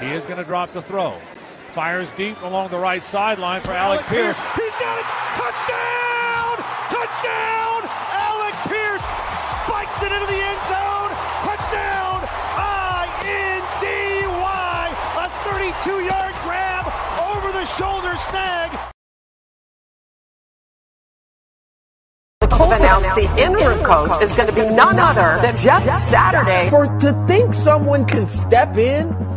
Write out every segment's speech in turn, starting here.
He is going to drop the throw. Fires deep along the right sideline for Alec, Alec Pierce. Pierce. He's got it. Touchdown! Touchdown! Alec Pierce spikes it into the end zone. Touchdown! I-N-D-Y. A 32-yard grab over the shoulder snag. The Colts announced the interim coach is going to be none other than Jeff Saturday. For to think someone can step in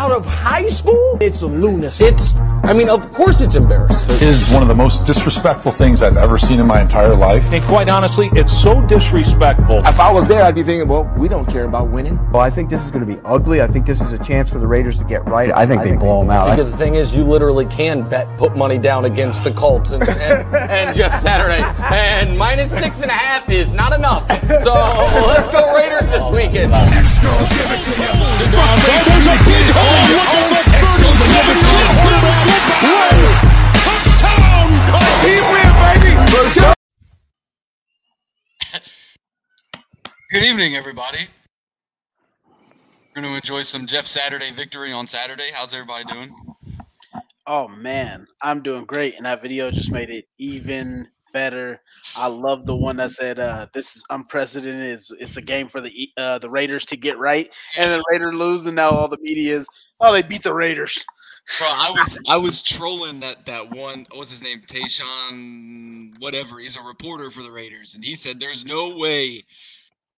out of high school, it's a lunacy. It's I mean, of course it's embarrassing. It is one of the most disrespectful things I've ever seen in my entire life. And quite honestly, it's so disrespectful. If I was there, I'd be thinking, well, we don't care about winning. Well, I think this is going to be ugly. I think this is a chance for the Raiders to get right. I think I they think blow they them out. Because the thing is, you literally can bet, put money down against the Colts and, and, and Jeff Saturday. And minus six and a half is not enough. So let's go Raiders this weekend. Let's go give it to you. There's a big hole. Let's go give it to. Good evening, everybody. We're going to enjoy some Jeff Saturday victory on Saturday. How's everybody doing? Oh man, I'm doing great, and that video just made it even better. I love the one that said, uh, "This is unprecedented. It's, it's a game for the uh, the Raiders to get right," and the Raiders lose, and now all the media is, "Oh, they beat the Raiders." Bro, I was I was trolling that that one. What's his name? Tayshawn, whatever. He's a reporter for the Raiders, and he said, "There's no way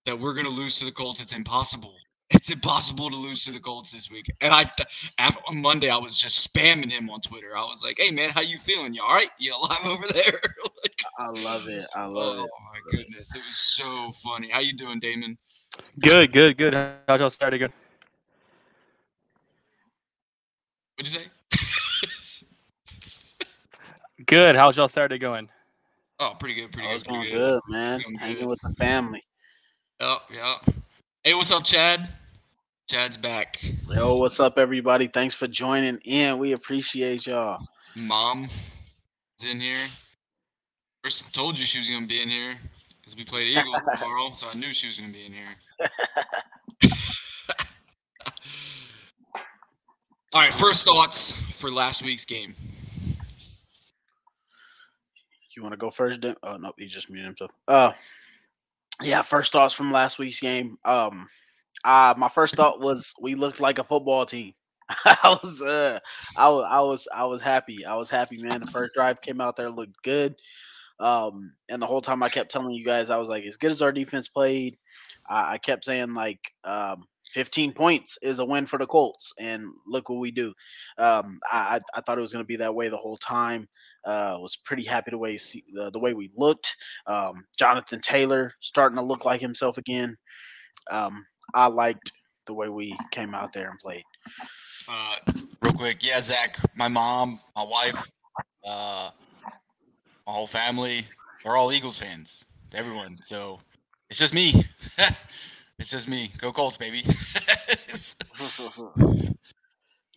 that we're going to lose to the Colts. It's impossible. It's impossible to lose to the Colts this week. And I, after, on Monday, I was just spamming him on Twitter. I was like, "Hey man, how you feeling? You all right? You alive over there?" like, I love it. I love oh, it. Oh my goodness, it was so funny. How you doing, Damon? Good, good, good. How's y'all Saturday going? What'd you say? good. How's y'all Saturday going? Oh, pretty good, pretty good. Pretty good. good, man. Hanging with the family. Yep, yep. Hey, what's up, Chad? Chad's back. Yo, what's up, everybody? Thanks for joining in. We appreciate y'all. Mom is in here. First, I told you she was gonna be in here because we played Eagles tomorrow, so I knew she was gonna be in here. All right, first thoughts for last week's game. You want to go first? Oh no, he just muted himself. Uh, yeah, first thoughts from last week's game. Um, uh, my first thought was we looked like a football team. I was, uh, I was, I was, I was happy. I was happy, man. The first drive came out there, looked good. Um, and the whole time I kept telling you guys, I was like, as good as our defense played, I, I kept saying like, um, 15 points is a win for the Colts, and look what we do. Um, I, I thought it was going to be that way the whole time. Uh, was pretty happy the way see, the, the way we looked. Um, Jonathan Taylor starting to look like himself again. Um, I liked the way we came out there and played. Uh, real quick, yeah, Zach, my mom, my wife, uh, my whole family, we're all Eagles fans. Everyone, so it's just me. it's just me. Go Colts, baby.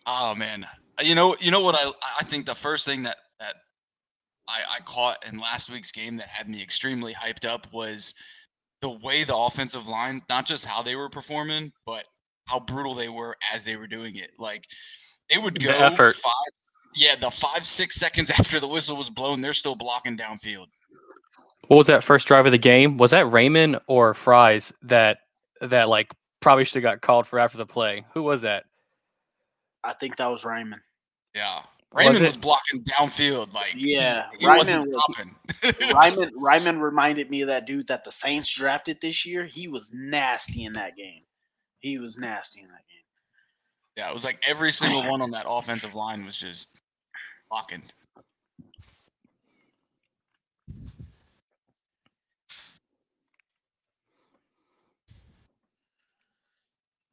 oh man, you know, you know what I I think the first thing that that I, I caught in last week's game that had me extremely hyped up was the way the offensive line, not just how they were performing, but how brutal they were as they were doing it. Like they would go the effort. five, yeah, the five six seconds after the whistle was blown, they're still blocking downfield. What was that first drive of the game? Was that Raymond or Fries that that like probably should have got called for after the play? Who was that? I think that was Raymond. Yeah, Raymond was, was, blocking downfield, like yeah. He Raimann was, Raimann Raimann reminded me of that dude that the Saints drafted this year. He was nasty in that game. He was nasty in that game. Yeah, it was like every single one on that offensive line was just blocking.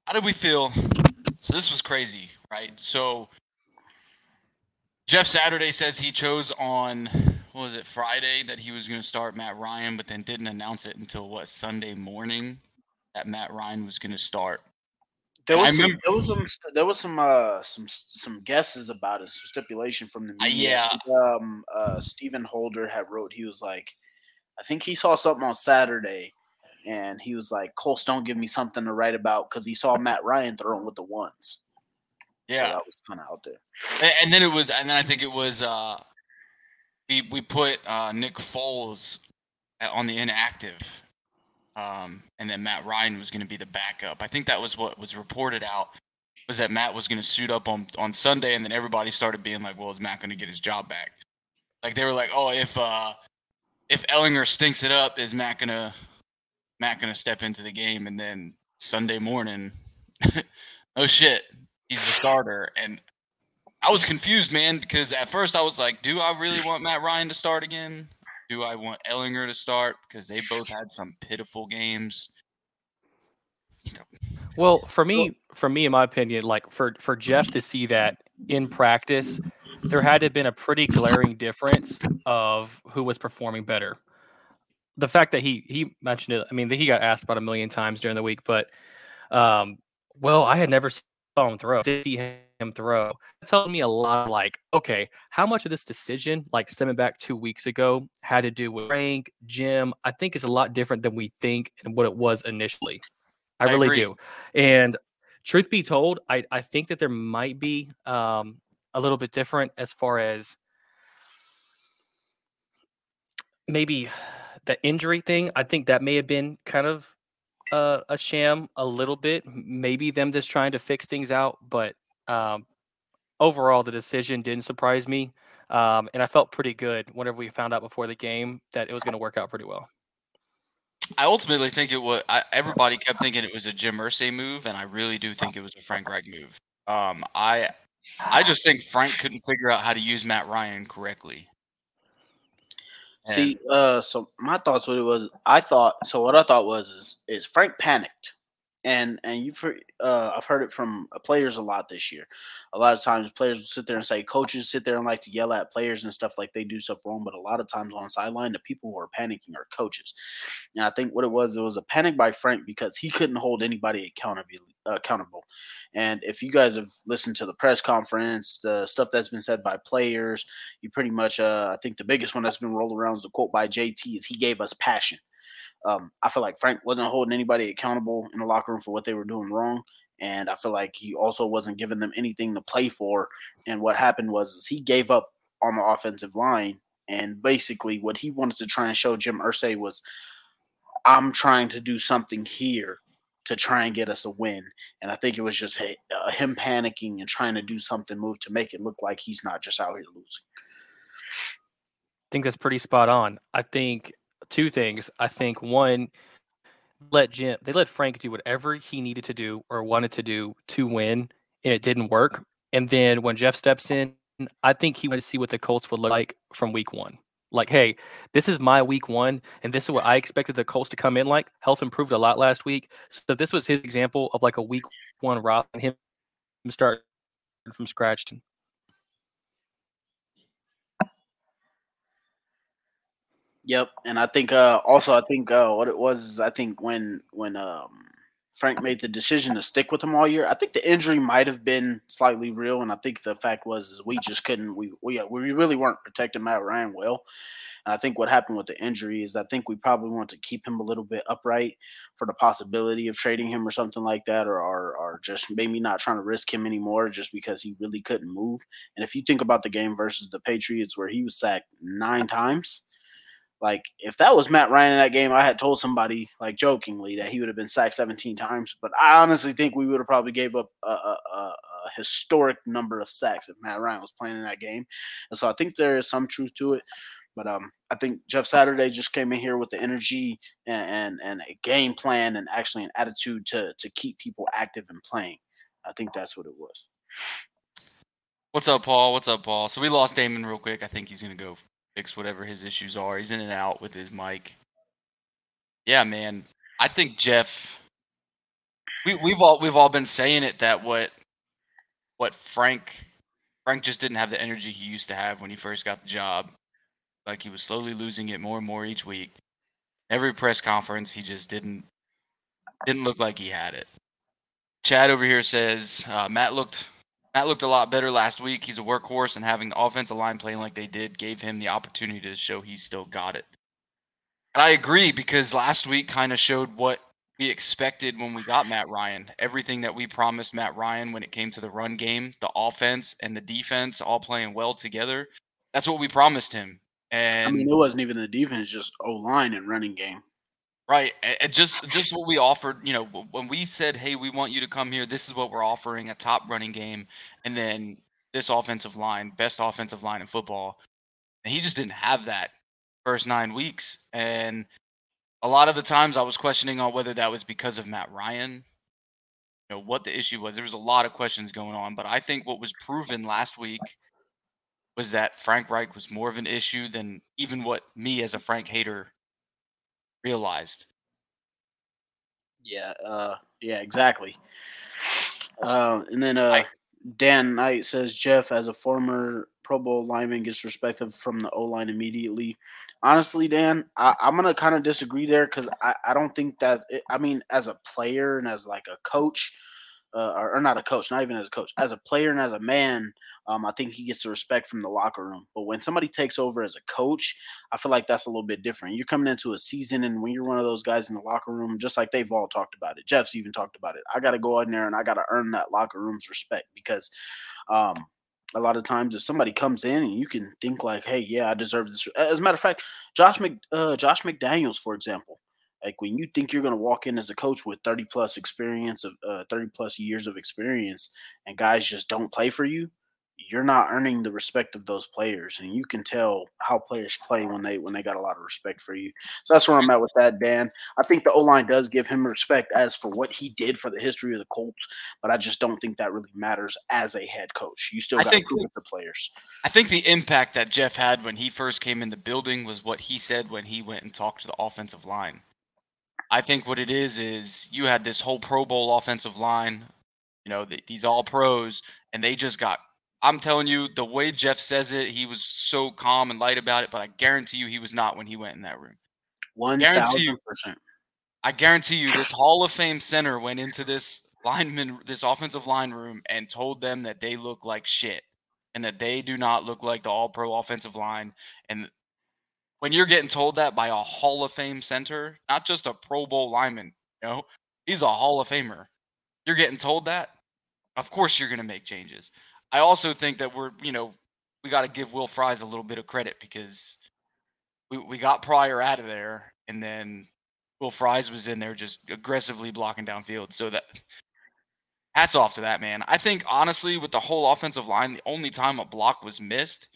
How did we feel? So this was crazy, right? So Jeff Saturday says he chose on what was it Friday that he was going to start Matt Ryan, but then didn't announce it until what Sunday morning that Matt Ryan was going to start. There was, some, there was some there was some uh some some guesses about it, some stipulation from the media. Uh, yeah. Um uh Stephen Holder had wrote he was like I think he saw something on Saturday and he was like, Colts don't give me something to write about because he saw Matt Ryan throwing with the ones. Yeah. so that was kind of out there. A- And then it was, and then I think it was, uh, we we put uh, Nick Foles on the inactive, um, and then Matt Ryan was going to be the backup. I think that was what was reported out was that Matt was going to suit up on on Sunday, and then everybody started being like, "Well, is Matt going to get his job back?" Like they were like, "Oh, if uh, if Ehlinger stinks it up, is Matt gonna Matt gonna step into the game?" And then Sunday morning, oh shit, he's the starter, and I was confused, man, because at first I was like, do I really want Matt Ryan to start again? Do I want Ehlinger to start? Because they both had some pitiful games. Well, for me, for me, in my opinion, like for for Jeff to see that in practice, there had to have been a pretty glaring difference of who was performing better. The fact that he he mentioned it, I mean, he got asked about a million times during the week, but um, well, I had never saw him throw. Did see him throw? It tells me a lot. Like, okay, how much of this decision, like stemming back two weeks ago, had to do with Frank, Jim? I think is a lot different than we think and what it was initially. I, I really agree. do. And truth be told, I, I think that there might be um, a little bit different as far as maybe the injury thing. I think that may have been kind of uh, a sham a little bit. Maybe them just trying to fix things out. But um, overall, the decision didn't surprise me. Um, and I felt pretty good whenever we found out before the game that it was going to work out pretty well. I ultimately think it was. I, everybody kept thinking it was a Jim Irsay move, and I really do think it was a Frank Reich move. Um, I, I just think Frank couldn't figure out how to use Matt Ryan correctly. See, uh, so my thoughts what it was, I thought so. What I thought was is, is Frank panicked, and and you've heard, uh, I've heard it from uh, players a lot this year. A lot of times, players will sit there and say, coaches sit there and like to yell at players and stuff like they do stuff wrong. But a lot of times on the sideline, the people who are panicking are coaches. And I think what it was, it was a panic by Frank because he couldn't hold anybody accountable. Accountable, and if you guys have listened to the press conference, the stuff that's been said by players, you pretty much, uh, I think the biggest one that's been rolled around is the quote by JT is he gave us passion. Um, I feel like Frank wasn't holding anybody accountable in the locker room for what they were doing wrong. And I feel like he also wasn't giving them anything to play for. And what happened was he gave up on the offensive line. And basically what he wanted to try and show Jim Irsay was I'm trying to do something here to try and get us a win. And I think it was just uh, him panicking and trying to do something move to make it look like he's not just out here losing. I think that's pretty spot on. I think two things. I think one, let Jim they let Frank do whatever he needed to do or wanted to do to win, and it didn't work. And then when Jeff steps in, I think he wanted to see what the Colts would look like from week one. Like, hey, this is my week one, and this is what I expected the Colts to come in like. Health improved a lot last week. So this was his example of like a week one route and him start from scratch. Yep, and I think uh also I think uh what it was is I think when when um Frank made the decision to stick with him all year, I think the injury might have been slightly real, and I think the fact was is we just couldn't we we uh, we really weren't protecting Matt Ryan well. And I think what happened with the injury is I think we probably want to keep him a little bit upright for the possibility of trading him or something like that, or or, or just maybe not trying to risk him anymore just because he really couldn't move. And if you think about the game versus the Patriots where he was sacked nine times, like if that was Matt Ryan in that game, I had told somebody like jokingly that he would have been sacked 17 times. But I honestly think we would have probably gave up a, a, a, historic number of sacks if Matt Ryan was playing in that game. And so I think there is some truth to it. But um, I think Jeff Saturday just came in here with the energy and, and and a game plan and actually an attitude to to keep people active and playing. I think that's what it was. What's up, Paul? What's up, Paul? So we lost Damon real quick. I think he's gonna go fix whatever his issues are. He's in and out with his mic. Yeah, man. I think Jeff. We we've all we've all been saying it that what what Frank Frank just didn't have the energy he used to have when he first got the job. Like he was slowly losing it more and more each week. Every press conference, he just didn't didn't look like he had it. Chad over here says uh, Matt looked Matt looked a lot better last week. He's a workhorse, and having the offensive line playing like they did gave him the opportunity to show he still got it. And I agree because last week kind of showed what we expected when we got Matt Ryan. Everything that we promised Matt Ryan when it came to the run game, the offense and the defense all playing well together. That's what we promised him. And I mean, it wasn't even the defense, just O line and running game. Right, and just just what we offered. You know, when we said, "Hey, we want you to come here. This is what we're offering: a top running game, and then this offensive line, best offensive line in football." And he just didn't have that first nine weeks, and a lot of the times I was questioning on whether that was because of Matt Ryan. You know what the issue was. There was a lot of questions going on, but I think what was proven last week was that Frank Reich was more of an issue than even what me as a Frank hater realized. Yeah, uh, yeah, exactly. Uh, and then uh, Dan Knight says Jeff, as a former Pro Bowl lineman, gets respected from the O line immediately. Honestly, Dan, I, am gonna kind of disagree there because I, I don't think that. I mean, as a player and as like a coach, uh, or, or, not a coach, not even as a coach, as a player and as a man, um, I think he gets the respect from the locker room. But when somebody takes over as a coach, I feel like that's a little bit different. You're coming into a season, and when you're one of those guys in the locker room, just like they've all talked about it, Jeff's even talked about it. I got to go in there and I got to earn that locker room's respect because. Um, a lot of times, if somebody comes in and you can think like, "Hey, yeah, I deserve this." As a matter of fact, Josh Mc, uh, Josh McDaniels, for example, like when you think you're going to walk in as a coach with 30 plus experience of uh, 30 plus years of experience and guys just don't play for you, you're not earning the respect of those players and you can tell how players play when they when they got a lot of respect for you. So that's where i'm at with that dan. I think the o-line does give him respect as for what he did for the history of the colts but i just don't think that really matters as a head coach. You still got to prove to players. I think the impact that jeff had when he first came in the building was what he said when he went and talked to the offensive line I think what it is is you had this whole Pro Bowl offensive line, you know, the, these all pros, and they just got. I'm telling you, the way Jeff says it, he was so calm and light about it, but I guarantee you, he was not when he went in that room. One thousand percent. I guarantee you, this Hall of Fame center went into this lineman, this offensive line room, and told them that they look like shit, and that they do not look like the All Pro offensive line, and when you're getting told that by a Hall of Fame center, not just a Pro Bowl lineman, you know, he's a Hall of Famer. You're getting told that, of course you're going to make changes. I also think that we're, you know, we got to give Will Fries a little bit of credit because we, we got Pryor out of there, and then Will Fries was in there just aggressively blocking downfield. So that hats off to that man. I think honestly, with the whole offensive line, the only time a block was missed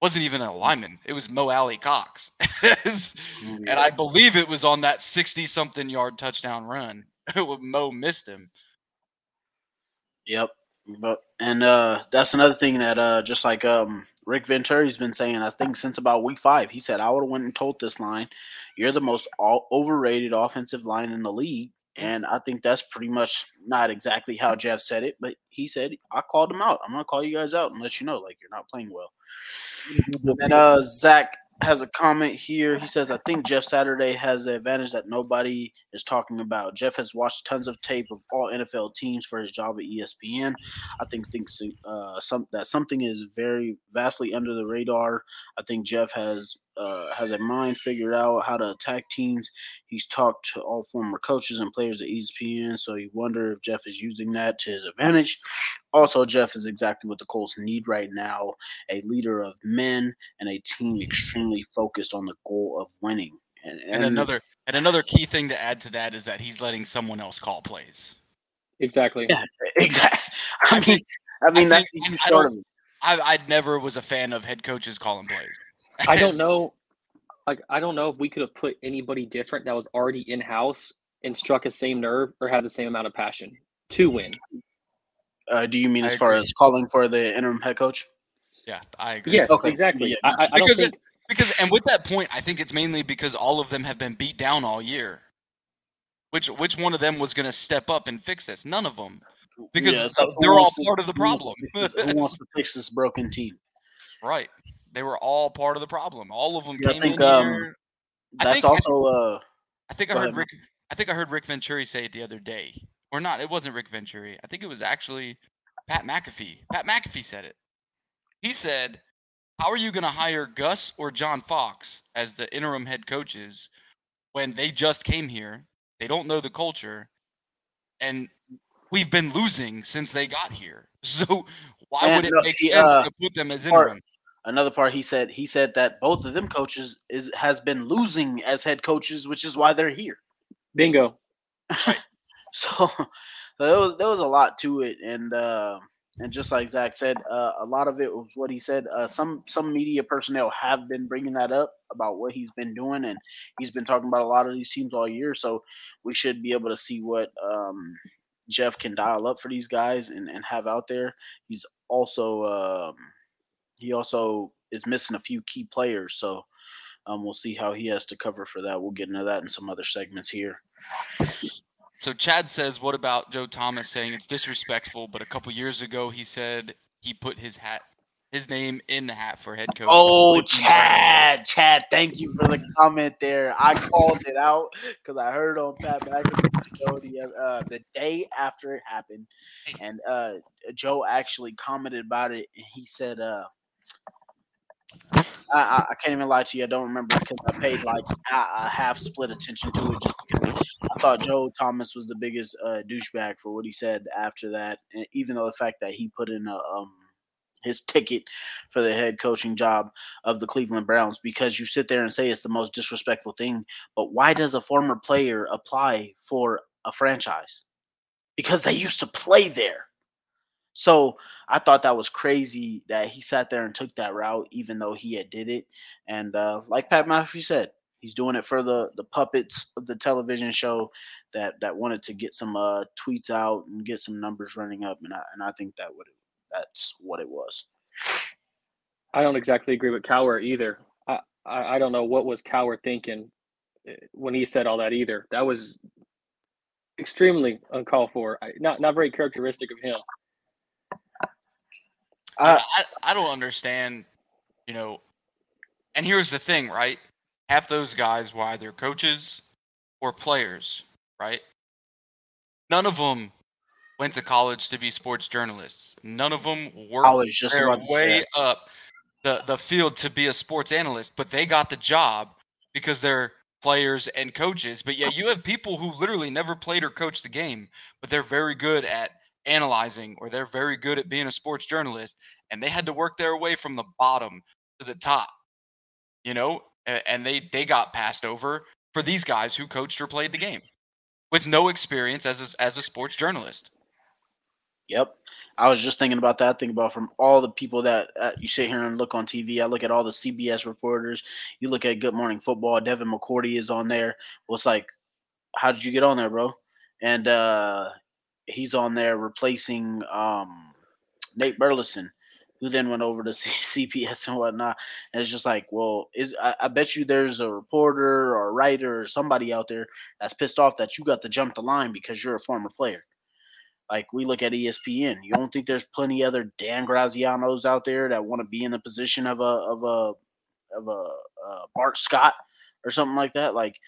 wasn't even a lineman. It was Mo Alie-Cox. and I believe it was on that 60 something yard touchdown run. Mo missed him. Yep. But and uh that's another thing that uh just like um Rick Venturi's been saying, I think since about week five, he said I would have went and told this line, you're the most all- overrated offensive line in the league. And I think that's pretty much not exactly how Jeff said it, but he said I called him out. I'm gonna call you guys out and let you know like you're not playing well. And uh, Zach has a comment here. He says, I think Jeff Saturday has the advantage that nobody is talking about. Jeff has watched tons of tape of all NFL teams for his job at ESPN. I think thinks uh, some that something is very vastly under the radar. I think Jeff has uh, has a mind figured out how to attack teams. He's talked to all former coaches and players at ESPN, so you wonder if Jeff is using that to his advantage. Also, Jeff is exactly what the Colts need right now a leader of men and a team extremely focused on the goal of winning. And, and, and another and another key thing to add to that is that he's letting someone else call plays. Exactly. Yeah, exactly. I mean, I mean I that's think, the huge of it. I, I never was a fan of head coaches calling plays. I don't know. Like I don't know if we could have put anybody different that was already in house and struck a same nerve or had the same amount of passion to win. Uh, do you mean I as agree. far as calling for the interim head coach? Yeah, I agree. Yes, okay. exactly. Yeah, I, I because think... it, because and with that point, I think it's mainly because all of them have been beat down all year. Which which one of them was going to step up and fix this? None of them, because yeah, so they're all part of the problem. Who wants to fix this broken team? Right. They were all part of the problem. All of them yeah, came I think, in um, here. That's I think, also. Uh, I think I heard ahead. Rick. I think I heard Rick Venturi say it the other day, or not. It wasn't Rick Venturi. I think it was actually Pat McAfee. Pat McAfee said it. He said, "How are you going to hire Gus or John Fox as the interim head coaches when they just came here? They don't know the culture, and we've been losing since they got here. So why And would it no, make he, sense uh, to put them as part- interim? Another part he said he said that both of them coaches is has been losing as head coaches, which is why they're here. Bingo. So there was there was a lot to it, and uh, and just like Zach said, uh, a lot of it was what he said. Uh, some some media personnel have been bringing that up about what he's been doing, and he's been talking about a lot of these teams all year. So we should be able to see what um, Jeff can dial up for these guys and, and have out there. He's also um, he also is missing a few key players, so um, we'll see how he has to cover for that. We'll get into that in some other segments here. So Chad says, "What about Joe Thomas saying it's disrespectful?" But a couple years ago, he said he put his hat, his name in the hat for head coach. Oh, Chad, Chad, thank you for the comment there. I called it out because I heard on Pat show the, uh, the day after it happened, and uh, Joe actually commented about it, and he said, uh, I, I, can't even lie to you. I don't remember because I paid like a half split attention to it just because I thought Joe Thomas was the biggest uh, douchebag for what he said after that, and even though the fact that he put in a um, his ticket for the head coaching job of the Cleveland Browns because you sit there and say it's the most disrespectful thing, but why does a former player apply for a franchise? Because they used to play there. So I thought that was crazy that he sat there and took that route, even though he had did it. And uh, like Pat McAfee said, he's doing it for the the puppets of the television show that that wanted to get some uh, tweets out and get some numbers running up. And I and I think that would that's what it was. I don't exactly agree with Cowher either. I, I, I don't know what was Cowher thinking eh, when he said all that either. That was extremely uncalled for. Not not very characteristic of him. I, I I don't understand, you know. And here's the thing, right? Half those guys were either coaches or players, right? None of them went to college to be sports journalists. None of them worked just their way up the the field to be a sports analyst, but they got the job because they're players and coaches. But yet you have people who literally never played or coached the game, but they're very good at analyzing or they're very good at being a sports journalist and they had to work their way from the bottom to the top you know and they they got passed over for these guys who coached or played the game with no experience as a, as a sports journalist Yep. I was just thinking about that. Think about from all the people that uh, you sit here and look on TV. I look at all the CBS reporters. You look at Good Morning Football. Devin McCourty is on there. Well, it's like, how did you get on there, bro? And uh, he's on there replacing um, Nate Burleson, who then went over to C- CBS and whatnot. And it's just like, well, is I, I bet you there's a reporter or a writer or somebody out there that's pissed off that you got to jump the line because you're a former player. Like we look at ESPN, you don't think there's plenty other Dan Grazianos out there that want to be in the position of a of a of a uh, Bart Scott or something like that? Like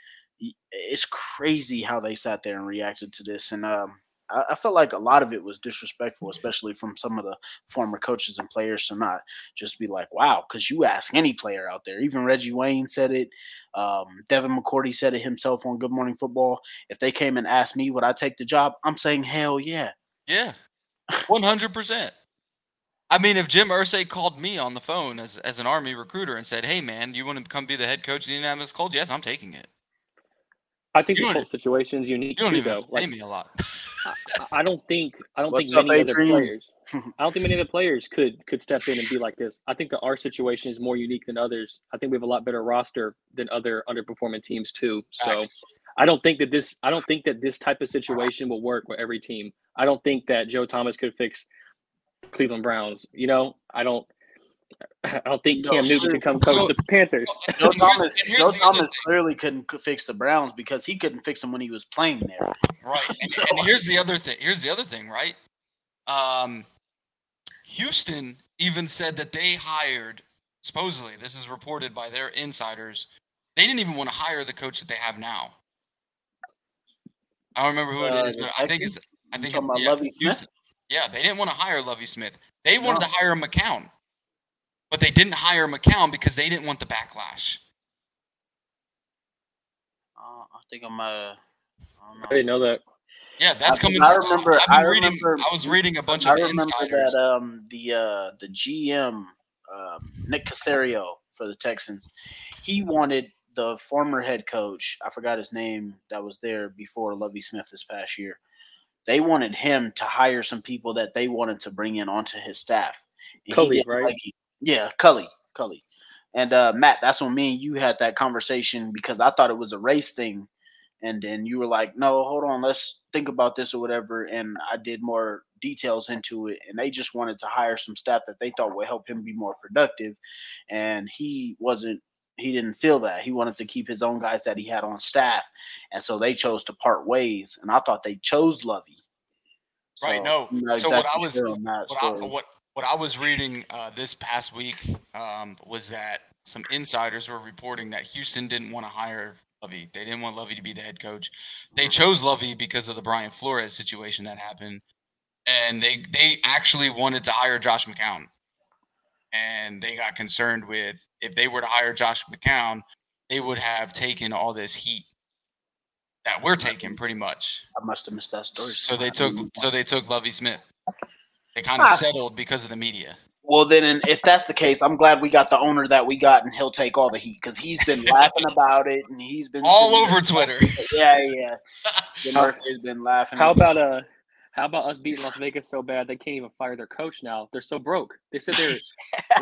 it's crazy how they sat there and reacted to this, and um, I, I felt like a lot of it was disrespectful, especially from some of the former coaches and players to not just be like, "Wow," because you ask any player out there, even Reggie Wayne said it, um, Devin McCourty said it himself on Good Morning Football. If they came and asked me, would I take the job? I'm saying hell yeah. yeah 100% i mean if jim Irsay called me on the phone as, as an army recruiter and said hey man you want to come be the head coach of the indianapolis colts yes i'm taking it I think You the don't- Colts situation is unique you don't too, even though. to pay Like, me a lot I- I don't think I don't What's think up, many other Adrian? players. I don't think many other players could could step in and be like this. I think that our situation is more unique than others. I think we have a lot better roster than other underperforming teams too. So Facts. I don't think that this I don't think that this type of situation will work with every team. I don't think that Joe Thomas could fix Cleveland Browns. You know, I don't I don't think No, Cam Newton sure. could come coach So- the Panthers. Joe And here's- Thomas, here's Joe Thomas clearly couldn't fix the Browns because he couldn't fix them when he was playing there. Right. And, and here's the other thing. Here's the other thing, right? Um, Houston even said that they hired, supposedly, this is reported by their insiders, they didn't even want to hire the coach that they have now. I don't remember who Uh, it is, the but I think it's I think talking it's, about yeah, Lovie Smith? Houston. Yeah, they didn't want to hire Lovie Smith. They wanted No. to hire McCown, but they didn't hire McCown because they didn't want the backlash. Uh, I think I'm uh, I didn't know that. Yeah, that's I- coming. I remember. I've I reading. remember. I was reading a bunch I of remember insiders. that um the uh the GM um, Nick Caserio for the Texans, he wanted the former head coach. I forgot his name that was there before Lovie Smith this past year. They wanted him to hire some people that they wanted to bring in onto his staff. And he right? like it. Yeah, Culley, Culley. And uh, Matt, that's when me and you had that conversation because I thought it was a race thing. And then you were like, no, hold on, let's think about this or whatever. And I did more details into it. And they just wanted to hire some staff that they thought would help him be more productive. And he wasn't, he didn't feel that. He wanted to keep his own guys that he had on staff. And so they chose to part ways. And I thought they chose Lovie. Right. No. So what I was what I, what what I was reading uh, this past week um, was that some insiders were reporting that Houston didn't want to hire Lovie. They didn't want Lovie to be the head coach. They chose Lovie because of the Brian Flores situation that happened, and they they actually wanted to hire Josh McCown, and they got concerned with if they were to hire Josh McCown, they would have taken all this heat that we're taking pretty much. I must have missed that story. So they took so they took Lovie Smith. They kind of settled because of the media. Well, then, and if that's the case, I'm glad we got the owner that we got, and he'll take all the heat because he's been laughing about it, and he's been All over there- Twitter. Yeah, yeah. The How- nurse has been laughing. How about uh how about us beating Las Vegas so bad they can't even fire their coach now? They're so broke. They said they're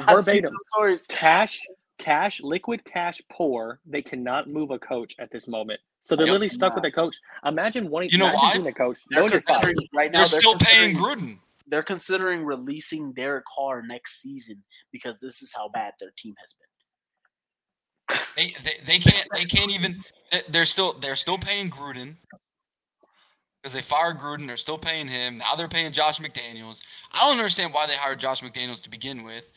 verbatim those stories. cash, cash, liquid cash poor. They cannot move a coach at this moment. So they're Yep. literally stuck with a coach. Imagine wanting You know why? being a coach. They're knowing you're fired. considering right now. They're still paying considering- Gruden. They're considering releasing Derek Carr next season because this is how bad their team has been. They, they they can't they can't even they- they're still they're still paying Gruden because they fired Gruden. They're still paying him. Now they're paying Josh McDaniels. I don't understand why they hired Josh McDaniels to begin with.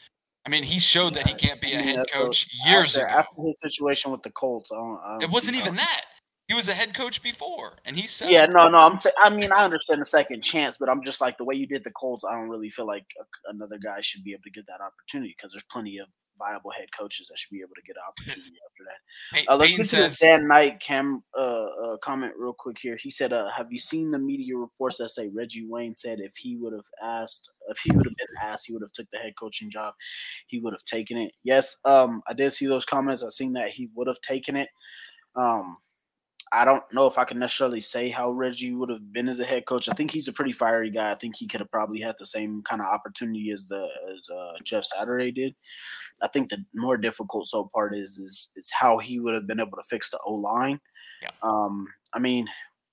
I mean, he showed that he can't be a I mean, head coach what- years after, ago. After his situation with the Colts, I don't, I don't It wasn't see how- even that. He was a head coach before, and he said, Yeah, no, no. I'm. sa- I mean, I understand the second chance, but I'm just like the way you did the Colts. I don't really feel like a, another guy should be able to get that opportunity because there's plenty of viable head coaches that should be able to get an opportunity after that. Pey- Uh, let's get to this says, Dan Knight cam uh, uh, comment real quick here. He said, uh, "Have you seen the media reports that say Reggie Wayne said if he would have asked, if he would have been asked, he would have took the head coaching job, he would have taken it." Yes, um, I did see those comments. I seen that he would have taken it. Um, I don't know if I can necessarily say how Reggie would have been as a head coach. I think he's a pretty fiery guy. I think he could have probably had the same kind of opportunity as the as uh, Jeff Saturday did. I think the more difficult so part is is is how he would have been able to fix the O line. Yeah. Um, I mean,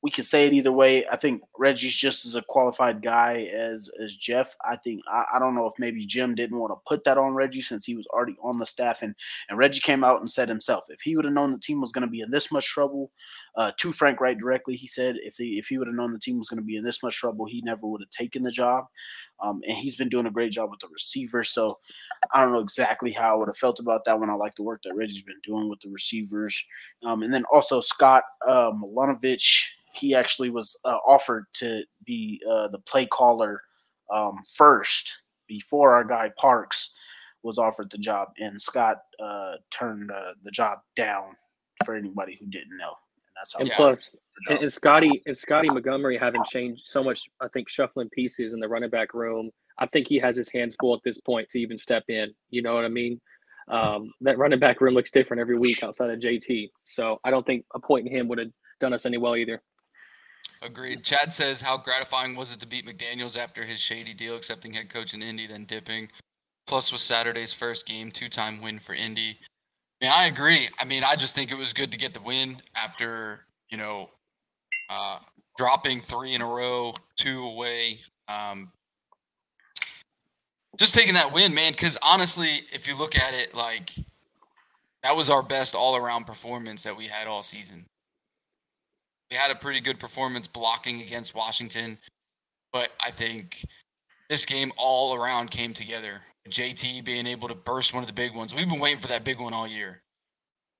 we could say it either way. I think Reggie's just as a qualified guy as as Jeff. I think I, I don't know if maybe Jim didn't want to put that on Reggie since he was already on the staff and and Reggie came out and said himself if he would have known the team was going to be in this much trouble, uh, to Frank Reich directly, he said if he if he would have known the team was going to be in this much trouble, he never would have taken the job. Um, and he's been doing a great job with the receiver. So I don't know exactly how I would have felt about that one. I like the work that Reggie's been doing with the receivers. Um, and then also Scott uh, Milanovic, he actually was uh, offered to be uh, the play caller um, first before our guy Parks was offered the job, and Scott uh, turned uh, the job down for anybody who didn't know. And that's how And plus, and, and Scotty and Scotty Montgomery haven't changed so much. I think shuffling pieces in the running back room. I think he has his hands full at this point to even step in. You know what I mean? Um, that running back room looks different every week outside of JT. So I don't think appointing him would have done us any well either. Agreed. Chad says, "How gratifying was it to beat McDaniel's after his shady deal, accepting head coach in Indy, then dipping? Plus, was Saturday's first game, two-time win for Indy. I agree. I mean, I just think it was good to get the win after you know uh, dropping three in a row, two away. Um, just taking that win, man. Because honestly, if you look at it, like that was our best all-around performance that we had all season we had a pretty good performance blocking against Washington, but I think this game all around came together. JT being able to burst one of the big ones. We've been waiting for that big one all year.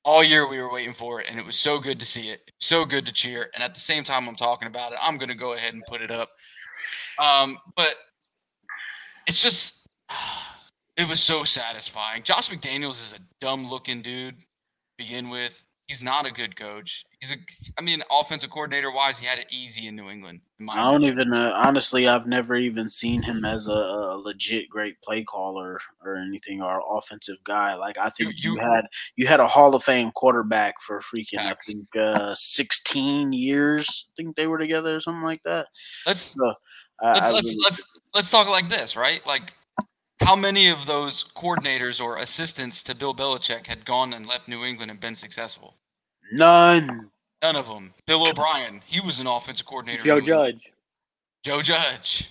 All year we were waiting for it, and it was so good to see it. So good to cheer. And at the same time I'm talking about it, I'm gonna go ahead and put it up. Um, but it's just it was so satisfying. Josh McDaniels is a dumb looking dude begin with. He's not a good coach. He's a, I mean, offensive coordinator wise, he had it easy in New England. in I don't even uh, honestly. I've never even seen him as a, a legit great play caller or anything or offensive guy. Like I think you, you- had you had a Hall of Fame quarterback for freaking Facts. I think uh, sixteen years. I think they were together or something like that. Let's So I, let's I let's really- let's let's talk like this, right? Like, how many of those coordinators or assistants to Bill Belichick had gone and left New England and been successful? none. None of them. Bill O'Brien, he was an offensive coordinator. Joe Judge. Joe Judge.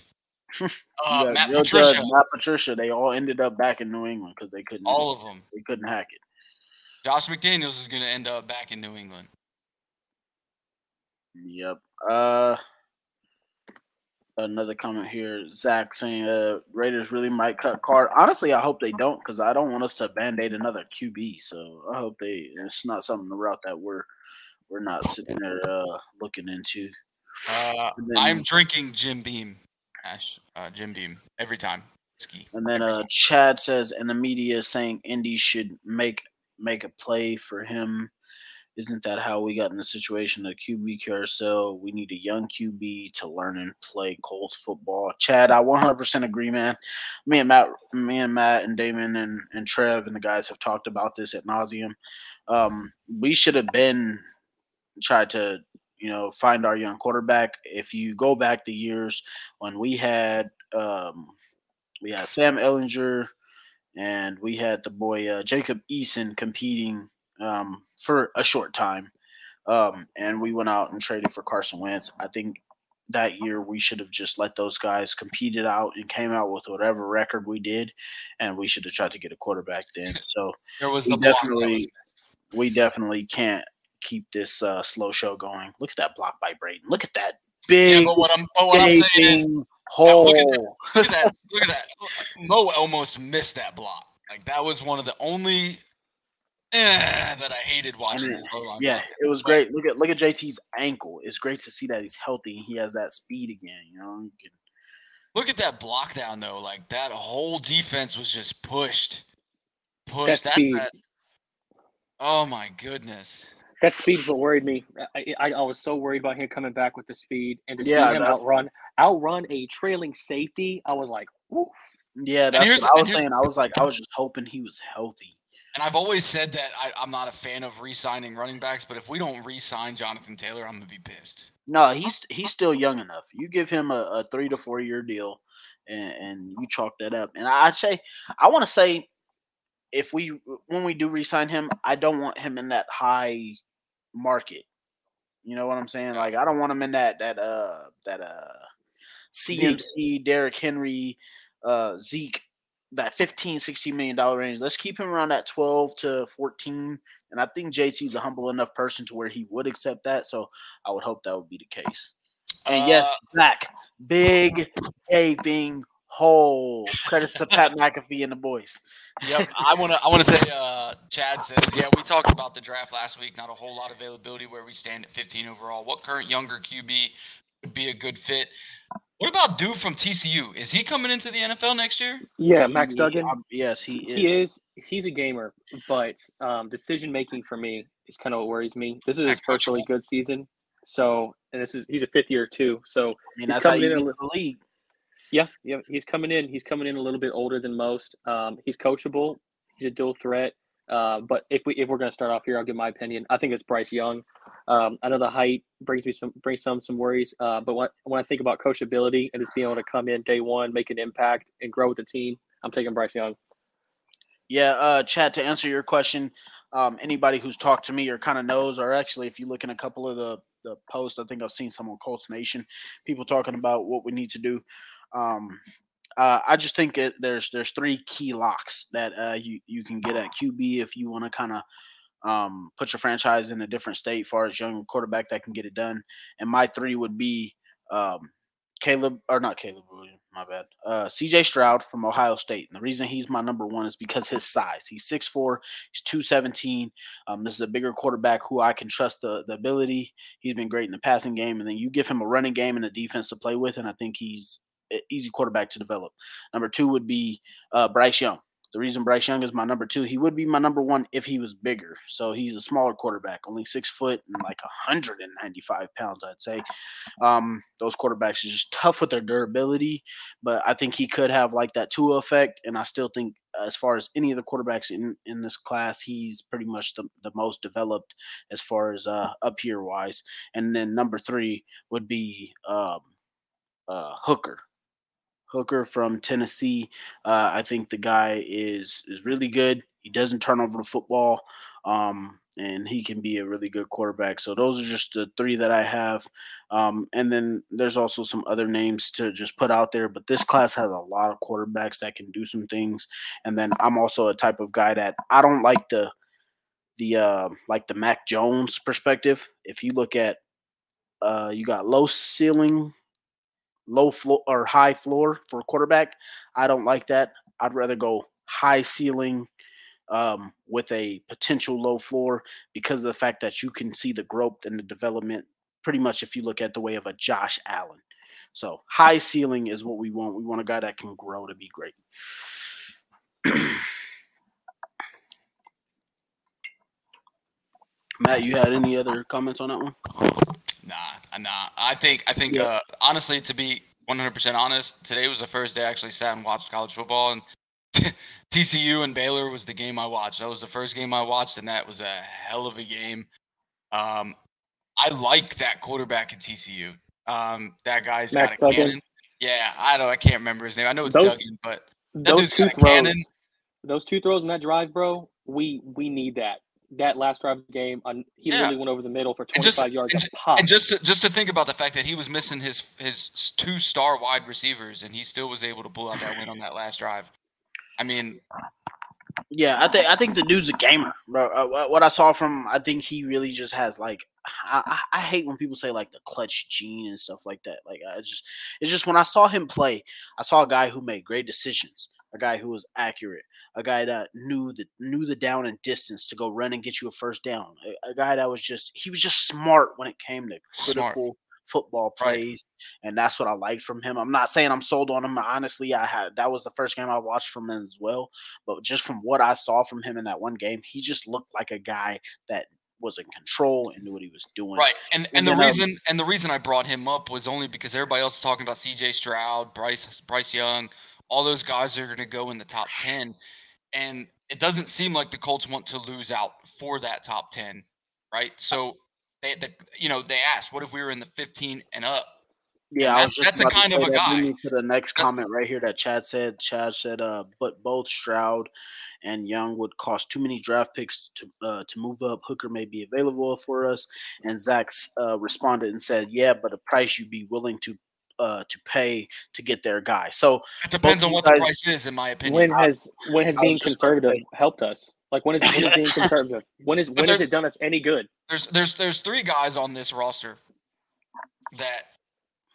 Uh, Yeah, Matt Joe Patricia. Judge, Matt Patricia, they all ended up back in New England because they couldn't. All of them. they couldn't hack it. Josh McDaniels is going to end up back in New England. Yep. Uh, another comment here, Zach saying, "Uh, Raiders really might cut Carr." Honestly, I hope they don't because I don't want us to band aid another QB. So I hope they. It's not something the route that we're we're not sitting there uh looking into. Uh, then- I'm drinking Jim Beam. Ash, uh, Jim Beam every time. Whiskey. And then uh. Chad says, and the media saying Indy should make make a play for him. Isn't that how we got in the situation? The QB carousel. We need a young QB to learn and play Colts football. Chad, I 100% agree, man. Me and Matt, me and Matt and Damon and and Trev and the guys have talked about this at nauseum. Um, we should have been tried to you know find our young quarterback. If you go back the years when we had um, we had Sam Ehlinger, and we had the boy uh, Jacob Eason competing um, for a short time. Um, and we went out and traded for Carson Wentz. I think that year we should have just let those guys compete it out and came out with whatever record we did, and we should have tried to get a quarterback then. So There was we the definitely was we definitely can't keep this uh, slow show going. Look at that block by Braden. Look at that big Yeah, but what I'm, but what I'm saying is, hole. look at that. look at that. Look at that. Mo almost missed that block. Like that was one of the only eh, that I hated watching. And this it- O line yeah, block. it was great. Look at look at JT's ankle. It's great to see that he's healthy and he has that speed again. You know, You can- Look at that block down though. Like that whole defense was just pushed, pushed. That's speed. that. Oh my goodness. That speed's what worried me. I, I, I was so worried about him coming back with the speed and to Yeah, see him that's- outrun outrun a trailing safety. I was like, Ooh. yeah, that's what I was saying. I was like, I was just hoping he was healthy. And I've always said that I, I'm not a fan of re-signing running backs, but if we don't re-sign Jonathan Taylor, I'm gonna be pissed. No, he's he's still young enough. You give him a, a three to four year deal, and, and you chalk that up. And I'd say, I want to say, if we when we do resign him, I don't want him in that high market. You know what I'm saying? Like I don't want him in that that uh that uh CMC, Derrick Henry, uh Zeke, that 15, 16 million dollar range. Let's keep him around that 12 to 14. And I think JT's a humble enough person to where he would accept that. So I would hope that would be the case. And yes, Uh, Zach, big gaping hole. Credits to Pat McAfee and the boys. Yep, I want to. I want to say. Uh, Chad says, yeah, we talked about the draft last week. Not a whole lot of availability where we stand at 15 overall. What current younger QB would be a good fit? What about dude from TCU? Is he coming into the NFL next year? Yeah, Max He- Duggan. um, yes, he is. He is. He's a gamer, but um, decision making for me is kind of what worries me. This is his Not first really good season, so and this is he's a fifth year too. So I mean, he's that's how coming you in a the league. yeah, yeah, he's coming in. He's coming in a little bit older than most. Um, he's coachable. He's a dual threat. Uh, but if we if we're gonna start off here, I'll give my opinion. I think it's Bryce Young. Um, I know the height brings me some brings some some worries. Uh, but when, when I think about coachability and just being able to come in day one, make an impact, and grow with the team, I'm taking Bryce Young. Yeah, uh, Chad, to answer your question, um, anybody who's talked to me or kind of knows, or actually, if you look in a couple of the, the posts, I think I've seen some on Colts Nation, people talking about what we need to do. Um, uh, I just think it, there's there's three key locks that uh, you you can get at QB if you want to kind of um, put your franchise in a different state, far as young quarterback that can get it done. And my three would be um, Caleb or not Caleb Williams, my bad. Uh, CJ Stroud from Ohio State. And the reason he's my number one is because his size. He's 6'4, he's 217. Um, this is a bigger quarterback who I can trust the, the ability. He's been great in the passing game. And then you give him a running game and a defense to play with, and I think he's easy quarterback to develop. Number two would be uh, Bryce Young. The reason Bryce Young is my number two, he would be my number one if he was bigger. So he's a smaller quarterback, only six foot and like 195 pounds, I'd say. Um, those quarterbacks are just tough with their durability, but I think he could have like that Tua effect. And I still think, as far as any of the quarterbacks in, in this class, he's pretty much the, the most developed as far as uh, up here wise. And then number three would be um, uh, Hooker. Hooker from Tennessee. Uh, I think the guy is is really good. He doesn't turn over the football, um, and he can be a really good quarterback. So those are just the three that I have. Um, and then there's also some other names to just put out there. But this class has a lot of quarterbacks that can do some things. And then I'm also a type of guy that I don't like the the uh, like the Mac Jones perspective. If you look at uh, you got low ceiling low floor or high floor for a quarterback. I don't like that. I'd rather go high ceiling um, with a potential low floor because of the fact that you can see the growth and the development pretty much if you look at the way of a Josh Allen. So high ceiling is what we want. We want a guy that can grow to be great. Matt, you had any other comments on that one? Nah, nah. I think I think Yeah. uh, honestly, to be 100% honest, today was the first day I actually sat and watched college football, and TCU and Baylor was the game I watched. That was the first game I watched, and that was a hell of a game. Um, I like that quarterback at TCU. Um, that guy's Max got a Duggan? cannon. Yeah, I don't. I can't remember his name. I know it's Those- Duggan, but that Those dude's two throws, cannon. those two throws in that drive, bro. We we need that. That last drive of the game, on, he Yeah. literally went over the middle for And 25 just, yards and, pop. and just to, just to think about the fact that he was missing his his two star wide receivers, and he still was able to pull out that win on that last drive. I mean, Yeah, I think I think the dude's a gamer, bro. Uh, what I saw from, I think he really just has like, I, I I hate when people say like the clutch gene and stuff like that. Like, I just, it's just when I saw him play, I saw a guy who made great decisions, a guy who was accurate, a guy that knew the knew the down and distance to go run and get you a first down, a, a guy that was just he was just smart when it came to Smart. critical football Right. plays, and that's what I liked from him. I'm not saying I'm sold on him. Honestly, I had that was the first game I watched from him as well. But just from what I saw from him in that one game, he just looked like a guy that was in control and knew what he was doing. right, and and, And the um, reason and the reason I brought him up was only because everybody else is talking about C.J. Stroud, Bryce Bryce Young, all those guys are going to go in the top ten, and it doesn't seem like the Colts want to lose out for that top ten, right? So they, the, you know, they asked, what if we were in the fifteen and up? Yeah, And I was just that's a about to kind of say a that. Bring guy. me to the next comment right here that Chad said. Chad said, uh, but both Stroud and Young would cost too many draft picks to uh, to move up. Hooker may be available for us. And Zach's uh, responded and said, yeah, but a price you'd be willing to uh, to pay to get their guy. So It depends on what guys- the price is, in my opinion. when has when has I being was just gonna conservative say- helped us? Like when is, when is being conservative? When is But when has it done us any good? There's there's there's three guys on this roster that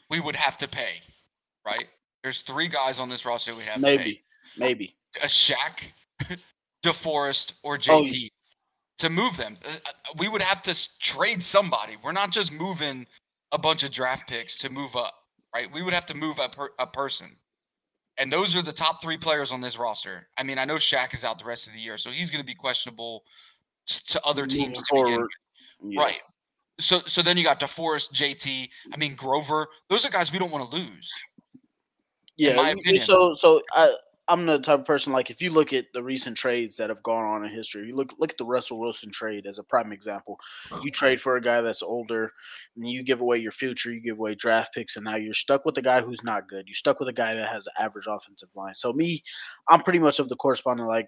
we would have to pay, right? There's three guys on this roster we have to pay. maybe, maybe. a Shaq, DeForest, or Oh, JT to move them. Uh, uh, We would have to trade somebody. We're not just moving a bunch of draft picks to move up, right? We would have to move a, per- a person. And those are the top three players on this roster. I mean, I know Shaq is out the rest of the year, so he's going to be questionable to other teams to begin with. Yeah. Right. So so then you got DeForest, JT, I mean Grover. Those are guys we don't want to lose. Yeah. my you- you- opinion. So so I I'm the type of person like if you look at the recent trades that have gone on in history, you look look at the Russell Wilson trade as a prime example. You trade for a guy that's older, and you give away your future, you give away draft picks, and now you're stuck with a guy who's not good. You're stuck with a guy that has an average offensive line. So me, I'm pretty much of the correspondent like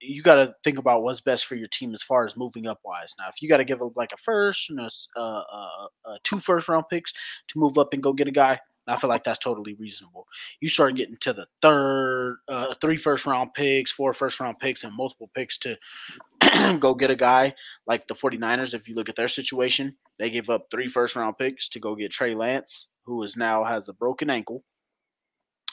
you got to think about what's best for your team as far as moving up wise. Now, if you got to give up like a first, you know, s- uh, uh, uh, two first round picks to move up and go get a guy, I feel like that's totally reasonable. You start getting to the third, uh, three first round picks, four first round picks, and multiple picks to go get a guy like the 49ers. If you look at their situation, they gave up three first round picks to go get Trey Lance, who is now has a broken ankle.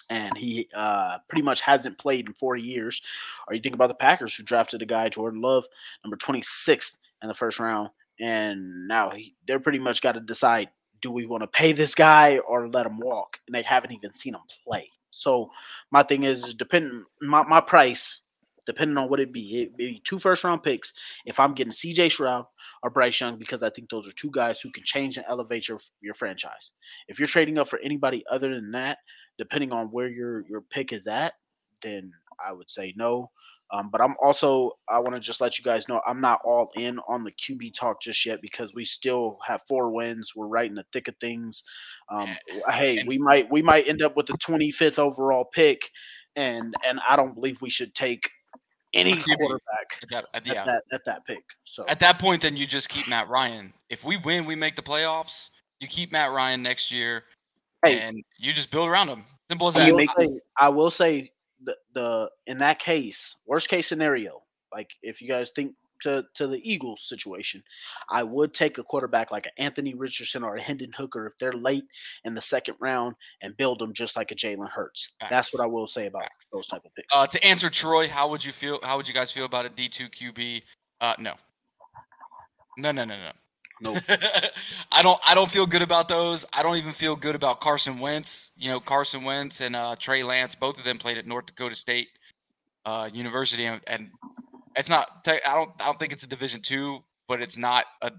And he uh, pretty much hasn't played in four years. Or you think about the Packers, who drafted a guy, Jordan Love, number 26th in the first round. And now he, they're pretty much got to decide do we want to pay this guy or let him walk? And they haven't even seen him play. So my thing is, depending my, my price depending on what it be. It be two first round picks if I'm getting CJ Stroud or Bryce Young because I think those are two guys who can change and elevate your your franchise. If you're trading up for anybody other than that, depending on where your your pick is at, then I would say no. Um, but I'm also I want to just let you guys know I'm not all in on the QB talk just yet because we still have four wins. We're right in the thick of things. Um, hey, we might we might end up with the 25th overall pick, and and I don't believe we should take any quarterback at that, at, at that at that pick. So At that point, then you just keep Matt Ryan. If we win, we make the playoffs. You keep Matt Ryan next year, Hey. and you just build around him. Simple as I that. will say, I will say the, the in that case, worst case scenario, like if you guys think to to the Eagles situation, I would take a quarterback like an Anthony Richardson or a Hendon Hooker if they're late in the second round and build them just like a Jalen Hurts. That's what I will say about those type of picks. Uh, to answer Troy, how would you feel? How would you guys feel about a D two QB? Uh, no. No, no, no, no. No. I don't. I don't feel good about those. I don't even feel good about Carson Wentz. You know, Carson Wentz and uh, Trey Lance. Both of them played at North Dakota State uh, University, and, and it's not. I don't. I don't think it's a Division two, but it's not a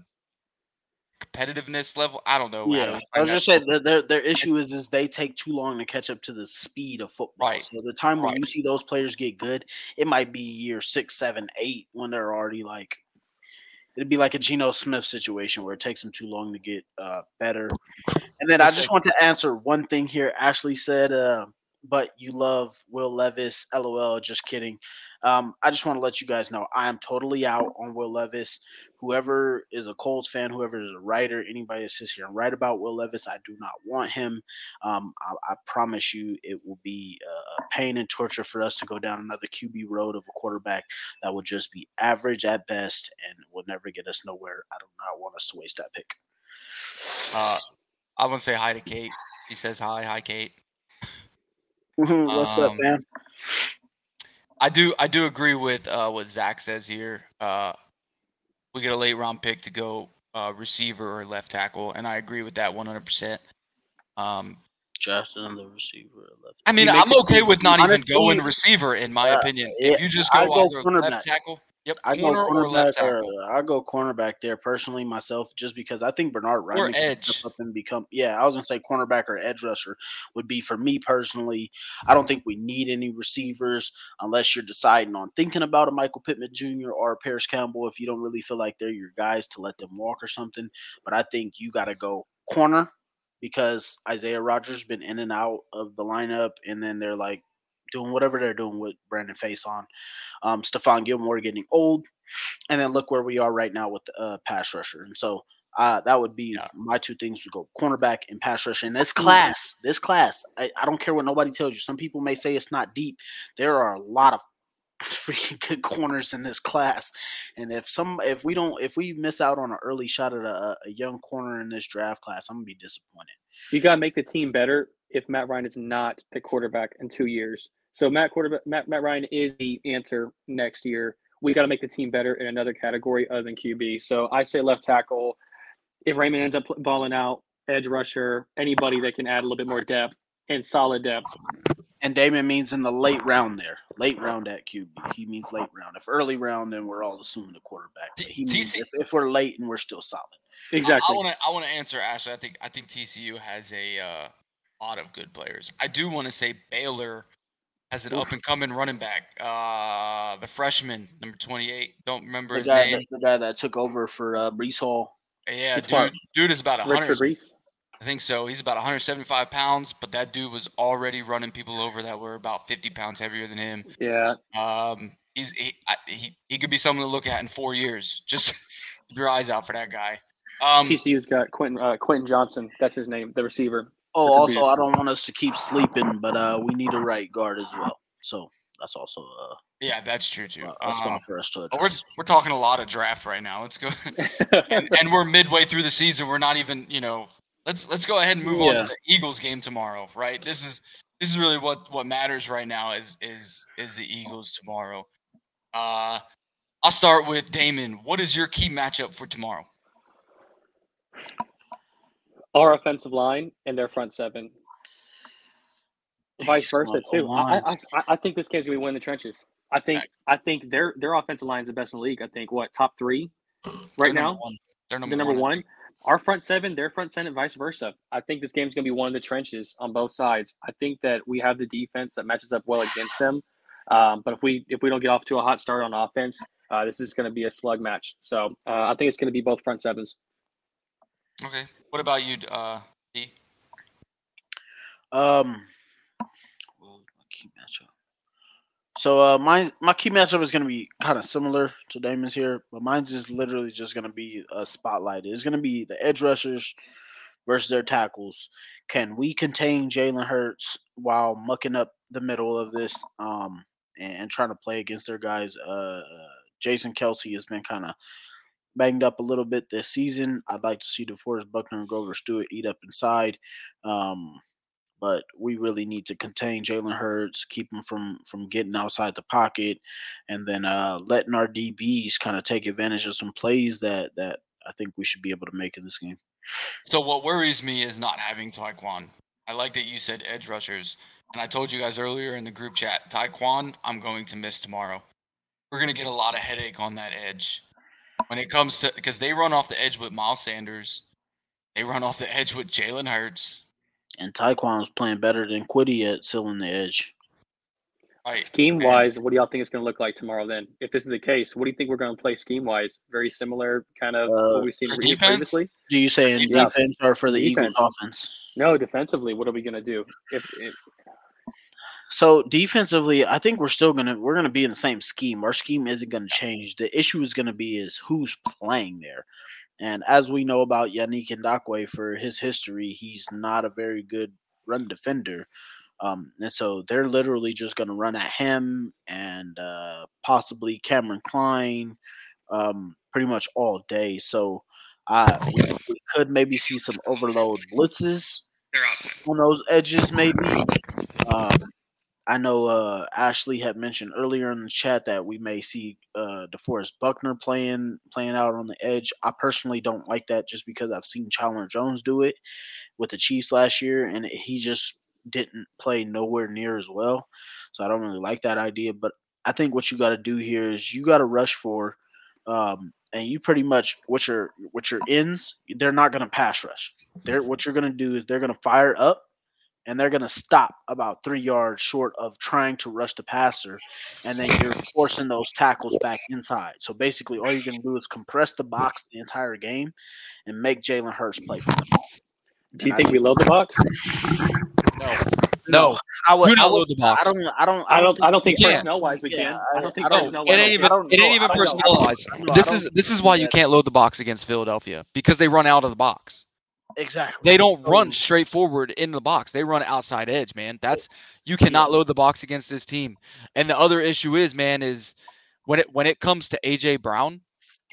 competitiveness level. I don't know. how to Yeah, I explain was just saying that their their issue is is they take too long to catch up to the speed of football. Right, So the time when you see those players get good, it might be year six, seven, eight when they're already like. It'd be like a Geno Smith situation where it takes them too long to get uh, better. And then I just want to answer one thing here. Ashley said, uh, "But you love Will Levis." LOL. Just kidding. Um, I just want to let you guys know I am totally out on Will Levis. Whoever is a Colts fan, whoever is a writer, anybody that sits here and write about Will Levis, I do not want him. Um, I, I promise you, it will be uh, pain and torture for us to go down another QB road of a quarterback that would just be average at best and will never get us nowhere. I do not want us to waste that pick. Uh, I want to say hi to Kate. He says hi. Hi, Kate. What's up, man? I do I do agree with uh, what Zach says here. Uh, we get a late round pick to go uh, receiver or left tackle, and I agree with that 100. percent The receiver. Left. I mean, I'm okay with not honestly, even going receiver, in my uh, opinion. if you just go I go either cornerback. left tackle, yep, I go corner or left tackle. Or, I go cornerback there personally myself, just because I think Bernhard Raimann can step up and become. Yeah, I was gonna say cornerback or edge rusher would be for me personally. I don't think we need any receivers unless you're deciding on thinking about a Michael Pittman Jr. or a Parris Campbell. If you don't really feel like they're your guys to let them walk or something, but I think you got to go corner because Isaiah Rodgers has been in and out of the lineup, and then they're like doing whatever they're doing with Brandon Facyson. Um, Stephon Gilmore getting old, and then look where we are right now with the uh, pass rusher. And so uh, that would be my two things: would go cornerback and pass rusher. And this class, this class, I, I don't care what nobody tells you. Some people may say it's not deep. There are a lot of freaking good corners in this class, and if some, if we don't, if we miss out on an early shot at a, a young corner in this draft class, I'm gonna be disappointed. You got to make the team better if Matt Ryan is not the quarterback in two years. So Matt quarterback Matt, Matt Ryan is the answer next year. We got to make the team better in another category other than QB. So I say left tackle. If Raimann ends up balling out, edge rusher, anybody that can add a little bit more depth and solid depth. And Damon means in the late round there, late round at QB. He means late round. If early round, then we're all assuming the quarterback. But he means if, if we're late and we're still solid. Exactly. I want to I want to answer Ashley. I think I think TCU has a uh, lot of good players. I do want to say Baylor has an up and coming running back. Uh, the freshman, number 28. Don't remember The his guy, name. that, the guy that took over for uh, Breece Hall. Yeah, dude, dude is about Richard 100. Reese? I think so. He's about 175 pounds, but that dude was already running people over that were about 50 pounds heavier than him. Yeah. Um, he's he, I, he he could be someone to look at in four years. Just keep your eyes out for that guy. Um, TCU's got Quentin uh, Quentin Johnston. That's his name, the receiver. Oh, That's also, I don't want us to keep sleeping, but uh, we need a right guard as well. So that's also uh, Yeah, that's true too. a spot Um, for us to but we're we're talking a lot of draft right now. Let's go, and, and we're midway through the season. We're not even, you know, let's let's go ahead and move on to the Eagles game tomorrow. Right, this is this is really what what matters right now is is is the Eagles tomorrow. Uh, I'll start with Damon. What is your key matchup for tomorrow? Our offensive line and their front seven. Vice versa too. I, I, O-lines. I I think this game's gonna be win in the trenches. I think I think their their offensive line is the best in the league. I think what top three right They're now. one. They're number, the number one. One. Our front seven, their front seven, vice versa. I think this game's going to be one of the trenches on both sides. I think that we have the defense that matches up well against them. Um, but if we if we don't get off to a hot start on offense, uh, this is going to be a slug match. So uh, I think it's going to be both front sevens. Okay. What about you, uh, D? Um, well, my key matchup. So uh, my my key matchup is going to be kind of similar to Damon's here, but mine's is literally just going to be a spotlight. It's going to be the edge rushers versus their tackles. Can we contain Jalen Hurts while mucking up the middle of this um, and, and trying to play against their guys? Uh, Jason Kelce has been kind of banged up a little bit this season. I'd like to see DeForest Buckner and Grover Stewart eat up inside. Um, but we really need to contain Jalen Hurts, keep him from from getting outside the pocket, and then uh, letting our DBs kind of take advantage of some plays that that I think we should be able to make in this game. So what worries me is not having Tyquan. I like that you said edge rushers, and I told you guys earlier in the group chat, Tyquan, I'm going to miss tomorrow. We're gonna get a lot of headache on that edge when it comes to because they run off the edge with Miles Sanders, they run off the edge with Jalen Hurts. And Tyquan was playing better than Kwity at sealing the edge. Right. Scheme wise, what do y'all think it's going to look like tomorrow? Then, if this is the case, what do you think we're going to play scheme wise? Very similar, kind of Uh, what we've seen defense? previously. Do you say in Yeah. defense or for the Defense. Eagles offense? No, defensively, what are we going to do? If, if So defensively, I think we're still gonna we're gonna be in the same scheme. Our scheme isn't gonna change. The issue is gonna be is who's playing there. And as we know about Yannick Ngakoue for his history, he's not a very good run defender. Um, and so they're literally just gonna run at him and uh, possibly Kameron Cline um, pretty much all day. So uh, we, we could maybe see some overload blitzes on those edges, maybe. Um, I know uh, Ashley had mentioned earlier in the chat that we may see uh, DeForest Buckner playing playing out on the edge. I personally don't like that just because I've seen Chandler Jones do it with the Chiefs last year, and he just didn't play nowhere near as well. So I don't really like that idea. But I think what you got to do here is you got to rush for, um, and you pretty much what your what your ends. They're not going to pass rush. They're what you're going to do is they're going to fire up and they're going to stop about three yards short of trying to rush the passer, and then you're forcing those tackles back inside. So basically, all you're going to do is compress the box the entire game and make Jalen Hurts play for the ball. do you think we load the box? No. No, I would do I not would- load the box. I don't. I don't. I don't. I don't think You can't. personnel wise we Yeah, can. I- I don't think I don't- personnel it ain't even it ain't even don't know. personalized. I don't know. This is this is why you can't load the box against Philadelphia because they run out of the box. Exactly. They don't run straight forward in the box. They run outside edge, man. That's you cannot load the box against this team. And the other issue is, man, is when it when it comes to AJ Brown,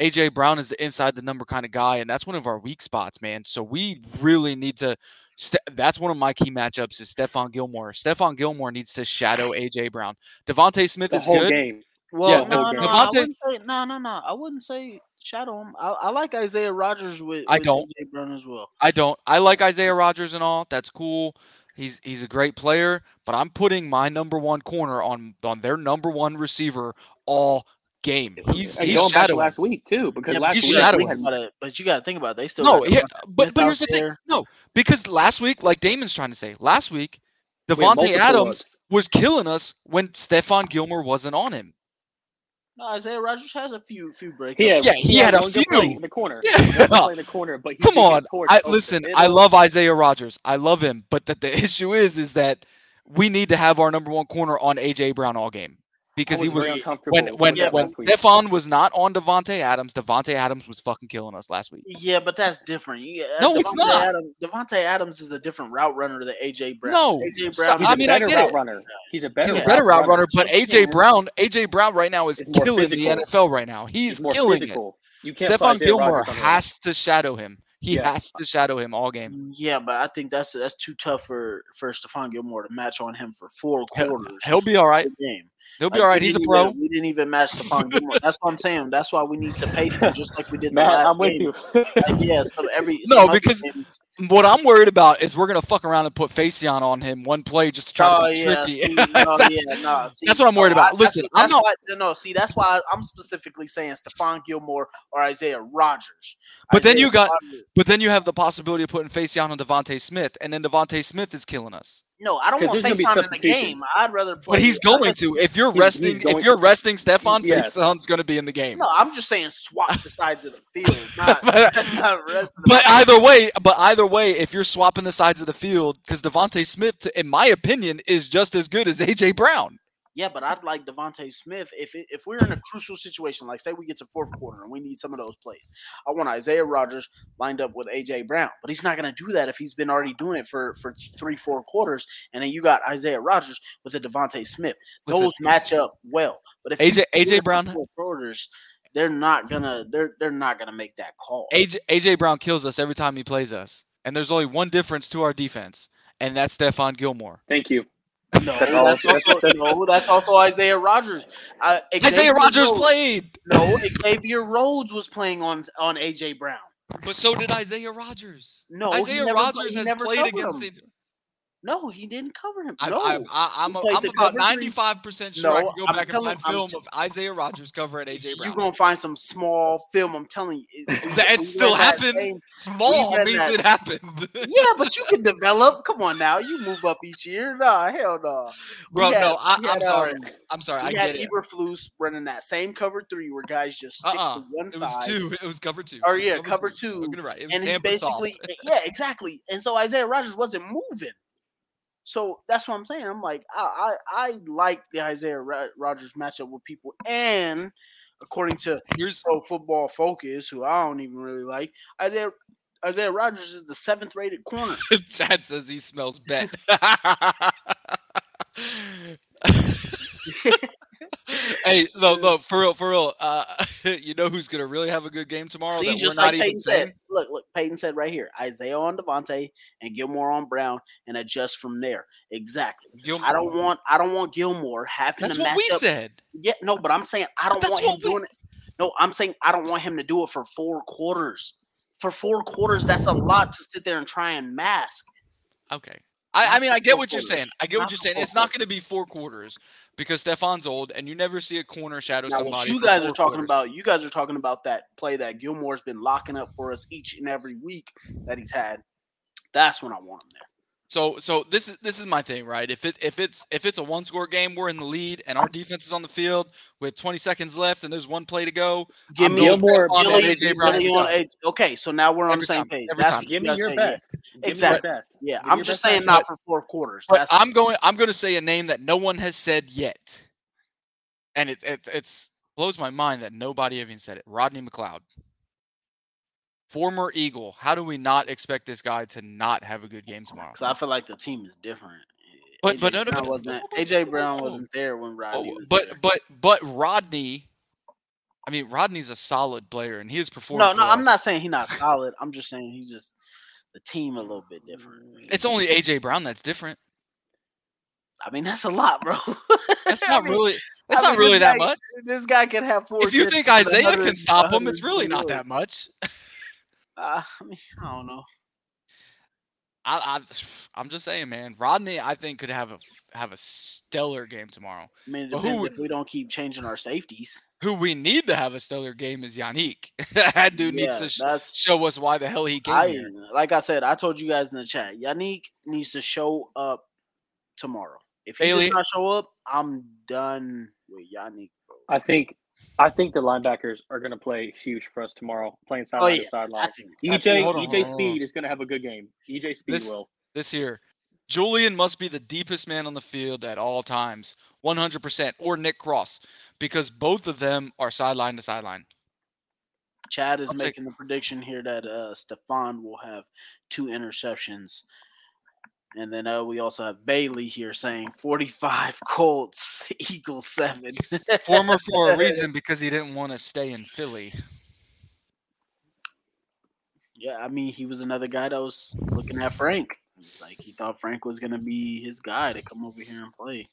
AJ Brown is the inside the number kind of guy, and that's one of our weak spots, man. So we really need to. Ste- that's one of my key matchups is Stephon Gilmore. Stephon Gilmore needs to shadow AJ Brown. DeVonta Smith The is whole good. game. Well, Yeah, no, no, no, Devontae- wouldn't say, no, no, no. I wouldn't say shadow him. I, I like Isaiah Rodgers with, I with don't. AJ Brown as well. I don't. I like Isaiah Rodgers and all. That's cool. He's he's a great player, but I'm putting my number one corner on on their number one receiver all game. He's And he's going back last week too, because Yeah, last week shadowing. we had But, uh, but you got to think about it. They still No, yeah, but but out here's the thing. No, because last week, like Damon's trying to say, last week, we Davante Adams was killing us when Stephon Gilmore wasn't on him. No, Isaiah Rodgers has a few few breakups. He had, Yeah, he had a one good play few. in the corner. Yeah. Play in the corner, but he Come on, I listen. I love Isaiah Rogers. I love him, but that the issue is, is that we need to have our number one corner on AJ Brown all game because I he was was uncomfortable when when with that when last. Stephon was not on Davante Adams. Davante Adams was fucking killing us last week. Yeah, but that's different. You, uh, No, it's not. Adams, Davante Adams is a different route runner than AJ Brown. No, AJ Brown. He's I a mean, I get route it. runner. He's a better, He's a better route runner, but So, AJ. Brown, AJ Brown right now is He's more killing the. NFL right now. He's, He's killing physical. You it. can't Stephon Gilmore him. has to shadow him. He Yes. has to shadow him all game. Yeah, but I think that's that's too tough for for Stephon Gilmore to match on him for four He'll, quarters. he'll be all right. of the game. He'll be Like, all we right. He's a pro. even- we didn't even match the Gilmore. That's what I'm saying. That's why we need to pace him just like we did the Matt, last I'm with you. Like, yeah, so every No, some because games- what I'm worried about is we're gonna fuck around and put Facyson on him one play just to try Oh to be yeah, tricky. see, no, that's, yeah, no. See, that's what I'm worried no, I- about. Listen, that's, I'm that's not. why, no, no, see, that's why I'm specifically saying Stephon Gilmore or Isaiah Rodgers. But then you got, Rodgers- but then you have the possibility of putting Facyson on DeVonta Smith, and then DeVonta Smith is killing us. no, I don't want there's Facyson in the game. I'd rather play. But he's I'd going rather- to. If you're resting, if you're to. resting Stephon, Yes. Facyson's going to be in the game. No, I'm just saying swap the sides of the field, not, But- not rest But either way, but either way, if you're swapping the sides of the field, because DeVonta Smith, in my opinion, is just as good as AJ Brown. Yeah, but I'd like DeVonta Smith if it, if we're in a crucial situation, like say we get to fourth quarter and we need some of those plays. I want Isaiah Rodgers lined up with AJ Brown, but he's not going to do that if he's been already doing it for for three four quarters, and then you got Isaiah Rodgers with a DeVonta Smith. Listen. Those match up well, but if AJ AJ do it for Brown, four quarters, they're not gonna they're they're not gonna make that call. AJ AJ Brown kills us every time he plays us, and there's only one difference to our defense, and that's Stephon Gilmore. Thank you. No, That's all- that's also no, that's also Isaiah Rodgers. Uh, Isaiah Xavier Rodgers Rhodes- played, No, Xavier Rhodes was playing on on AJ Brown. but so did Isaiah Rodgers. No, Isaiah never Rodgers played- has never played against him. the. No, he didn't cover him. I, no, I, I, I'm, He a, played I'm about 95 percent sure I No, can go I'm back and telling- find I'm film t- of Isaiah Rodgers covering AJ Brown. you're gonna find some small film. I'm telling you, it- That still read that happened. same- Small means that- it happened. yeah, but you can develop. Come on now, you move up each year. Nah, hell no. We Bro, had- no, I, we I'm sorry. um, I'm sorry. I we had get it. Eberflus running that same cover three where guys just stick Uh-uh. to one It was two. It was cover two. Or yeah, cover two. You're right. It was and he Tampa soft. basically, yeah, exactly. And so Isaiah Rodgers wasn't moving. So that's what I'm saying. I'm like, I I, I like the Isaiah Rodgers matchup with people, and according to Here's Pro Football Focus, who I don't even really like, Isaiah Isaiah Rodgers is the seventh rated corner. Chad says he smells bet. hey, no, no, for real, for real. Uh, you know who's gonna really have a good game tomorrow? See, that just like Peyton saying? said. Look, look, Peyton said right here: Isaiah on DeVonta and Gilmore on Brown, and adjust from there. Exactly. Gilmore. I don't want I don't want Gilmore having That's to what match we up. said. Yeah, no, but I'm saying I don't want him we- doing it. No, I'm saying I don't want him to do it for four quarters. For four quarters, that's a lot to sit there and try and mask. Okay. I, I mean, I get what you're quarters. saying. I get Not what you're saying. It's not going to be four quarters because Stephon's old, and you never see a corner shadow Now, somebody. you guys are talking quarters. about, you guys are talking about that play that Gilmore's been locking up for us each and every week that he's had. That's when I want him there. So so this is this is my thing, right? If it if it's if it's a one score game, we're in the lead, and our defense is on the field with 20 seconds left, and there's one play to go. Give I'm me going Gilmore, Stephon Billy, AJ Brown Billy on Okay, so now we're on Every the same time, page. every That's time. Give me your say, yeah. best. Give me Exactly. your best. Yeah, Give I'm just saying matchup. not for four quarters. But That's I'm going I'm going to say a name that no one has said yet, and it it it's blows my mind that nobody even said it. Rodney McLeod, former Eagle. How do we not expect this guy to not have a good game tomorrow? because I feel like the team is different. But- AJ but no, no, Brown no, wasn't no, no, AJ Brown wasn't there when Rodney Oh, was but there. but but Rodney, I mean Rodney's a solid player, and he has performed. No, no, I'm us. not saying he's not solid. I'm just saying he's just the team a little bit different. It's only AJ Brown that's different. I mean, that's a lot, bro. That's I not mean- really. That's I not mean, really that guy- much. This guy can have four. If you think Isaiah can stop him, it's really not that much. Uh, I mean, I don't know. I, I, I'm just saying, man. Rodney, I think could have a have a stellar game tomorrow. I mean, it But who depends would- if we don't keep changing our safeties. Who we need to have a stellar game is Yannick. that dude needs to sh- show us why the hell he came I here. like I said, I told you guys in the chat. Yannick needs to show up tomorrow. If he Bailey- does not show up, I'm done with Yannick. Bro. I think I think the linebackers are going to play huge for us tomorrow, playing Oh sideline yeah, to sideline. Think EJ on, EJ on, Speed is going to have a good game. EJ Speed This- will. This year. Julian must be the deepest man on the field at all times, 100%, or Nick Cross, because both of them are sideline to sideline. Chad is I'll take- making the prediction here that uh Stephon will have two interceptions. And then uh, we also have Bailey here saying 45 Colts, Eagles 7. Former for a reason because he didn't want to stay in Philly. Yeah, I mean, he was another guy that was looking at Frank. It's like he thought Frank was going to be his guy to come over here and play.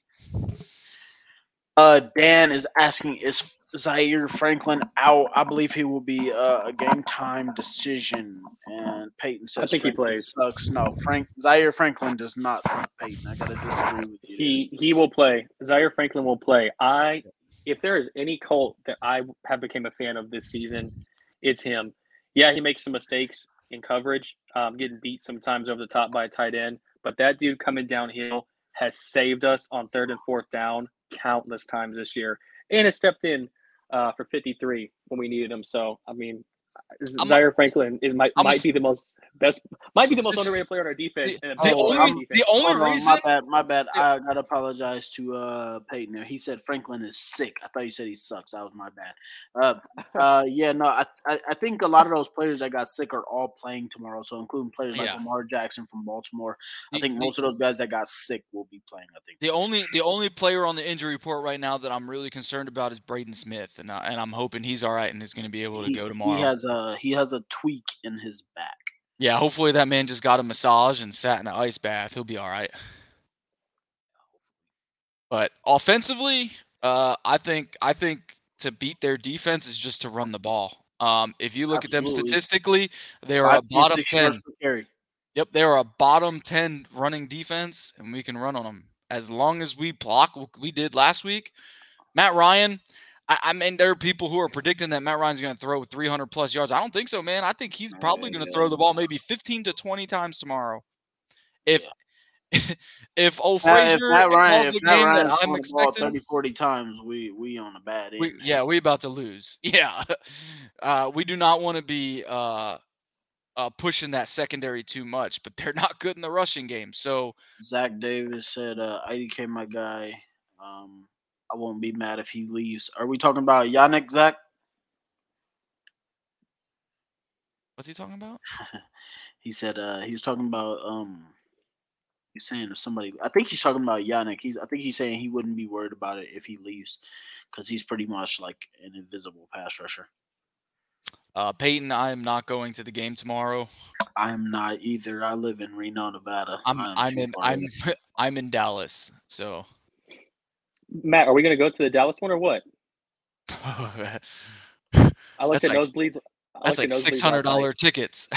Uh, Dan is asking, is Zaire Franklin out? I believe he will be uh, a game time decision. And Peyton says, I think he plays. Sucks. No, Frank Zaire Franklin does not suck. Peyton, I gotta disagree with you. He he will play. Zaire Franklin will play. I if there is any Colt that I have became a fan of this season, it's him. Yeah, he makes some mistakes in coverage, um, getting beat sometimes over the top by a tight end, but that dude coming downhill has saved us on third and fourth down countless times this year, and has stepped in uh, for 53 when we needed him. So I mean, I'm a- Zaire Franklin is might I'm might s- be the most best, might be the most This- underrated player on our defense. the- and the only- our the only Hold on, reason- my bad, my bad. I gotta apologize to uh Peyton there. He said Franklin is sick. I thought you said he sucks. That was my bad. Uh, uh yeah, no, I, I I think a lot of those players that got sick are all playing tomorrow. So including players like Yeah. Lamar Jackson from Baltimore. I think the- most of those guys that got sick will be playing. I think. The only the only player on the injury report right now that I'm really concerned about is Braden Smith, and I, and I'm hoping he's all right and is going to be able to He, go tomorrow. he has a he has a tweak in his back. yeah, hopefully that man just got a massage and sat in an ice bath. He'll be all right. But offensively, uh, I think I think to beat their defense is just to run the ball. Um, if you look at them statistically, they are a bottom ten. Yep, they are a bottom 10 running defense, and we can run on them. As long as we block what we did last week, Matt Ryan, I, I mean, there are people who are predicting that Matt Ryan's going to throw 300 plus yards. I don't think so, man. I think he's probably going to throw the ball maybe 15 to 20 times tomorrow. If if old Now, if Frazier Matt Ryan, calls if Matt game Ryan's that I'm throwing the ball expecting, 30, 40 times, we we on a bad end. we, yeah, we about to lose. Yeah, uh, we do not want to be uh, uh, pushing that secondary too much, but they're not good in the rushing game. So Zach Davis said, uh, IDK, my guy. Um, I won't be mad if he leaves. Are we talking about Yannick, Zach? what's he talking about? He said uh, he was talking about um, he's saying if somebody. I think he's talking about Yannick. He's I think he's saying he wouldn't be worried about it if he leaves, because he's pretty much like an invisible pass rusher. Uh, Peyton, I am not going to the game tomorrow. I'm not either. I live in Reno, Nevada. I'm I am I'm in I'm. I'm in Dallas. So Matt, are we going to go to the Dallas one or what? I looked at like- nosebleeds. I that's looked like at nosebleeds six last hundred night. dollar tickets.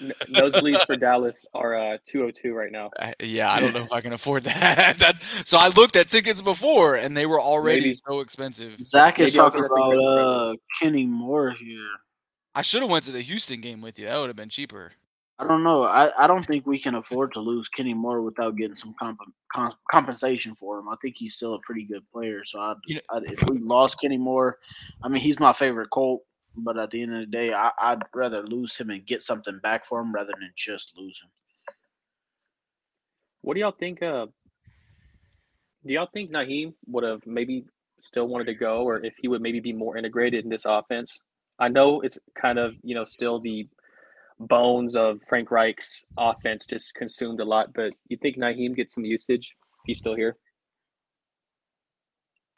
N- nosebleeds for Dallas are uh, 202 right now. I- yeah, I don't know if I can afford that. that. So I looked at tickets before, and they were already Maybe. so expensive. Zach is Maybe talking get a free about uh, Kenny Moore here. I should have went to the Houston game with you. That would have been cheaper. I don't know. I, I don't think we can afford to lose Kenny Moore without getting some comp- com- compensation for him. I think he's still a pretty good player. So I'd, You I'd, if we lost Kenny Moore, I mean he's my favorite Colt. But at the end of the day, I, I'd rather lose him and get something back for him rather than just lose him. What do y'all think? Uh, do y'all think Nyheim would have maybe still wanted to go, or if he would maybe be more integrated in this offense? I know it's kind of you know still the bones of Frank Reich's offense, just consumed a lot. But you think Nyheim gets some usage? if He's still here.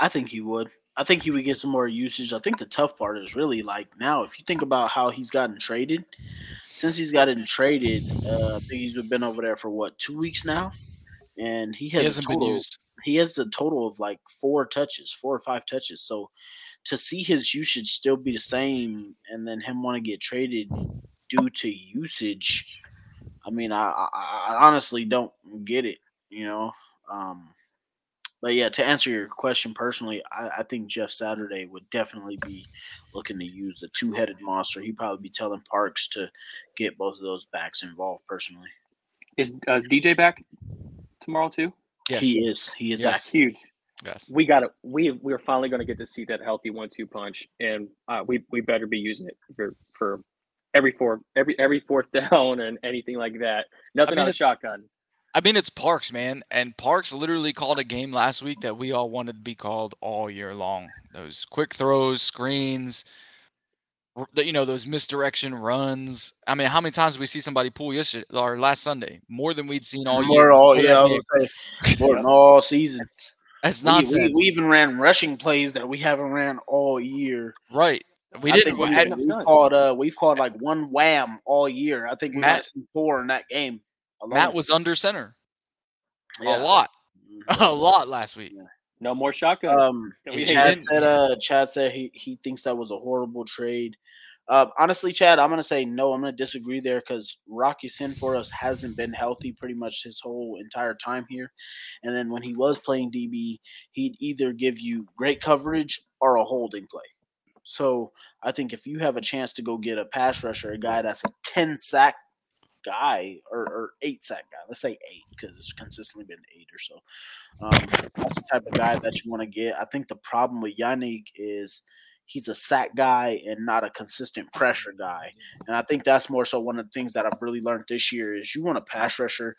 I think he would. I think he would get some more usage. I think the tough part is really like now, if you think about how he's gotten traded, since he's gotten traded, uh, I think he's been over there for what two weeks now, and he has He a hasn't been total, used. He has a total of like four touches, four or five touches. So to see his usage still be the same, and then him want to get traded due to usage, I mean, I, I, I honestly don't get it. You know. Um, but yeah, to answer your question personally, I, I think Jeff Saturday would definitely be looking to use the two headed monster. He'd probably be telling Parks to get both of those backs involved personally. Is, uh, is DJ back tomorrow too? Yes. He is. He is Yes. That's huge. Yes. We got it. We we're finally going to get to see that healthy one-two punch, and uh, we we better be using it for for every four every every fourth down and anything like that. Nothing mean, on a shotgun. I mean, it's Parks, man, and Parks literally called a game last week that we all wanted to be called all year long. Those quick throws, screens, r- the- you know, those misdirection runs. I mean, how many times did we see somebody pull yesterday or last Sunday? More than we'd seen all year. More all before yeah, I that was say more than all season. That's We, we, nonsense, we even ran rushing plays that we haven't ran all year. right? We I didn't. think we, had- we've called uh we've called like one wham all year. I think we Matt- might see four in that game. Alone. Matt was under center Yeah. a lot, a lot last week. No more shotgun. Um, we Chad said. Uh, Chad said he he thinks that was a horrible trade. Uh, honestly, Chad, I'm gonna say no. I'm gonna disagree there because Rock Ya-Sin for us hasn't been healthy pretty much his whole entire time here. And then when he was playing DB, he'd either give you great coverage or a holding play. So I think if you have a chance to go get a pass rusher, a guy that's a 10 sack guy or, or eight sack guy, let's say eight because it's consistently been eight or so. Um, that's the type of guy that you want to get. I think the problem with Yannick is he's a sack guy and not a consistent pressure guy. And I think that's more so one of the things that I've really learned this year is you want a pass rusher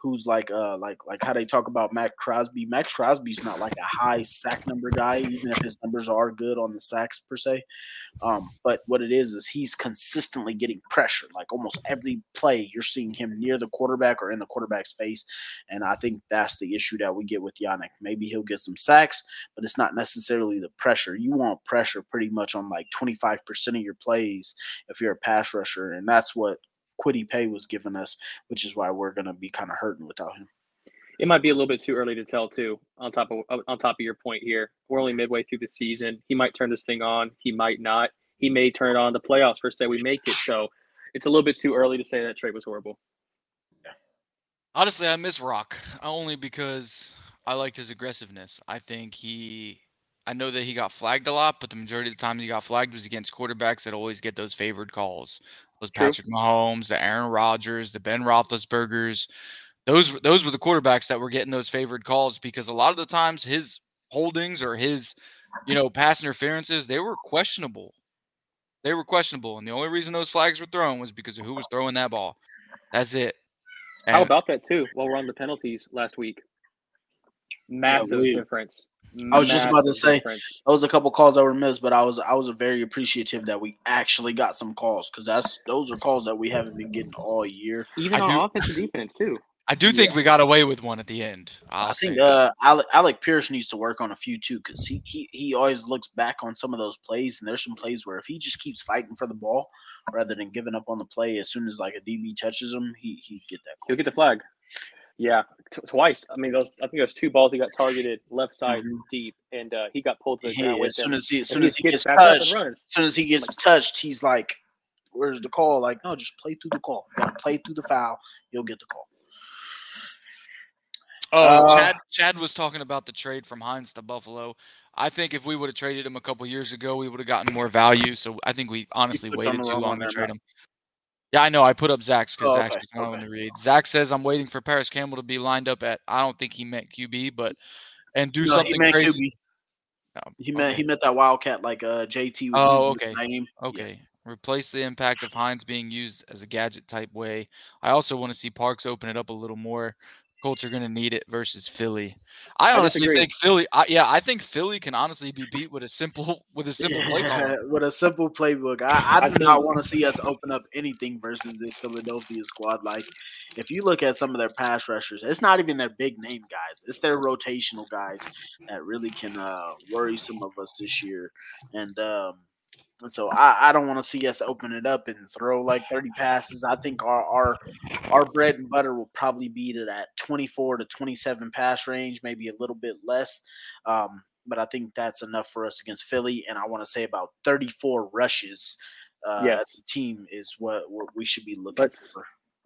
who's like uh like like how they talk about Maxx Crosby. Maxx Crosby's not like a high sack number guy, even if his numbers are good on the sacks per se. Um, but what it is is he's consistently getting pressure. Like almost every play, you're seeing him near the quarterback or in the quarterback's face. And I think that's the issue that we get with Yannick. Maybe he'll get some sacks, but it's not necessarily the pressure. You want pressure pretty much on like 25% of your plays if you're a pass rusher. And that's what Kwity Paye was giving us, which is why we're going to be kind of hurting without him. It might be a little bit too early to tell too. On top of on top of your point here, we're only midway through the season. He might turn this thing on. He might not. He may turn it on the playoffs per se. We make it, so it's a little bit too early to say that trade was horrible. Honestly, I miss Rock only because I liked his aggressiveness. I think he, I know that he got flagged a lot, but the majority of the times he got flagged was against quarterbacks that always get those favored calls. Those True. Patrick Mahomes, the Aaron Rodgers, the Ben Roethlisbergers. Those were- those were the quarterbacks that were getting those favored calls because a lot of the times his holdings or his, you know, pass interferences they were questionable. They were questionable, and the only reason those flags were thrown was because of who was throwing that ball. That's it. How about that too? While we're on the penalties last week, massive we- difference. I was just about to say difference. there was a couple calls that were missed, but I was I was very appreciative that we actually got some calls because that's those are calls that we haven't been getting all year. even I on do- offense and defense too. I do think we got away with one at the end. I'll I think uh, Alec, Alec Pierce needs to work on a few too because he, he he always looks back on some of those plays, and there's some plays where if he just keeps fighting for the ball rather than giving up on the play as soon as like a DB touches him, he he get that He'll get the flag. Yeah, t- twice. I mean, those I think those two balls he got targeted left side Mhm. deep, and uh, he got pulled to the He- ground with as soon as he as soon as he gets gets back up and touched, as soon as he gets touched, he's like, "Where's the call?" Like, no, just play through the call. You gotta play through the foul. You'll get the call. Oh, Uh, Chad Chad was talking about the trade from Hines to Buffalo. I think if we would have traded him a couple years ago, we would have gotten more value. So I think we honestly waited too long to trade Matt. him. Yeah, I know. I put up Zach's because Oh, Zach's okay, going okay. to read. Zach says I'm waiting for Parris Campbell to be lined up at. I don't think he meant QB, but and do No, something he meant crazy. Oh, He meant he meant that Wildcat like uh JT. Oh, his okay. Yeah. Okay. Replace the impact of Hines being used as a gadget type way. I also want to see Parks open it up a little more. Colts are going to need it versus Philly. I I honestly disagree. think Philly. I, yeah, I think Philly can honestly be beat with a simple with a simple play call. With a simple playbook. I, I I do not want to see us open up anything versus this Philadelphia squad. Like, if you look at some of their pass rushers, it's not even their big name guys. It's their rotational guys that really can uh, worry some of us this year. And um, and so I, I don't want to see us open it up and throw like 30 passes. I think our our our bread and butter will probably be to that 24 to 27 pass range, maybe a little bit less. Um, but I think that's enough for us against Philly. And I want to say about 34 rushes uh, Yes. as a team is what, what we should be looking Let's- for.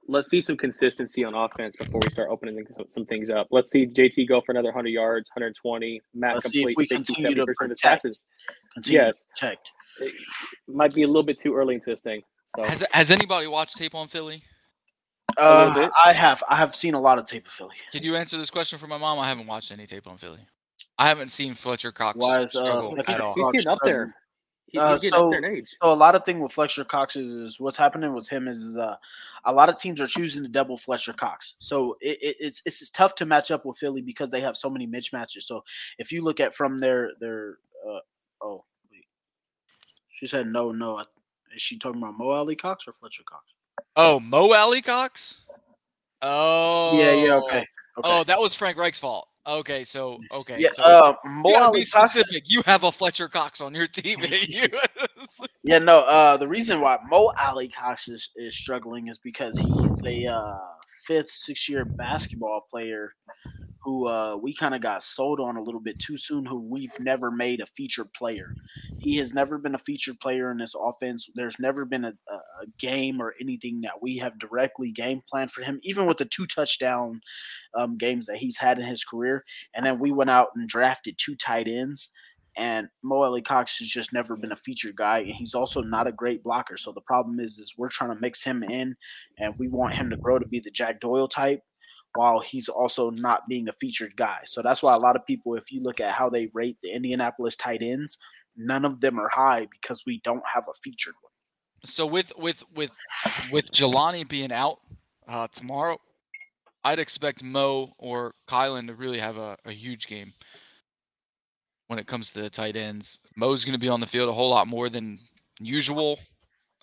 Let's see some consistency on offense before we start opening some- some things up. Let's see JT go for another 100 yards, 120. Matt Let's see if complete we 60, continue to 70% of his passes. Continue Yes. protect. It might be a little bit too early into this thing. So Has has anybody watched tape on Philly? Uh. I have I have seen a lot of tape of Philly. Can you answer this question for my mom? I haven't watched any tape on Philly. I haven't seen Fletcher Cox Why is uh, struggle Fletcher at all. he's getting up there. Struggling? He- Uh, so- up there in age. So a lot of thing with Fletcher Cox is, is what's happening with him is, is uh, a lot of teams are choosing to double Fletcher Cox. So it, it, it's it's it's tough to match up with Philly because they have so many mismatches. So if you look at from their their uh, oh wait, she said no no. Is she talking about Mo Alie-Cox or Fletcher Cox? Oh, Mo Alie-Cox. Oh. Yeah yeah okay okay Oh, that was Frank Reich's fault. Okay, so okay. yeah. so Uh, Mo you be specific. You have a Fletcher Cox on your team. Yeah, no. Uh, the reason why Mo Alie-Cox is, is struggling is because he's a uh, fifth, six year basketball player who uh, we kind of got sold on a little bit too soon, who we've never made a featured player. He has never been a featured player in this offense. There's never been a, a, game or anything that we have directly game planned for him, even with the two touchdown um, games that he's had in his career. And then we went out and drafted two tight ends. And Mo Alie-Cox has just never been a featured guy, and he's also not a great blocker. So the problem is, is we're trying to mix him in, and we want him to grow to be the Jack Doyle type while he's also not being a featured guy. So that's why a lot of people, if you look at how they rate the Indianapolis tight ends, none of them are high because we don't have a featured one. So with with with with Jelani being out uh, tomorrow, I'd expect Mo or Kylen to really have a, a huge game when it comes to the tight ends. Mo's going to be on the field a whole lot more than usual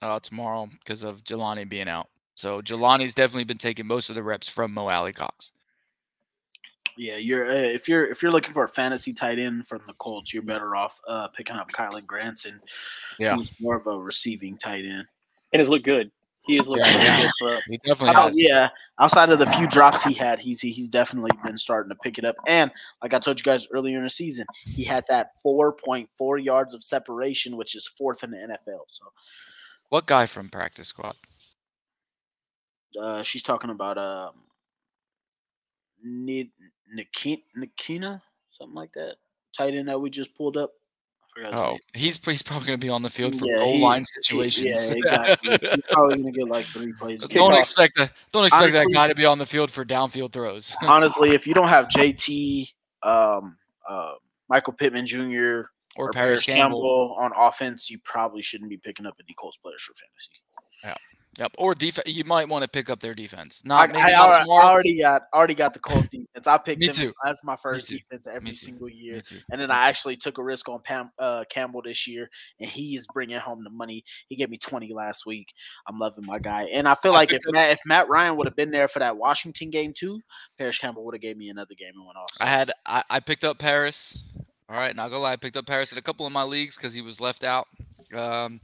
uh, tomorrow because of Jelani being out. So Jelani's definitely been taking most of the reps from Mo Alie-Cox. Yeah, you're uh, if you're if you're looking for a fantasy tight end from the Colts, you're better off uh, picking up Kylen Granson, Yeah. who's more of a receiving tight end. And has looked good. He has looked Yeah, really yeah. good for He definitely Uh, has. yeah, outside of the few drops he had, he's he's definitely been starting to pick it up. And like I told you guys earlier in the season, he had that 4.4 yards of separation, which is fourth in the NFL. So What guy from practice squad? Uh, she's talking about um, Ni- Nikina, Nikina, something like that. Tight end that we just pulled up. I forgot his Oh, he's he's probably going to be on the field for Yeah, goal he- line he- situations. yeah, exactly. He's probably gonna get like three plays. don't expect that. Don't expect that guy to be on the field for downfield throws. honestly, if you don't have JT, um, uh, Michael Pittman Jr. Or Parris Campbell. on offense, you probably shouldn't be picking up any Colts players for fantasy. Yeah. Yep. Or defense. You might want to pick up their defense. Not I, maybe I not already. I already got already got the Colts defense. I picked Me them too. as my first defense every single year, and then I actually took a risk on Pam, uh, Campbell this year, and he is bringing home the money. He gave me twenty last week. I'm loving my guy, and I feel like if Matt, if Matt Ryan would have been there for that Washington game too, Parris Campbell would have gave me another game and went off. I had I, I picked up Parris. All right, not gonna lie, I picked up Parris in a couple of my leagues because he was left out. Um,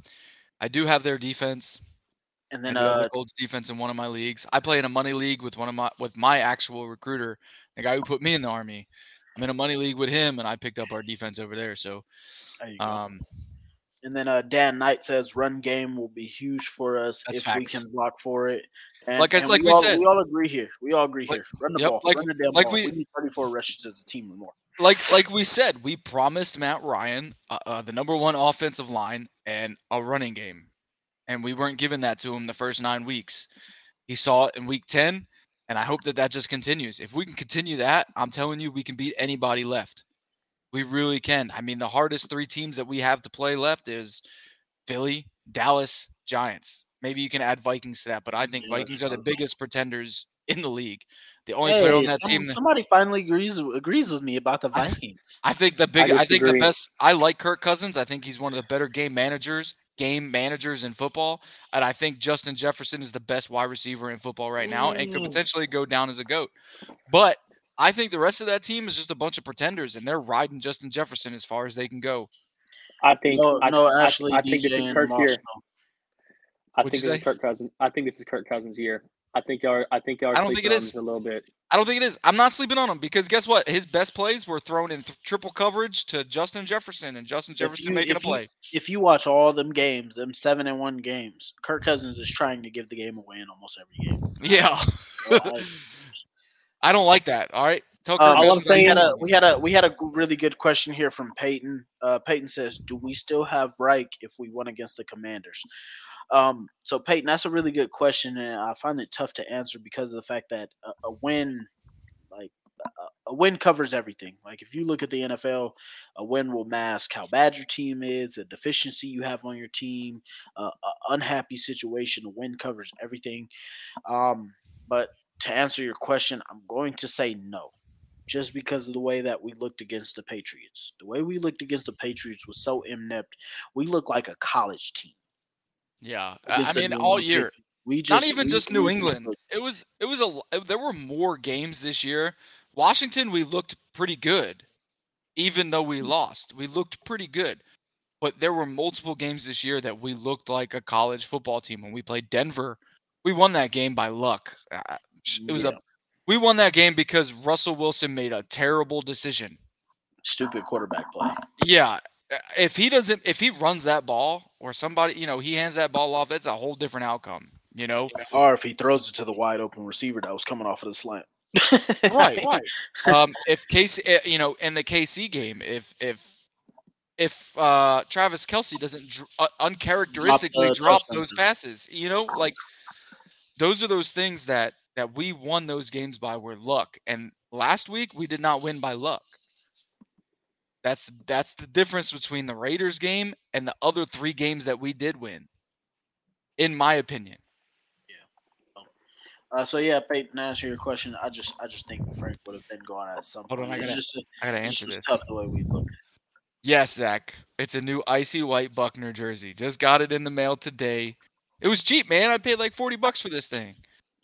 I do have their defense. And then uh, the Colts defense in one of my leagues. I play in a money league with one of my with my actual recruiter, the guy who put me in the army. I'm in a money league with him, and I picked up our defense over there. So, there um, And then uh, Dan Knight says run game will be huge for us if we can block for it. And, Like I- and like we all, said. we all agree here. We all agree Like- here. Run the yep, ball. like- run the damn like ball. we- We, need 34 rushes as a team or more. like like we said, we promised Matt Ryan uh, uh, the number one offensive line and a running game, and we weren't giving that to him the first nine weeks. He saw it in week ten, and I hope that that just continues. If we can continue that, I'm telling you, we can beat anybody left. We really can. I mean, the hardest three teams that we have to play left is Philly, Dallas, Giants. Maybe you can add Vikings to that, but I think Yeah, Vikings are the sure. biggest pretenders in the league. The only player on that some- team. that- somebody finally agrees agrees with me about the Vikings. I think the big. I, think the best. I like Kirk Cousins. I think he's one of the better game managers, game managers in football, and I think Justin Jefferson is the best wide receiver in football right now, and could potentially go down as a goat. But I think the rest of that team is just a bunch of pretenders, and they're riding Justin Jefferson as far as they can go. I think no, I, no, I- Ashley, I, think this is and Kirk's year. I What'd think you this is say? Kirk Cousins. I think this is Kirk Cousins' year. I think y'all. I think y'all. I don't think sleeping it on is. a little bit. I don't think it is. I'm not sleeping on him because guess what? His best plays were thrown in th- triple coverage to Justin Jefferson, and Justin Jefferson you- making a if you- play. If you watch all them games, them seven and one games, Kirk Cousins is trying to give the game away in almost every game. Yeah. I- I don't like that. All right. Kirk Um, All I'm Cousins I we saying- had a we had a we had a really good question here from Peyton. Uh, Peyton says, "Do we still have Reich if we won against the Commanders?" Um, so Peyton, that's a really good question, and I find it tough to answer because of the fact that a, a win, like a, a win, covers everything. Like if you look at the NFL, a win will mask how bad your team is, the deficiency you have on your team, uh, a unhappy situation. A win covers everything. Um, but to answer your question, I'm going to say no just because of the way that we looked against the Patriots. The way we looked against the Patriots was so inept. We looked like a college team. Yeah. I I mean, all England year. We Not even we- just New just England. It was it was a uh, there were more games this year. Washington we looked pretty good. Even though we lost, we looked pretty good. But there were multiple games this year that we looked like a college football team when we played Denver. We won that game by luck. It was Yeah. a We won that game because Russell Wilson made a terrible decision. Stupid quarterback play. Yeah. If he doesn't, if he runs that ball or somebody, you know, he hands that ball off, it's a whole different outcome, you know? Or if he throws it to the wide open receiver that was coming off of the slant. right, right. Um, if Casey, eh, you know, in the KC game, if if if uh, Travis Kelce doesn't dr- uh, uncharacteristically drop touchdown. those passes, you know, like those are those things that that we won those games by were luck. And last week we did not win by luck. That's that's the difference between the Raiders game and the other three games that we did win, in my opinion. Yeah. Uh, so yeah, Peyton, to answer your question, I just I just think Frank would have been going at some Hold on, point. I gotta- just, I gotta answer this. tough the way we look. Yes, Zach. It's a new icy white Buckner jersey. Just got it in the mail today. It was cheap, man. I paid like forty bucks for this thing.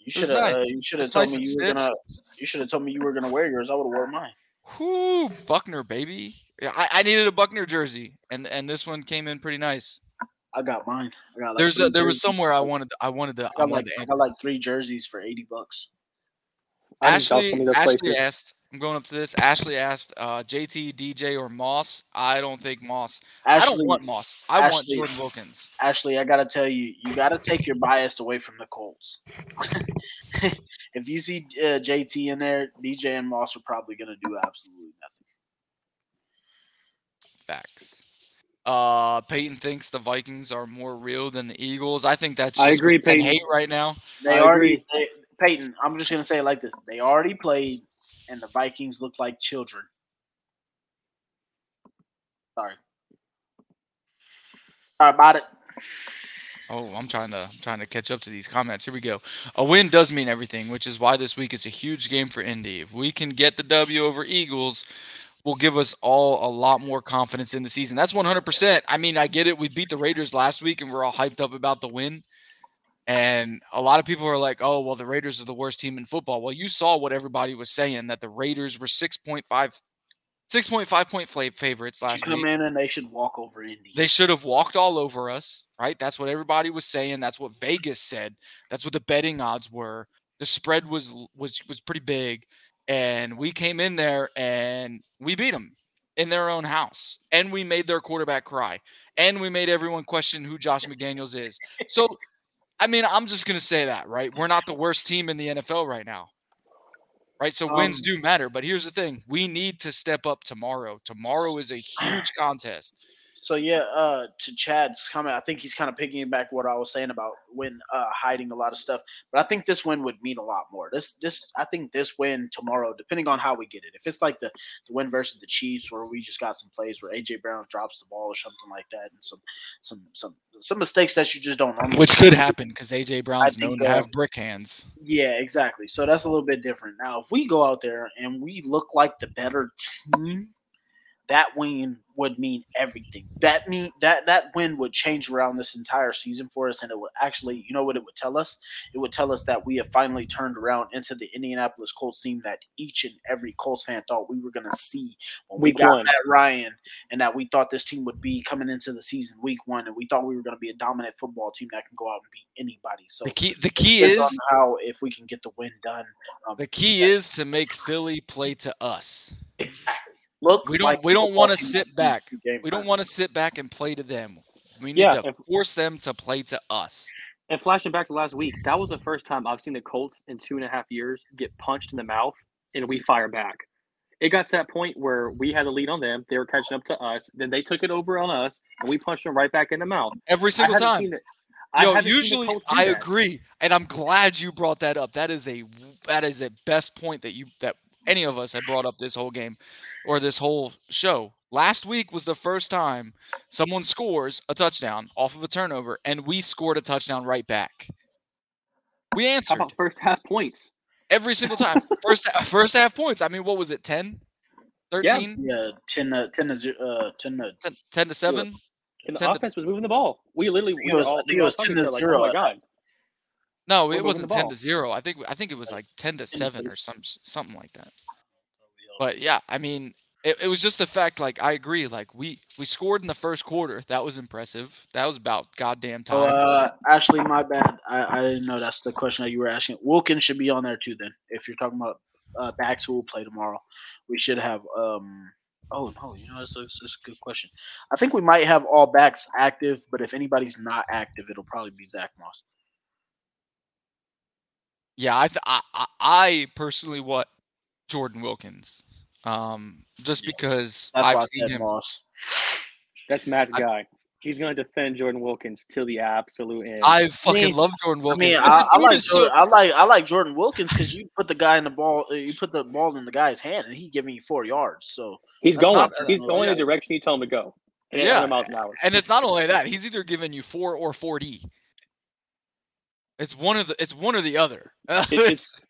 You should have nice. uh, you should have told nice me you were gonna you should have told me you were gonna wear yours. I would have worn mine. Whoo, Buckner, baby. Yeah, I, I needed a Buckner jersey, and and this one came in pretty nice. I got mine. I got like There's a, there was somewhere I wanted I wanted to I I got like I got like three jerseys for eighty bucks. I shot Ashley, some of those Ashley places. asked. I'm going up to this. Ashley asked, uh, JT, DJ, or Moss. I don't think Moss. Ashley, I don't want Moss. I want Jordan Wilkins. Ashley, I gotta tell you, you gotta take your bias away from the Colts. if you see uh, JT in there, DJ and Moss are probably gonna do absolutely nothing. Facts. Uh, Peyton thinks the Vikings are more real than the Eagles. I think that's I agree, Peyton. hate right now. They I already, they, Peyton. I'm just gonna say it like this: they already played, and the Vikings look like children. Sorry. Sorry about it. Oh, I'm trying to I'm trying to catch up to these comments. Here we go. A win does mean everything, which is why this week is a huge game for Indy. If we can get the W over Eagles, will give us all a lot more confidence in the season. That's 100%. I mean, I get it. We beat the Raiders last week and we're all hyped up about the win. And a lot of people are like, "Oh, well, the Raiders are the worst team in football." Well, you saw what everybody was saying that the Raiders were 6.5 6.5 point favorites last Come week. in and they should walk over Indy. They should have walked all over us, right? That's what everybody was saying. That's what Vegas said. That's what the betting odds were. The spread was was was pretty big, and we came in there and we beat them in their own house, and we made their quarterback cry, and we made everyone question who Josh McDaniels is. So, I mean, I'm just gonna say that, right? We're not the worst team in the NFL right now. Right, so wins Um, do matter, but here's the thing: we need to step up tomorrow. Tomorrow is a huge contest. So yeah, uh, to Chad's comment, I think he's kind of picking back what I was saying about when uh, hiding a lot of stuff. But I think this win would mean a lot more. This, this, I think this win tomorrow, depending on how we get it, if it's like the, the win versus the Chiefs, where we just got some plays where AJ Brown drops the ball or something like that, and some, some, some, some mistakes that you just don't normally Which could happen because AJ Brown's known to uh, have brick hands. Yeah, exactly. So that's a little bit different. Now, if we go out there and we look like the better team, that win would mean everything. That mean that that win would change around this entire season for us, and it would actually, you know, what it would tell us? It would tell us that we have finally turned around into the Indianapolis Colts team that each and every Colts fan thought we were going to see when we Week got one. Matt Ryan, and that we thought this team would be coming into the season week one, and we thought we were going to be a dominant football team that can go out and beat anybody. So The key, the key is how if we can get the win done. Um, the key is to make Philly play to us. exactly. Look, We don't like we don't want to sit back. beats you game We don't want to sit back and play to them. We need Yeah, to if- force them to play to us. And flashing back to last week, that was the first time I've seen the Colts in two and a half years get punched in the mouth, and we fire back. It got to that point where we had the lead on them. They were catching up to us. Then they took it over on us, and we punched them right back in the mouth. Every single haven't time. seen it- Yo, haven't seen the usually I that. agree, and I'm glad you brought that up. That is a that is a best point that you that any of us had brought up this whole game or this whole show. Last week was the first time someone scores a touchdown off of a turnover, and we scored a touchdown right back. We How answered about first half points? every single time. First first half points. I mean, what was it? 10? 13? Yeah, 10 to 10 to, uh, 10 to 10, 10 to 7? And the 10 to- offense was moving the ball. We literally we it were was- I all, think it was 10 to zero Like, oh my god! No, it wasn't 10 to 0. I think I think it was like 10 to 7 or some something like that. But yeah, I mean, It, it was just the fact, like I agree, like we we scored in the first quarter. That was impressive. That was about goddamn time. Uh, Ashley, my bad. I, I didn't know that's the question that you were asking. Wilkins should be on there too. Then, if you're talking about uh, backs who will play tomorrow, we should have. um Oh no, you know that's a, that's a good question. I think we might have all backs active, but if anybody's not active, it'll probably be Zach Moss. Yeah, I, th- I I- I personally want Jordan Wilkins, um, just because That's I I've seen him. Moss. That's Matt's I- guy. He's going to defend Jordan Wilkins till the absolute end. I fucking mean- love Jordan I Wilkins. mean, I, I like is so- Jordan, I like I like Jordan Wilkins because you put the guy in the ball, uh, you put the ball in the guy's hand, and he giving you four yards. So He's going. not- He's going yeah. the direction you tell him to go. And Yeah. miles an hour. and it's not only that; he's either giving you four or forty. It's one of the. It's one or the other. it's,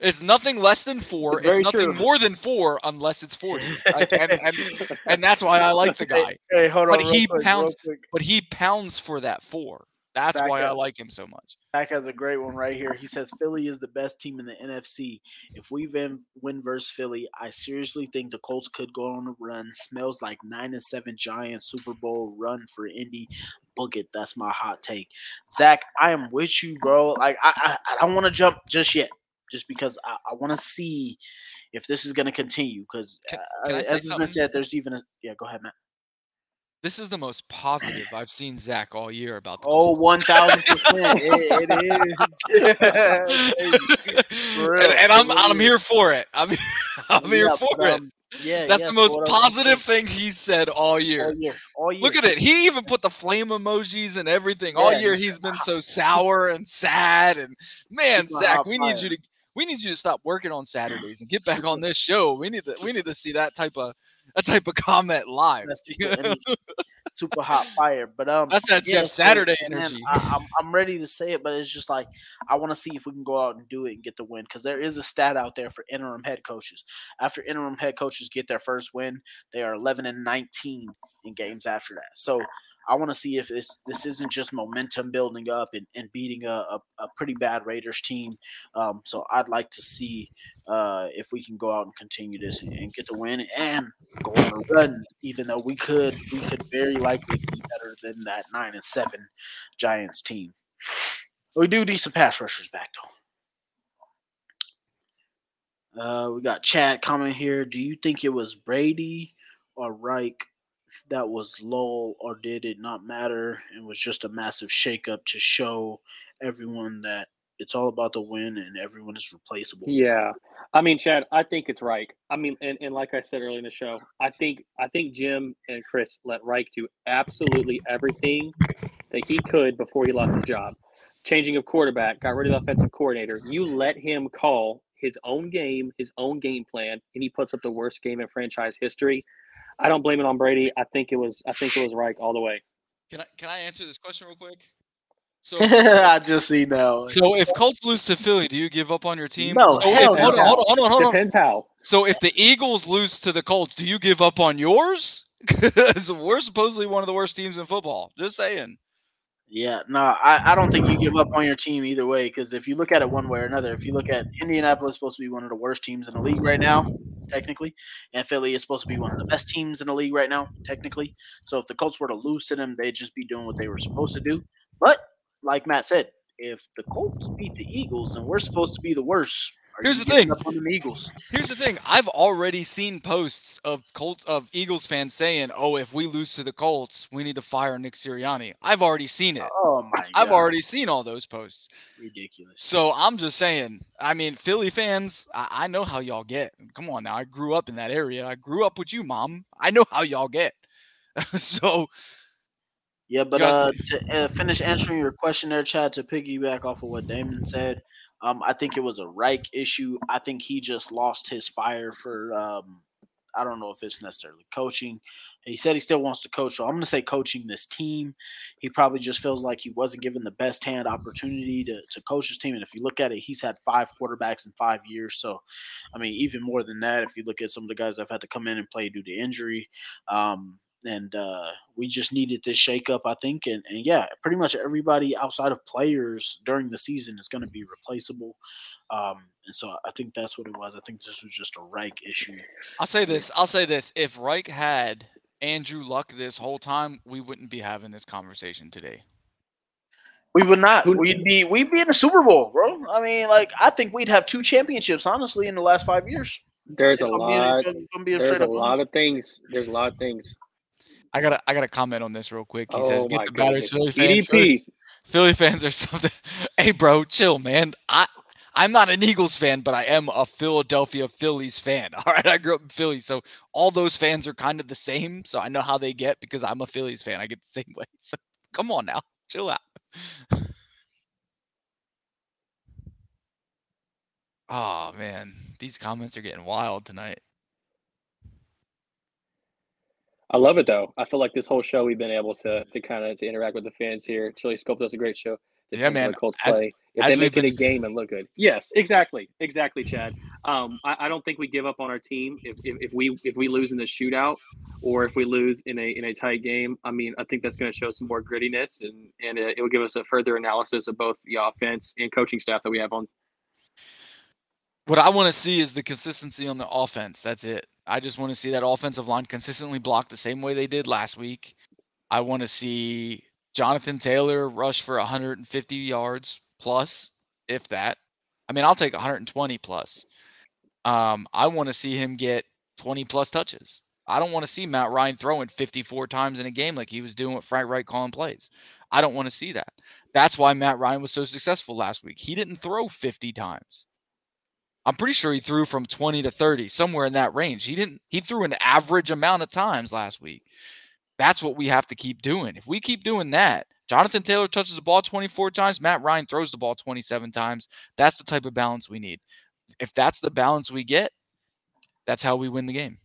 it's nothing less than four. It's It's, nothing true. more than four unless it's forty. Like, and, and, and that's why I like the guy. Hey, hold on, but he quick, pounds. But he pounds for that four. That's Zach, why I uh, like him so much. Zach has a great one right here. He says Philly is the best team in the NFC. If we win, win versus Philly, I seriously think the Colts could go on a run. Smells like nine and seven Giants Super Bowl run for Indy. Book it. That's my hot take. Zach, I am with you, bro. Like I, I, I don't want to jump just yet, just because I, I want to see if this is going to continue. Because uh, I as has been said, there's even a yeah. Go ahead, Matt. This is the most positive I've seen Zach all year about the Oh, one thousand percent. It is. And, and I'm I'm here for it. I'm I'm here Yeah, for it. um, yeah, That's yes, the most what I was gonna say. positive thing he's said all year. All year, all year. Look at it. He even put the flame emojis and everything. All year he's been ah, so sour and sad. And man, Zach, we need you to we need you to stop working on Saturdays and get back on this show. We need to we need to see that type of that type of comment live. Super, know? energy, super hot fire. But um, That's that yeah, Jeff Saturday man, energy. I, I'm I'm ready to say it, but it's just like I want to see if we can go out and do it and get the win because there is a stat out there for interim head coaches. After interim head coaches get their first win, they are 11 and 19 in games after that. So. I want to see if this this isn't just momentum building up and, and beating a, a, a pretty bad Raiders team. Um, so I'd like to see uh, if we can go out and continue this and, and get the win and go on a run. Even though we could we could very likely be better than that nine and seven Giants team. We do need some pass rushers back though. Uh, we got Chad comment here. Do you think it was Brady or Reich that was low, or did it not matter and was just a massive shakeup to show everyone that it's all about the win and everyone is replaceable? Yeah. I mean, Chad, I think it's Reich. I mean, and, and like I said earlier in the show, I think I think Jim and Chris let Reich do absolutely everything that he could before he lost his job. Changing of quarterback, got rid of the offensive coordinator. You let him call his own game, his own game plan, and he puts up the worst game in franchise history. I don't blame it on Brady. I think it was I think it was Reich all the way. Can I can I answer this question real quick? So I just see now. So if Colts lose to Philly, do you give up on your team? No, so hell if, hold, no. on, hold on, hold on, hold on. Depends how. So if the Eagles lose to the Colts, do you give up on yours? Because we're supposedly one of the worst teams in football. Just saying. Yeah, no, I, I don't think you give up on your team either way. Because if you look at it one way or another, if you look at Indianapolis, supposed to be one of the worst teams in the league right now, technically, and Philly is supposed to be one of the best teams in the league right now, technically. So if the Colts were to lose to them, they'd just be doing what they were supposed to do. But like Matt said, if the Colts beat the Eagles and we're supposed to be the worst, Here's the thing. up on the Eagles? Here's the thing. I've already seen posts of Colts of Eagles fans saying, "Oh, if we lose to the Colts, we need to fire Nick Sirianni." I've already seen it. Oh my! I've already seen all those posts. ridiculous. So I'm just saying. I mean, Philly fans, I, I know how y'all get. Come on now. I grew up in that area. I grew up with you, mom. I know how y'all get. so Yeah, but uh, to uh, finish answering your question there, Chad, to piggyback off of what Damon said, um, I think it was a Reich issue. I think he just lost his fire for. Um, I don't know if it's necessarily coaching. He said he still wants to coach, so I'm going to say coaching this team. He probably just feels like he wasn't given the best hand opportunity to, to coach his team. And if you look at it, he's had five quarterbacks in five years. So, I mean, even more than that, if you look at some of the guys that have had to come in and play due to injury, um, and uh, we just needed this shakeup, I think. And, and yeah, pretty much everybody outside of players during the season is going to be replaceable. Um, and so I think that's what it was. I think this was just a Reich issue. I'll say this. I'll say this. If Reich had Andrew Luck this whole time, we wouldn't be having this conversation today. We would not. We'd be we'd be in the Super Bowl, bro. I mean, like I think we'd have two championships, honestly, in the last five years. There's If a I'm lot. if I'm- if I'm being There's a lot honest. of things. There's a lot of things. I gotta I gotta comment on this real quick. He Oh says, "Get the batteries, Philly fans. Philly, EDP. Philly fans or something." hey, bro, chill, man. I I'm not an Eagles fan, but I am a Philadelphia Phillies fan. All right, I grew up in Philly, so all those fans are kind of the same. So I know how they get because I'm a Phillies fan. I get the same way. So come on now, chill out. Oh man, these comments are getting wild tonight. I love it though. I feel like this whole show we've been able to to kind of to interact with the fans here. Chili Scope does a great show. Yeah, Depends on man. The Colts As- play. If they make it a game and look good. Yes, exactly, exactly, Chad. Um, I, I don't think we give up on our team if, if, if we if we lose in the shootout or if we lose in a in a tight game. I mean, I think that's going to show some more grittiness and and it will give us a further analysis of both the offense and coaching staff that we have on. What I want to see is the consistency on the offense. That's it. I just want to see that offensive line consistently block the same way they did last week. I want to see Jonathan Taylor rush for 150 yards plus, if that. I mean, I'll take 120 plus. Um, I want to see him get 20 plus touches. I don't want to see Matt Ryan throwing 54 times in a game like he was doing with Frank Reich calling plays. I don't want to see that. That's why Matt Ryan was so successful last week. He didn't throw 50 times. I'm pretty sure he threw from 20 to 30, somewhere in that range. He didn't he threw an average amount of times last week. That's what we have to keep doing. If we keep doing that, Jonathan Taylor touches the ball 24 times, Matt Ryan throws the ball 27 times. That's the type of balance we need. If that's the balance we get, that's how we win the game.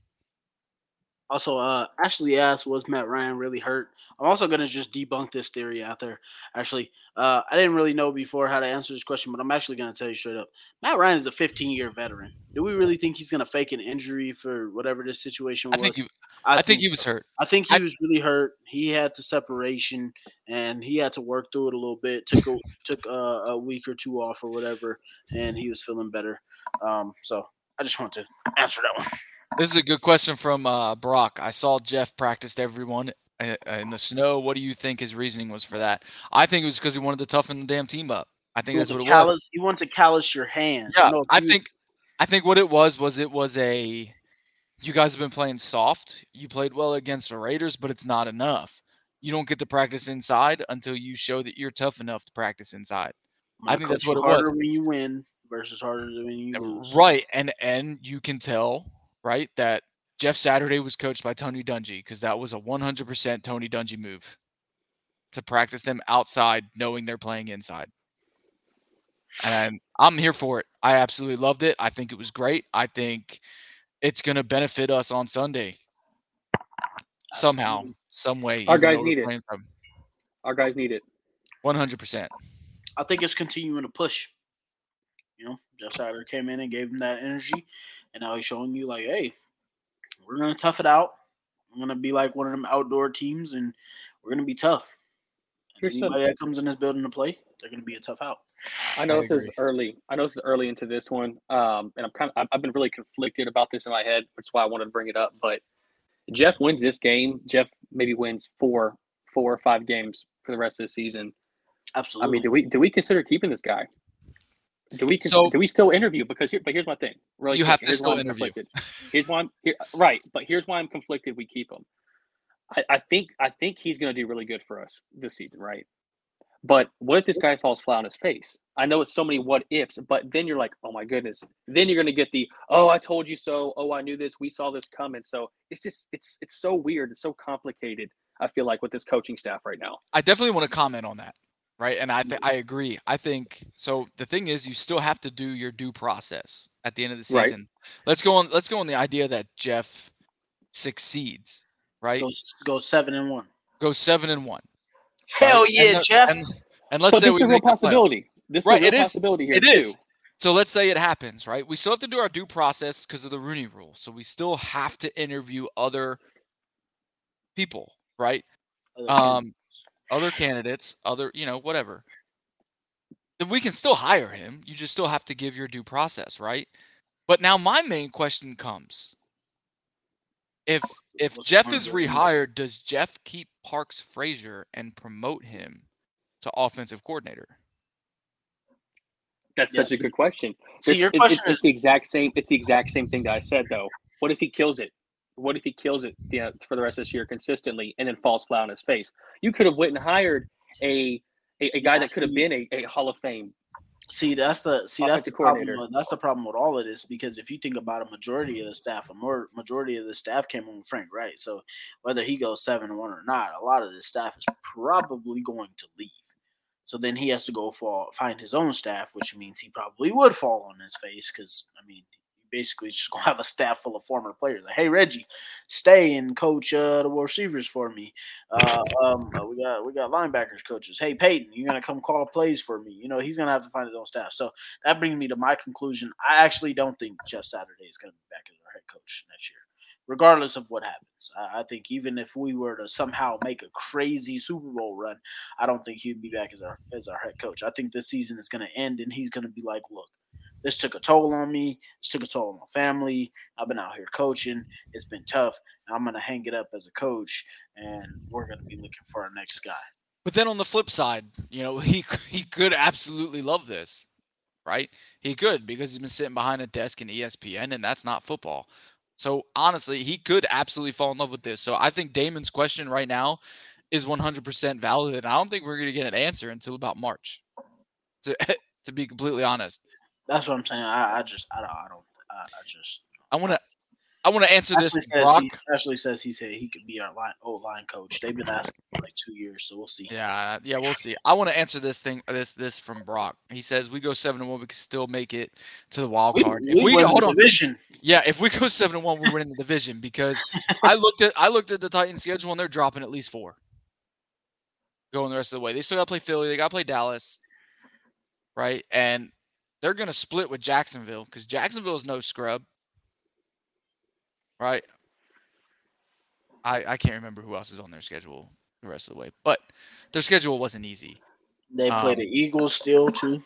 Also, uh, Ashley asked, "Was Matt Ryan really hurt?" I'm also gonna just debunk this theory out there. Actually, uh, I didn't really know before how to answer this question, but I'm actually gonna tell you straight up. Matt Ryan is a 15 year veteran. Do we really think he's gonna fake an injury for whatever this situation was? I think he, I, think he was hurt. I think he I- was really hurt. He had the separation, and he had to work through it a little bit. Took a, took a, a week or two off or whatever, and he was feeling better. Um, so I just want to answer that one. This is a good question from uh, Brock. I saw Jeff practiced everyone uh, in the snow. What do you think his reasoning was for that? I think it was because he wanted to toughen the damn team up. I think that's what it was. You want to callous your hand. Yeah, You I think I think what it was was it was a you guys have been playing soft. You played well against the Raiders, but it's not enough. You don't get to practice inside until you show that you're tough enough to practice inside. I think that's what it harder was. when you win versus harder when you lose. Right, and and you can tell, right, that Jeff Saturday was coached by Tony Dungy because that was a 100% Tony Dungy move to practice them outside, knowing they're playing inside. And I'm here for it. I absolutely loved it. I think it was great. I think it's going to benefit us on Sunday somehow, some way. Our guys need it. from- Our guys need it. 100%. I think it's continuing to push. You know, Jeff Saturday came in and gave him that energy, and now he's showing you like, hey, we're gonna tough it out. We're gonna be like one of them outdoor teams, and we're gonna be tough. And Here's some- anybody that comes in this building to play, they're gonna be a tough out. I know I this is early. I know this is early into this one, um, and I'm kind of I've- I've been really conflicted about this in my head, which is why I wanted to bring it up. But Jeff wins this game. Jeff maybe wins four, four or five games for the rest of the season. Absolutely. I mean, do we do we consider keeping this guy? Do we So- do we still interview? Because here, but here's my thing. Really You quick, have to here's still interview. conflicted. Here's why I'm here, right, but here's why I'm conflicted. We keep him. I, I think I think he's going to do really good for us this season, right? But what if this guy falls flat on his face? I know it's so many what ifs, but then you're like, oh my goodness. Then you're gonna get the oh I told you so. Oh I knew this. We saw this coming. So it's just it's it's so weird. It's so complicated. I feel like with this coaching staff right now. I definitely want to comment on that, right? And I th- I agree. I think so. The thing is, you still have to do your due process at the end of the season. Right. season. Let's go on. Let's go on the idea that Jeff succeeds, right? Go go seven and one. Go seven and one. Hell right? yeah, and, the- Jeff. And, and let's but say this we is a real make the playoffs. possibility. This right? is a real possibility here It too. is. So let's say it happens, right? We still have to do our due process because of the Rooney Rule. So we still have to interview other people, right? Um other candidates other you know whatever then we can still hire him. You just still have to give your due process, right? But now my main question comes: if if Jeff is of doing that? rehired, does Jeff keep Parks Frazier and promote him to offensive coordinator? That's Yeah. such a good question. See, It's- your it- question it's, it's the exact same. It's the exact same thing that I said though. What if he kills it? What if he kills it you know, for the rest of this year consistently and then falls flat on his face? You could have went and hired a a, a guy Yeah, that could have been a, a Hall of Fame. See, that's the see that's the problem. with- That's the problem with all of this because if you think about a majority of the staff, a more majority of the staff came on Frank Reich. So whether he goes seven and one or not, a lot of the staff is probably going to leave. So then he has to go for find his own staff, which means he probably would fall on his face because I mean, basically just gonna have a staff full of former players. Like, hey Reggie, stay and coach uh, the receivers for me. Uh, um, uh, we got we got linebackers coaches. Hey Peyton, you're gonna come call plays for me. You know he's gonna have to find his own staff. So that brings me to my conclusion. I actually don't think Jeff Saturday is gonna be back as our head coach next year, regardless of what happens. I, think even if we were to somehow make a crazy Super Bowl run, I don't think he'd be back as our as our head coach. I think this season is gonna end and he's gonna be like, look. This took a toll on me. This took a toll on my family. I've been out here coaching. It's been tough. I'm gonna hang it up as a coach, and we're gonna be looking for our next guy. But then on the flip side, you know, he he could absolutely love this, right? He could because he's been sitting behind a desk in ESPN, and that's not football. So honestly, he could absolutely fall in love with this. So I think Damon's question right now is 100% valid, and I don't think we're going to get an answer until about March. To to be completely honest, That's what I'm saying. I, I just, I don't, I don't, I, I just. I want to I want to answer this, Ashley says, Brock. he, Ashley says he said he could be our line, old line coach. They've been asking for like two years, so we'll see. Yeah, yeah, we'll see. I want to answer this thing, this this from Brock. He says we go seven and one, we can still make it to the wild card. we If we, win the hold on, division. Yeah, if we go seven and one, we're winning the division because I looked at I looked at the Titans schedule and they're dropping at least four. Going the rest of the way, they still got to play Philly, they got to play Dallas, right? And they're gonna split with Jacksonville because Jacksonville is no scrub, right? I I can't remember who else is on their schedule the rest of the way, but their schedule wasn't easy. They play Um, the Eagles still too.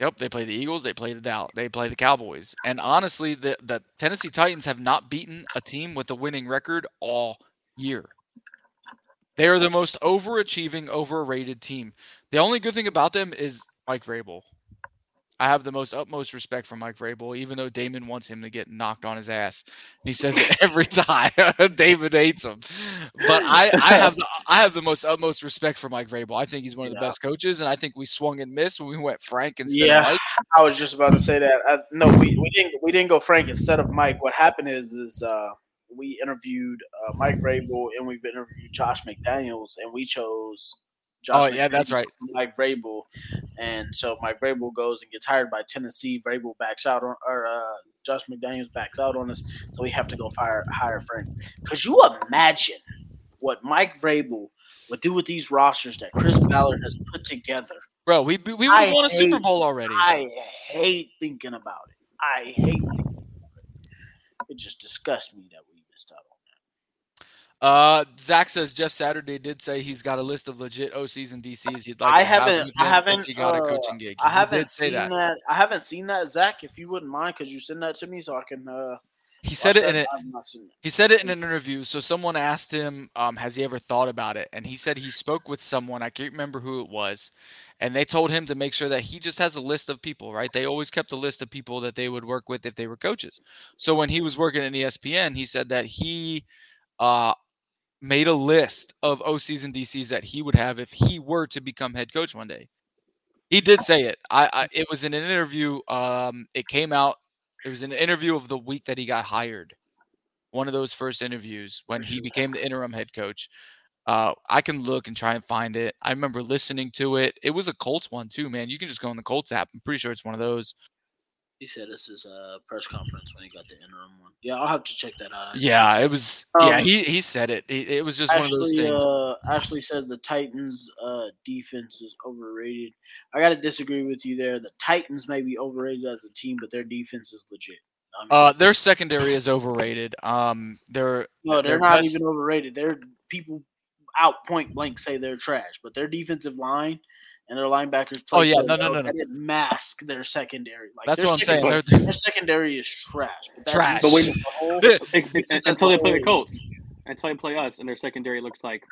Yep, they play the Eagles, they play the Dow, they play the Cowboys. And honestly, the the Tennessee Titans have not beaten a team with a winning record all year. They are the most overachieving, overrated team. The only good thing about them is Mike Vrabel. I have the most utmost respect for Mike Vrabel, even though Damon wants him to get knocked on his ass. He says it every time. David hates him, but I, I have the, I have the most utmost respect for Mike Vrabel. I think he's one of the Yeah. best coaches, and I think we swung and missed when we went Frank instead Yeah, of Mike. I was just about to say that. I, no, we, we didn't we didn't go Frank instead of Mike. What happened is is uh, we interviewed uh, Mike Vrabel and we've interviewed Josh McDaniels and we chose. Oh, yeah, that's right. Mike Vrabel, and so Mike Vrabel goes and gets hired by Tennessee. Vrabel backs out on, or uh, Josh McDaniels backs out on us, so we have to go fire hire Frank. Could you imagine what Mike Vrabel would do with these rosters that Chris Ballard has put together? Bro, we we would I have won a Super Bowl already. I hate thinking about it. I hate thinking about it. It just disgusts me that we missed out on Uh, Zach says Jeff Saturday did say he's got a list of legit OCs and DCs he'd like I haven't. I haven't. he got a uh, coaching gig. I He haven't seen that. that. I haven't seen that, Zach. If you wouldn't mind, could you send that to me so I can? Uh, He said it in that? it. I've not seen it. He said it in an interview. So someone asked him, um, has he ever thought about it? And he said he spoke with someone. I can't remember who it was. And they told him to make sure that he just has a list of people, right? They always kept a list of people that they would work with if they were coaches. So when he was working at ESPN, he said that he uh, made a list of OCs and DCs that he would have if he were to become head coach one day. He did say it. I, I it was in an interview. Um, it came out. It was an interview of the week that he got hired. One of those first interviews when he became the interim head coach. Uh, I can look and try and find it. I remember listening to it. It was a Colts one too, man. You can just go on the Colts app. I'm pretty sure it's one of those. He said this is a press conference when he got the interim one. Yeah, I'll have to check that out. Yeah, it was. yeah, Um, he he said it. It, it was just one of those things. Uh, Ashley says the Titans' uh, defense is overrated. I got to disagree with you there. The Titans may be overrated as a team, but their defense is legit. I mean, Uh, their secondary is overrated. Um, they're no, they're their not best- even overrated. They're people out point blank say they're trash, but their defensive line and their linebackers oh, play. Oh, yeah, so no, no, well no, that no. it masked their secondary. Like That's their what I'm saying. secondary- Their secondary is trash. But Trash. But wait, defense as a whole- It- defense it's- as until they play the Colts, until they play us, and their secondary looks like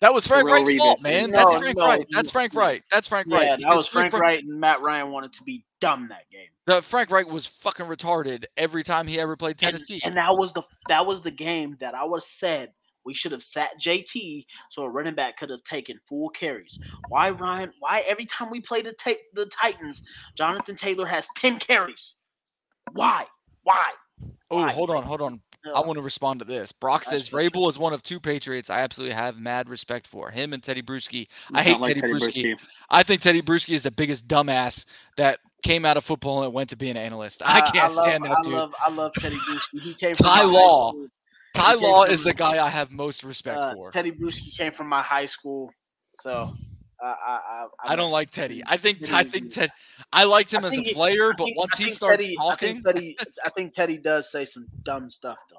That was Frank Darrell Wright's fault, man. No, That's Frank no, Wright. he- That's Frank Reich. That's Frank Yeah, Wright. that was Frank Reich- Wright and Matt Ryan wanted to be dumb that game. The Frank Reich was fucking retarded every time he ever played Tennessee. and that was the that was the game that I was have said we should have sat JT so a running back could have taken full carries. Why Ryan? Why every time we play the ta- the Titans, Jonathan Taylor has ten carries? Why? Why? oh, hold on, hold on. I want to respond to this. Brock says. Vrabel is one of two Patriots I absolutely have mad respect for. Him and Teddy Bruschi. I hate like Teddy, Teddy Bruschi. I think Teddy Bruschi is the biggest dumbass that came out of football and went to be an analyst. I can't love, stand that I dude. love I love Teddy Bruschi. He came from Ty Law. school. Ty He Law is the guy I have most respect uh, for. Teddy Bruschi came from my high school, so uh, I I I don't like Teddy. I think Teddy I think. Ted. I liked him I as a player, I but think- once he think starts Teddy, talking, I think Teddy, I think Teddy does say some dumb stuff though.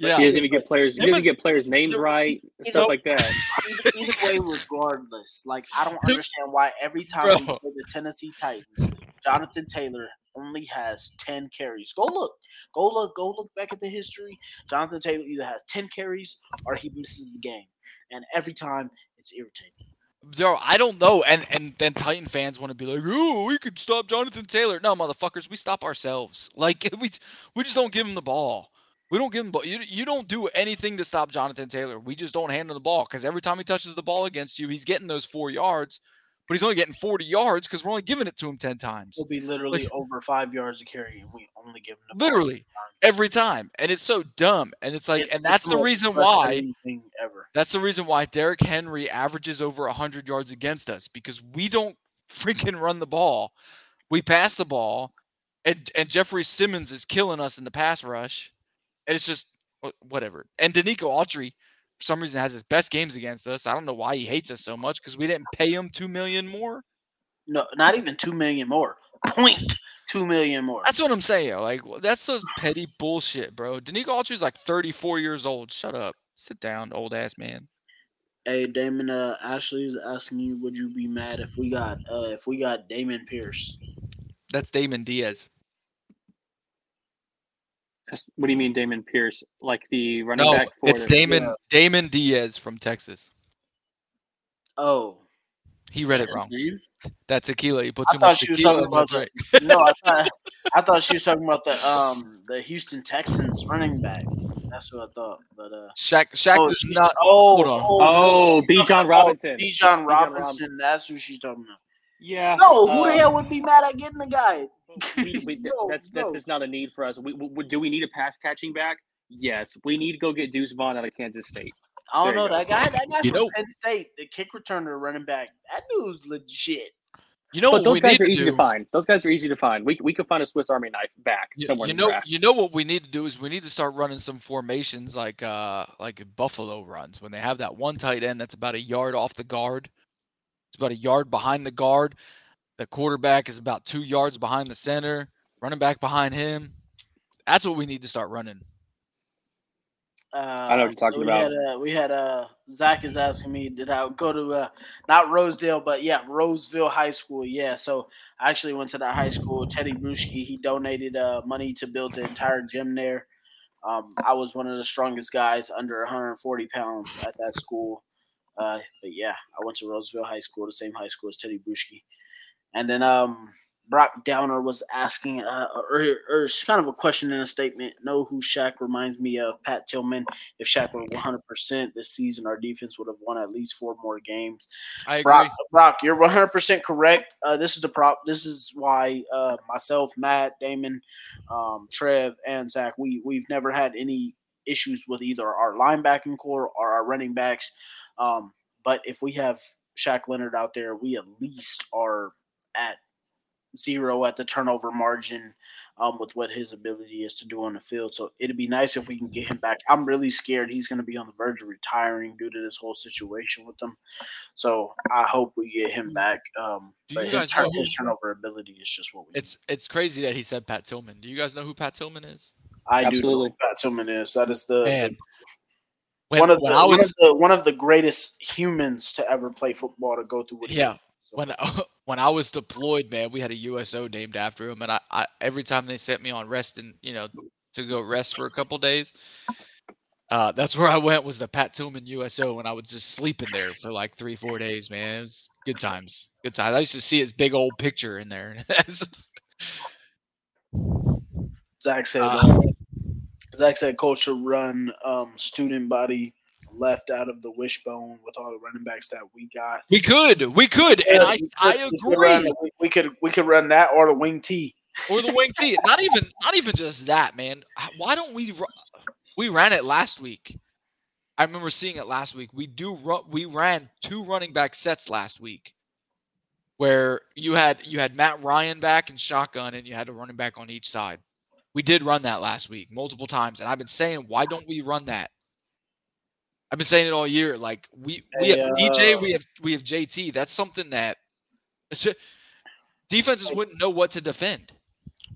But yeah, He doesn't even get players. He doesn't as- get players' names either- right, either- stuff like that. Either, either way, regardless, like I don't understand why every time we Bro. play the Tennessee Titans, Jonathan Taylor only has ten carries. Go look, go look, go look back at the history. Jonathan Taylor either has ten carries or he misses the game, and every time it's irritating. Bro, I don't know. And and then Titan fans want to be like, "Oh, we could stop Jonathan Taylor." No, motherfuckers, we stop ourselves. Like we we just don't give him the ball. We don't give him ball. You you don't do anything to stop Jonathan Taylor. We just don't hand him the ball because every time he touches the ball against you, he's getting those four yards, but he's only getting forty yards because we're only giving it to him ten times. He'll be literally Like- over five yards a carry, and we only give him Literally every time, and it's so dumb. And it's like, It's- and that's the reason why. ever. That's the reason why Derrick Henry averages over 100 yards against us because we don't freaking run the ball. We pass the ball, and and Jeffery Simmons is killing us in the pass rush, and it's just whatever. And Denico Autry, for some reason, has his best games against us. I don't know why he hates us so much because we didn't pay him two million more. No, not even two million more. Point two million more. That's what I'm saying. Like that's so petty bullshit, bro. Denico Autry's like 34 years old. Shut up. Sit down, old ass man. Hey Damon, uh, Ashley is asking you, would you be mad if we got uh if we got Dameon Pierce? That's Damon Diaz. That's- What do you mean, Dameon Pierce? Like the running No, back for it's the, Damon yeah. Damon Diaz from Texas. Oh, He read it his wrong. name? That tequila. You put I too thought much she was tequila. about That's the. right. No, I thought I thought she was talking about the um the Houston Texans running back. That's what I thought. But uh, Shaq Shaq oh, does not. Oh, hold on. oh, Oh, she's Bijan Robinson. Bijan Robinson. Robinson. That's who she's talking about. Yeah. No, who the uh, hell would be mad at getting the guy? We, we, No, that's that's no. just not a need for us. We, we, do we need a pass catching back? Yes, we need to go get Deuce Vaughn out of Kansas State. I don't There know go. that guy. That guy You from know- Penn State, the kick returner, running back. That dude's legit. You know but what those we guys need are to easy do? to find. Those guys are easy to find. We, we could find a Swiss Army knife back You, somewhere you in the know, you know what we need to do is we need to start running some formations like uh like Buffalo runs when they have that one tight end that's about a yard off the guard. It's about a yard behind the guard. The quarterback is about two yards behind the center. Running back behind him. That's what we need to start running. Uh, I know what you're talking we about. Had, uh, we had uh, Zach is asking me, did I go to uh, not Rosedale, but yeah, Roseville High School? Yeah, so I actually went to that high school. Teddy Bruschi, he donated uh, money to build the entire gym there. Um, I was one of the strongest guys under 140 pounds at that school. Uh, but yeah, I went to Roseville High School, the same high school as Teddy Bruschi. And then um, Brock Downer was asking, uh, or, or it's kind of a question in a statement. Know who Shaq reminds me of? Pat Tillman. If Shaq were 100% this season, our defense would have won at least four more games. I agree. Brock, Brock, you're 100% correct. Uh, this is the prop. This is why uh, myself, Matt, Damon, um, Trev, and Zach, we we've never had any issues with either our linebacking corps or our running backs. Um, but if we have Shaq Leonard out there, we at least are at zero at the turnover margin um, with what his ability is to do on the field. So it'd be nice if we can get him back. I'm really scared he's going to be on the verge of retiring due to this whole situation with them. So I hope we get him back. Um, but his, turn, who- his turnover ability is just what we. It's it's crazy that he said Pat Tillman. Do you guys know who Pat Tillman is? I do know Absolutely. who Pat Tillman is. That is the, Man, the- when, one of the when I one of the one of the greatest humans to ever play football to go through. What yeah, when when I was deployed, man, we had a USO named after him, and I, I every time they sent me on rest and you know to go rest for a couple days, uh, that's where I went was the Pat Tillman USO, and I was just sleeping there for like three four days, man. It was good times, good times. I used to see his big old picture in there. Zach said. Uh, Uh, Zach said should run um, student body left out of the wishbone with all the running backs that we got. we could, we could, and I we I could- we could run- agree. we- could we could run that or the wing T. or the wing T. Not even not even just that, man. Why don't we we ran it last week? I remember seeing it last week. We do ru- we ran two running back sets last week where you had you had Matt Ryan back in shotgun and you had a running back on each side. We did run that last week multiple times and I've been saying why don't we run that? I've been saying it all year like we we Hey, have DJ, uh, we have we have JT. That's something that defenses wouldn't know what to defend.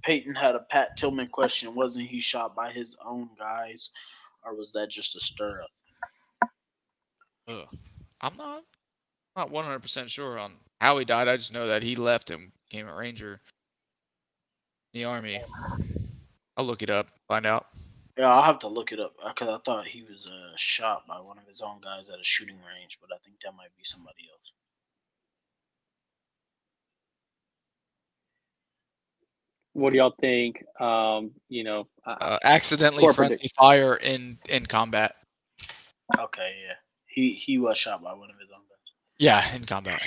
Peyton had a Pat Tillman question. Wasn't he shot by his own guys, or was that just a stir up? Ugh. I'm not not 100% sure on how he died. I just know that he left and became a ranger in the army. I'll look it up, find out. Yeah, I'll have to look it up because I thought he was uh, shot by one of his own guys at a shooting range, but I think that might be somebody else. What do y'all think? Um, you know, uh, Uh, accidentally friendly predict- fire in in combat. Okay, yeah, he he was shot by one of his own guys. Yeah, in combat.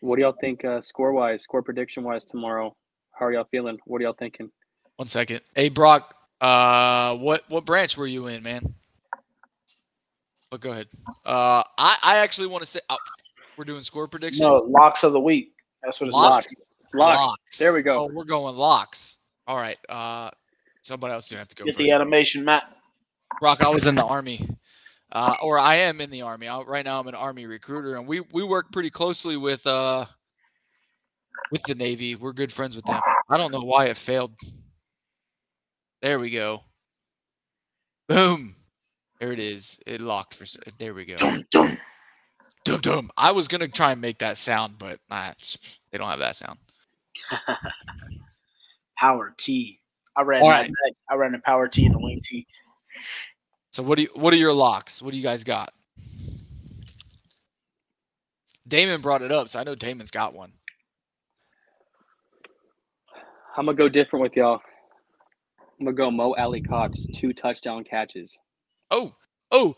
What do y'all think uh, score wise, score prediction wise tomorrow? How are y'all feeling? What are y'all thinking? One second. Hey Brock, uh what what branch were you in, man? But go ahead. Uh I I actually want to say uh, we're doing score predictions. No, locks of the week. That's what it's Locks. locks. Locks. There we go. Oh, we're going locks. All right. Uh somebody else gonna have to go Get the animation, Matt. Brock, I was in the army, uh, or I am in the army. I, right now, I'm an army recruiter, and we we work pretty closely with uh with the Navy. We're good friends with them. I don't know why it failed. There we go. Boom. There it is. It locked for. There we go. Dum dum. I was gonna try and make that sound, but nah, they don't have that sound. Power T. I ran All that. right. I ran the power T and the wing T. So what do you, what are your locks? What do you guys got? Damon brought it up, so I know Damon's got one. I'm gonna go different with y'all. I'm gonna go Mo Alie-Cox, two touchdown catches. Oh, oh,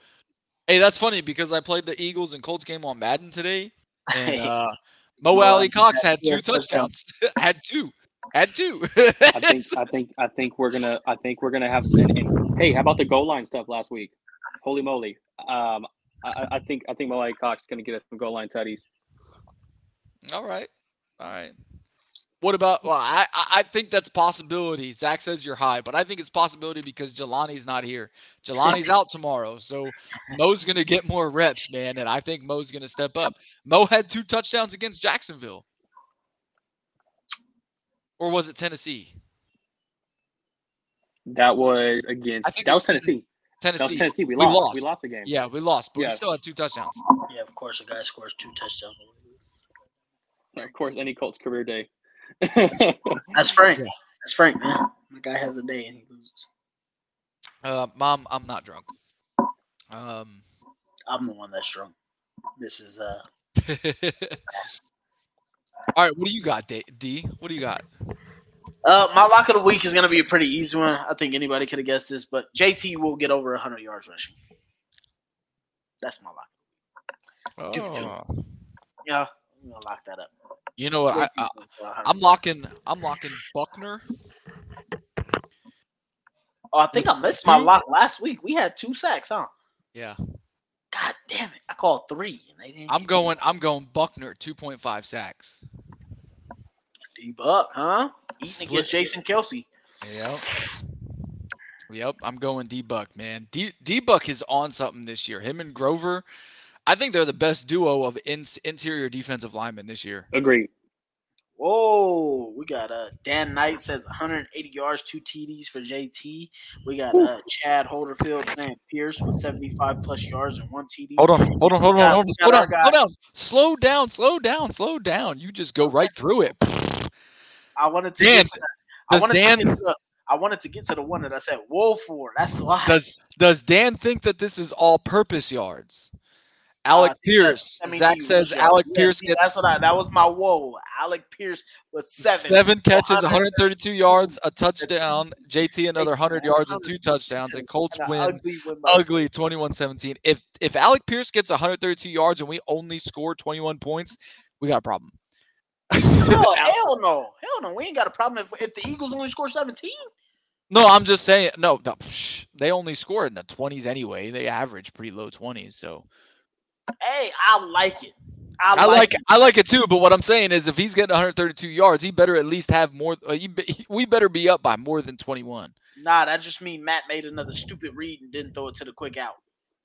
hey, that's funny because I played the Eagles and Colts game on Madden today, and uh, Mo Mo Alie-Cox had two touchdowns. had two, had two. I think I think I think we're gonna I think we're gonna have some. And, and, hey, how about the goal line stuff last week? Holy moly! Um, I, I think I think Mo Alie-Cox is gonna get us some goal line tutties. All right, all right. What about? Well, I I I think that's possibility. Zach says you're high, but I think it's possibility because Jelani's not here. Jelani's out tomorrow, so Mo's gonna get more reps, man, and I think Mo's gonna step up. Mo had two touchdowns against Jacksonville, or was it Tennessee? That was against. I think That was was Tennessee. Tennessee. That was Tennessee. We lost. We lost the game. Yeah, we lost, but we still had two touchdowns. Yeah, of course, a guy scores two touchdowns. Of course, any Colts career day. That's Frank. That's Frank, man. The guy has a day and he loses. Uh, Mom, I'm not drunk. Um, I'm the one that's drunk. This is uh all right, what do you got, D? D? What do you got? uh my lock of the week is gonna be a pretty easy one. I think anybody could have guessed this, but JT will get over hundred yards rushing. That's my lock. Give it to. Oh. Yeah, I'm gonna lock that up. You know what? I, JT I, will go 100 I'm locking. I'm locking Buckner. Oh, I think I missed my lock last week. We had two sacks, huh? Yeah, God damn it! I called three and they didn't. I'm going. I'm going Buckner. 2.5 sacks. D Buck, huh? Eating against Jason Kelce. Yep. Yep. I'm going D Buck, man. D D Buck is on something this year. Him and Grover. I think they're the best duo of in, interior defensive linemen this year. Agreed. Whoa, we got uh Dan Knight says 180 yards, two TDs for JT. We got uh Chad Holderfield saying Pierce with 75 plus yards and one TD. Hold on, hold on, hold on, got- hold on. we Slow got our down, slow down, slow down, slow down. You just go right through it. I wanted to Dan, get to. I does wanted Dan- to get to the, I wanted to get to the one that I said whoa for. That's why. Does does Dan think that this is all purpose yards? Alec Uh, think that- Pierce. Zach says yeah, Alec yeah, Pierce gets That's what I. That was my whoa. Alec Pierce with seven. seven catches, 132 yards, a touchdown. JT another 100 yards and two touchdowns, and Colts and win ugly ugly 21-17. If if Alec Pierce gets 132 yards and we only score 21 points, we got a problem. Oh, hell no, hell no. We ain't got a problem if, if the Eagles only score 17. No, I'm just saying. No, no they only score in the 20s anyway. They average pretty low 20s, so Hey, I like it. I, I like it. I like it too. But what I'm saying is, if he's getting 132 yards, he better at least have more. Uh, he, we better be up by more than 21. Nah, that just mean Matt made another stupid read and didn't throw it to the quick out.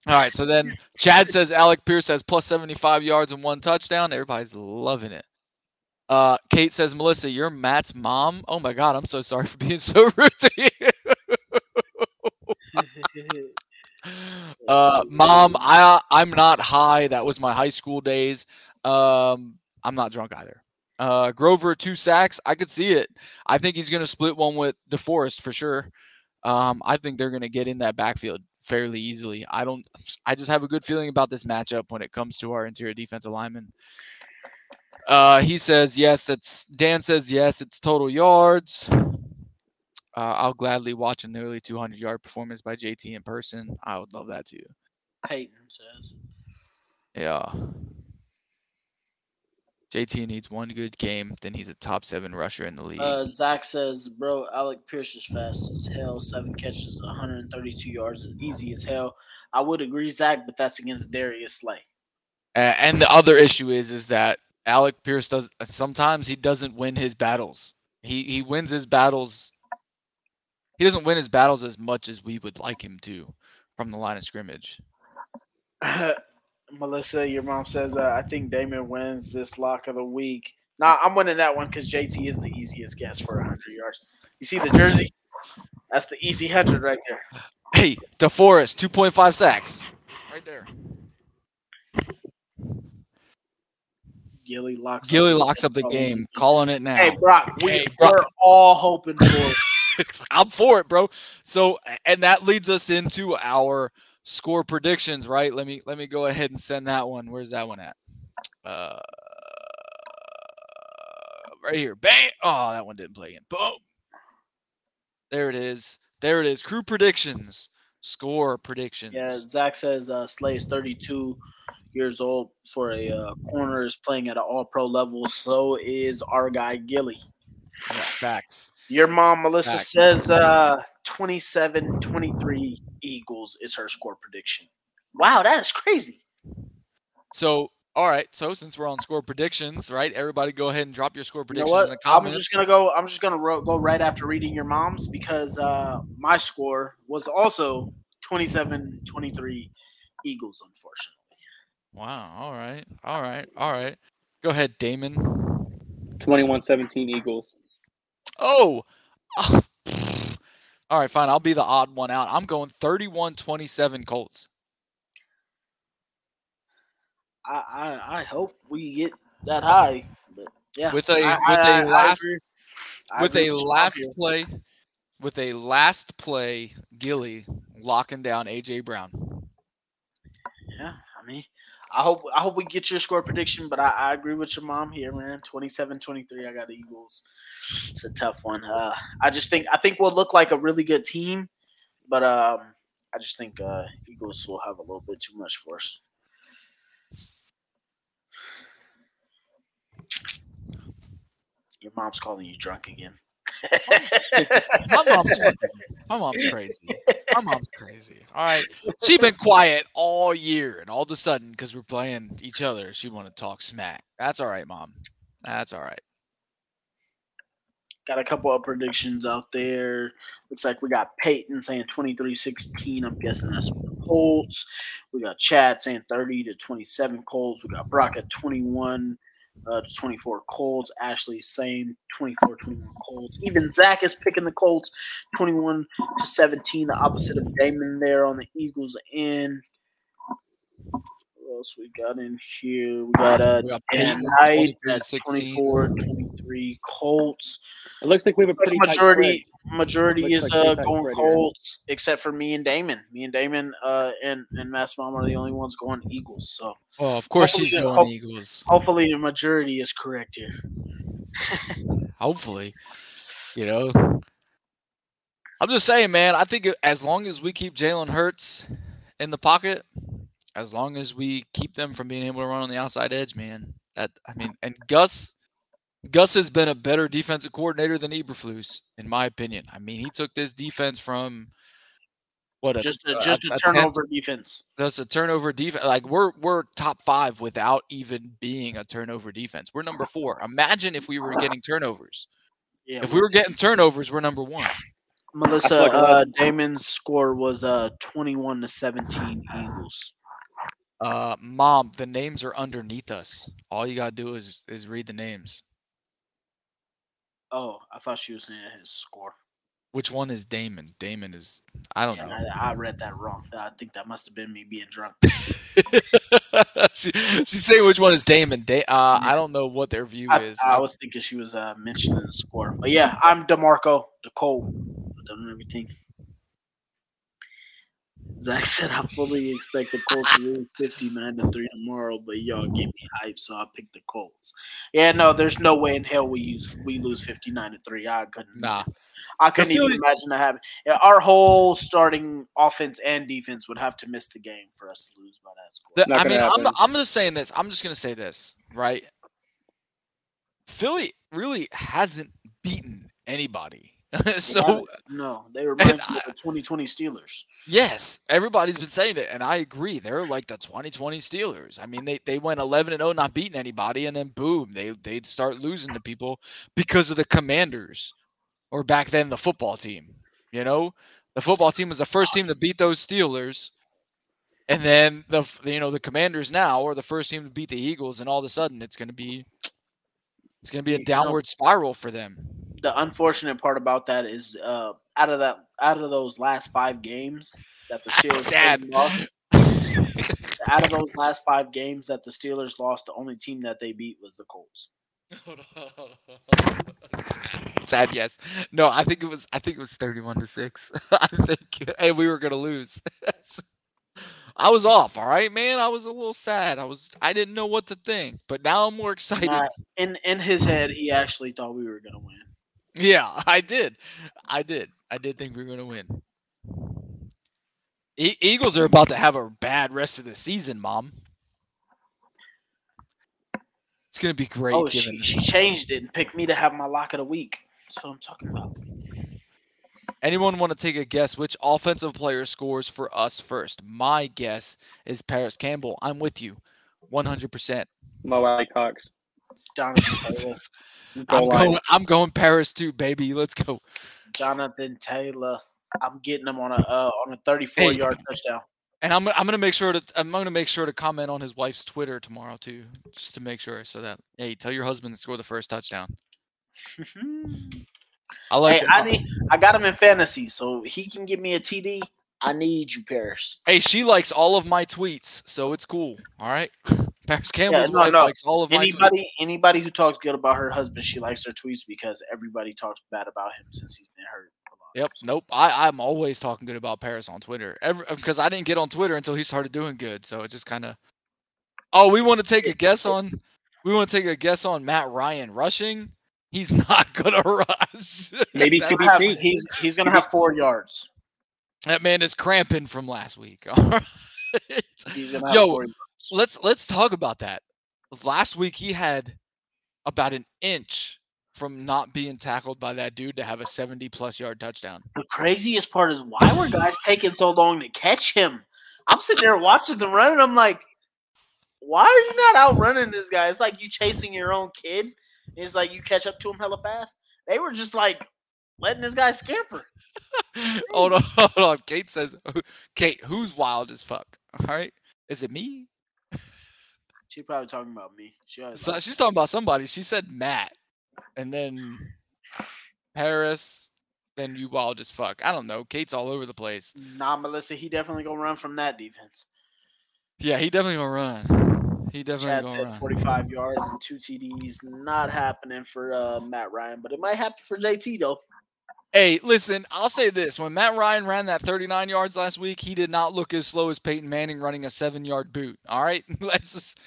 All right, so then Chad says Alec Pierce has plus 75 yards and one touchdown. Everybody's loving it. Uh, Kate says, Melissa, you're Matt's mom. Oh my God, I'm so sorry for being so rude to you. uh, mom, I I'm not high. That was my high school days. Um, I'm not drunk either. Uh, Grover two sacks. I could see it. I think he's gonna split one with DeForest for sure. Um, I think they're gonna get in that backfield fairly easily. I don't. I just have a good feeling about this matchup when it comes to our interior defensive linemen. Uh, he says yes. That's Dan says yes. It's total yards. Uh, I'll gladly watch a nearly 200 yard performance by JT in person. I would love that too. Peyton says. Yeah. JT needs one good game, then he's a top seven rusher in the league. Uh, Zach says, bro, Alec Pierce is fast as hell. Seven catches, 132 yards is easy as hell. I would agree, Zach, but that's against Darius Slay. And the other issue is is that Alec Pierce does sometimes he doesn't win his battles. He he wins his battles. He doesn't win his battles as much as we would like him to from the line of scrimmage. Melissa, your mom says, uh, I think Damon wins this lock of the week. Nah, I'm winning that one because JT is the easiest guess for 100 yards. You see the jersey? That's the easy 100 right there. Hey, DeForest, 2.5 sacks. Right there. Gilly locks Gilly up the locks up the game. Calling it now. Hey, Brock, we, Hey, Brock. we're all hoping for. I'm for it, bro. So, and that leads us into our score predictions, right? Let me let me go ahead and send that one. Where's that one at? Uh, right here. Bang! Oh, that one didn't play in. Boom. There it is. There it is. Crew predictions. Score predictions. Yeah, Zach says uh, Slay is 32 years old for a uh, corner, is playing at an all pro level. So is our guy Gilly. Yeah, facts. Your mom, Melissa, Facts. says uh, 27 23 Eagles is her score prediction. Wow, that is crazy. So, all right. So, since we're on score predictions, right? Everybody, go ahead and drop your score You know predictions in what? the I'm just gonna go. I'm just gonna ro- go right after reading your mom's because uh, my score was also 27-23 Eagles. Unfortunately, Wow. All right. All right. All right. Go ahead, Damon. 21-17 Eagles. Oh. All right, fine. I'll be the odd one out. I'm going 31-27 Colts. I, I I hope we get that high. But yeah, With a I- with I- a last. With a last here. play with a last play Gilly locking down AJ Brown. Yeah, I mean, I hope I hope we get your score prediction, but I, I agree with your mom here, man. 27-23, I got the Eagles. It's a tough one. Uh, I just think I think we'll look like a really good team, but um, I just think uh, Eagles will have a little bit too much for us. Your mom's calling you drunk again. My mom's my mom's crazy. My mom's crazy. All right. She been quiet all year and all of a sudden because we're playing each other, she want to talk smack. That's all right, mom. That's all right. Got a couple of predictions out there. Looks like we got Peyton saying 23-16. I'm guessing that's for the Colts. We got Chad saying 30 to 27 Colts. We got Brock at 21 uh, 24 Colts. Ashley, same 24 21 Colts. Even Zach is picking the Colts 21 to 17, the opposite of Damon there on the Eagles end. What else we got in here? We got a We got Dan Knight 23 at 16. 24 23 Colts. It looks like we have a pretty majority spread. majority is like uh, going spread here. Colts, except for me and Damon. Me and Damon uh, and and Mass Mom are the only ones going Eagles. So Well, of course Hopefully she's the- going hope- Eagles. hopefully the majority is correct here. Hopefully, you know. I'm just saying, man. I think as long as we keep Jalen Hurts in the pocket, as long as we keep them from being able to run on the outside edge, man. That I mean, and Gus, Gus has been a better defensive coordinator than Eberflus, in my opinion. I mean, he took this defense from what a, Just a, a- just a, a tenth- turnover defense. that's a turnover defense. Like we're we're top five without even being a turnover defense. We're number four. Imagine if we were getting turnovers. Yeah, If we were getting turnovers, we're number one. Melissa like uh, Damon's score was uh 21 to 17 Eagles. Uh, mom, the names are underneath us. All you gotta do is is read the names. Oh, I thought she was saying his score. Which one is Damon? Damon is I don't Yeah, know. I, I read that wrong. I think that must have been me being drunk. she she's saying which one is Damon. Da- uh, I don't know what their view I, is. I was thinking she was uh, mentioning the score, but yeah, I'm Demarco, the Cole, done everything. Zach said I fully expect the Colts to lose 59 to 3 tomorrow, but y'all get me hype, so I picked the Colts. Yeah, no, there's no way in hell we use we lose 59 to 3. I couldn't Nah. I couldn't feel even like- imagine that happen. Yeah, our whole starting offense and defense would have to miss the game for us to lose by that score. The- I gonna mean, I'm I'm just saying this. I'm just gonna say this, right? Philly really hasn't beaten anybody. so no, they remind me of the 2020 Steelers. yes, everybody's been saying it, and I agree. They're like the 2020 Steelers. I mean, they, they went 11 and 0, not beating anybody, and then boom, they they'd start losing to people because of the Commanders, or back then the football team. You know, the football team was the first team to beat those Steelers, and then the you know the Commanders now are the first team to beat the Eagles, and all of a sudden it's going to be it's going to be a downward spiral for them. the unfortunate part about that is uh out of that out of those last five games that the Steelers Sad. lost out of those last five games that the Steelers lost, the only team that they beat was the Colts. Sad, yes. No, I think it was. I think it was thirty-one to six. I think, and we were gonna lose. I was off. All right, man. I was a little sad. I was. I didn't know what to think, but now I'm more excited. Nah, in in his head, he actually thought we were gonna win. Yeah, I did. I did. I did think we were gonna win. E- Eagles are about to have a bad rest of the season, Mom. It's gonna be great. oh, given she, she changed it and picked me to have my lock of the week. That's what I'm talking about. Anyone want to take a guess which offensive player scores for us first? My guess is Parris Campbell. I'm with you, 100%. Mo Alie-Cox. Jonathan Taylor. I'm going. I'm going Parris too, baby. Let's go. Jonathan Taylor. I'm getting him on a uh, on a 34 Hey. yard touchdown. And I'm I'm gonna make sure to I'm gonna make sure to comment on his wife's Twitter tomorrow too, just to make sure so that hey, tell your husband to score the first touchdown. I like. hey. I need I got him in fantasy, so he can give me a TD. I need you, Parris. Hey, she likes all of my tweets, so it's cool. All right. Parris Campbell's no, wife no. likes all of my tweets. Anybody anybody who talks good about her husband, she likes her tweets because everybody talks bad about him since he's been hurt. Yep. Nope. I, I'm always talking good about Parris on Twitter. Because I didn't get on Twitter until he started doing good. So it just kind of. Oh, we want to take a guess on. We want to take a guess on Matt Ryan rushing. He's not gonna rush. Maybe that, Have- CBC. He's he's gonna have four yards. that man is cramping from last week. All right. He's Yo, let's let's talk about that. Last week he had about an inch from not being tackled by that dude to have a 70 plus yard touchdown. The craziest part is why were guys taking so long to catch him? I'm sitting there watching them run, and I'm like, why are you not outrunning this guy? It's like you chasing your own kid. It's like you catch up to him hella fast. They were just like letting this guy scamper. hold on, hold on. Kate says, Kate, who's wild as fuck? All right. Is it me? She probably talking about me. She So she's talking about somebody. She said Matt, and then Paris, then you wild as fuck. I don't know. Kate's all over the place. Nah, Melissa, he definitely gonna run from that defense. Yeah, he definitely gonna run. He definitely said 45 yards and two TDs. Not happening for uh, Matt Ryan, but it might happen for JT though. Hey, listen, I'll say this. When Matt Ryan ran that 39 yards last week, he did not look as slow as Peyton Manning running a seven yard boot. All right? Let's just,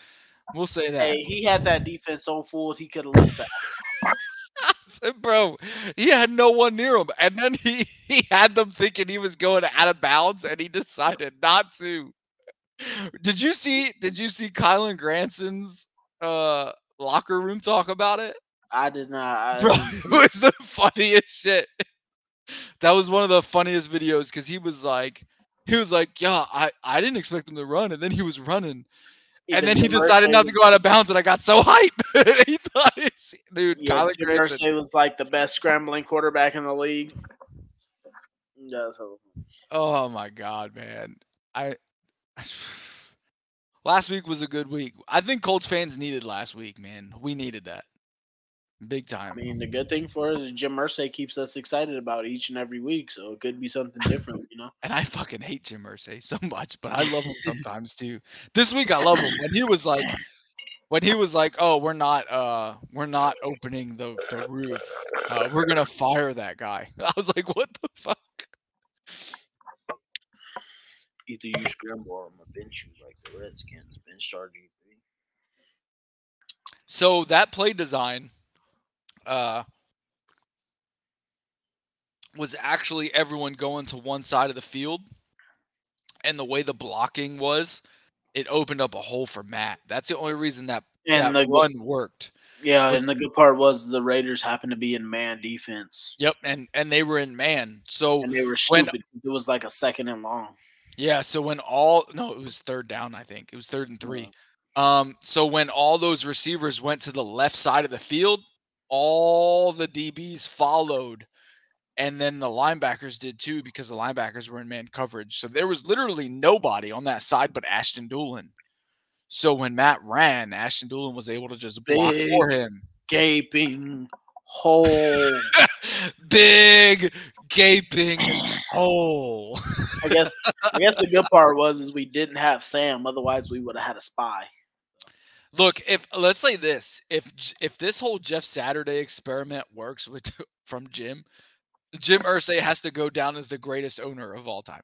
we'll say that. Hey, he had that defense so full he could have looked that. Bro, he had no one near him. And then he, he had them thinking he was going out of bounds and he decided not to. Did you see did you see Kylen Granson's uh locker room talk about it? I did not. I Bro, it was the funniest shit. That was one of the funniest videos because he was like, he was like, yeah, I, I didn't expect him to run, and then he was running, Either and then he decided not to go out of bounds, and I got so hyped. he thought, it's, dude, Yeah, Kyler Jim Granson. Was like the best scrambling quarterback in the league. Yeah, so Oh my god, man! I last week was a good week. I think Colts fans needed last week, man. We needed that big time. I mean, the good thing for us is Jim Irsay keeps us excited about each and every week, so it could be something different, you know. And I fucking hate Jim Irsay so much, but I love him sometimes too. This week I love him when he was like, when he was like, "Oh, we're not, uh, we're not opening the the roof. Uh, we're gonna fire that guy." I was like, "What the fuck?" Either you scramble or I'm gonna bench you like the Redskins bench RG3. So that play design, uh, was actually everyone going to one side of the field, and the way the blocking was, it opened up a hole for Matt. That's the only reason that And that the run worked. Yeah, was- and the good part was the Raiders happened to be in man defense. Yep, and and they were in man. So And they were when stupid 'cause it was like a second and long. Yeah, so when all no, it was third down. I think it was third and three. Um, so when all those receivers went to the left side of the field, all the DBs followed, and then the linebackers did too because the linebackers were in man coverage. So there was literally nobody on that side but Ashton Dulin. So when Matt ran, Ashton Dulin was able to just block for him. Gaping hole. Big gaping hole. I guess I guess the good part was is we didn't have Sam, otherwise we would have had a spy. Look, if let's say this, if if this whole Jeff Saturday experiment works with from Jim, Jim Irsay has to go down as the greatest owner of all time.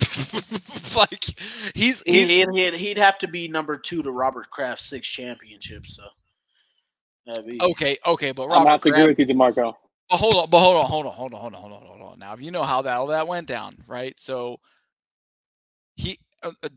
like he's He, he's he'd, he'd, he'd have to be number two to Robert Kraft's six championships. So okay, okay, but I'm gonna Robert have to agree with you, Demarco. but hold on, but hold on, hold on, hold on, hold on, hold on, hold on. Now, if you know how that all that went down, right? So he, uh, uh,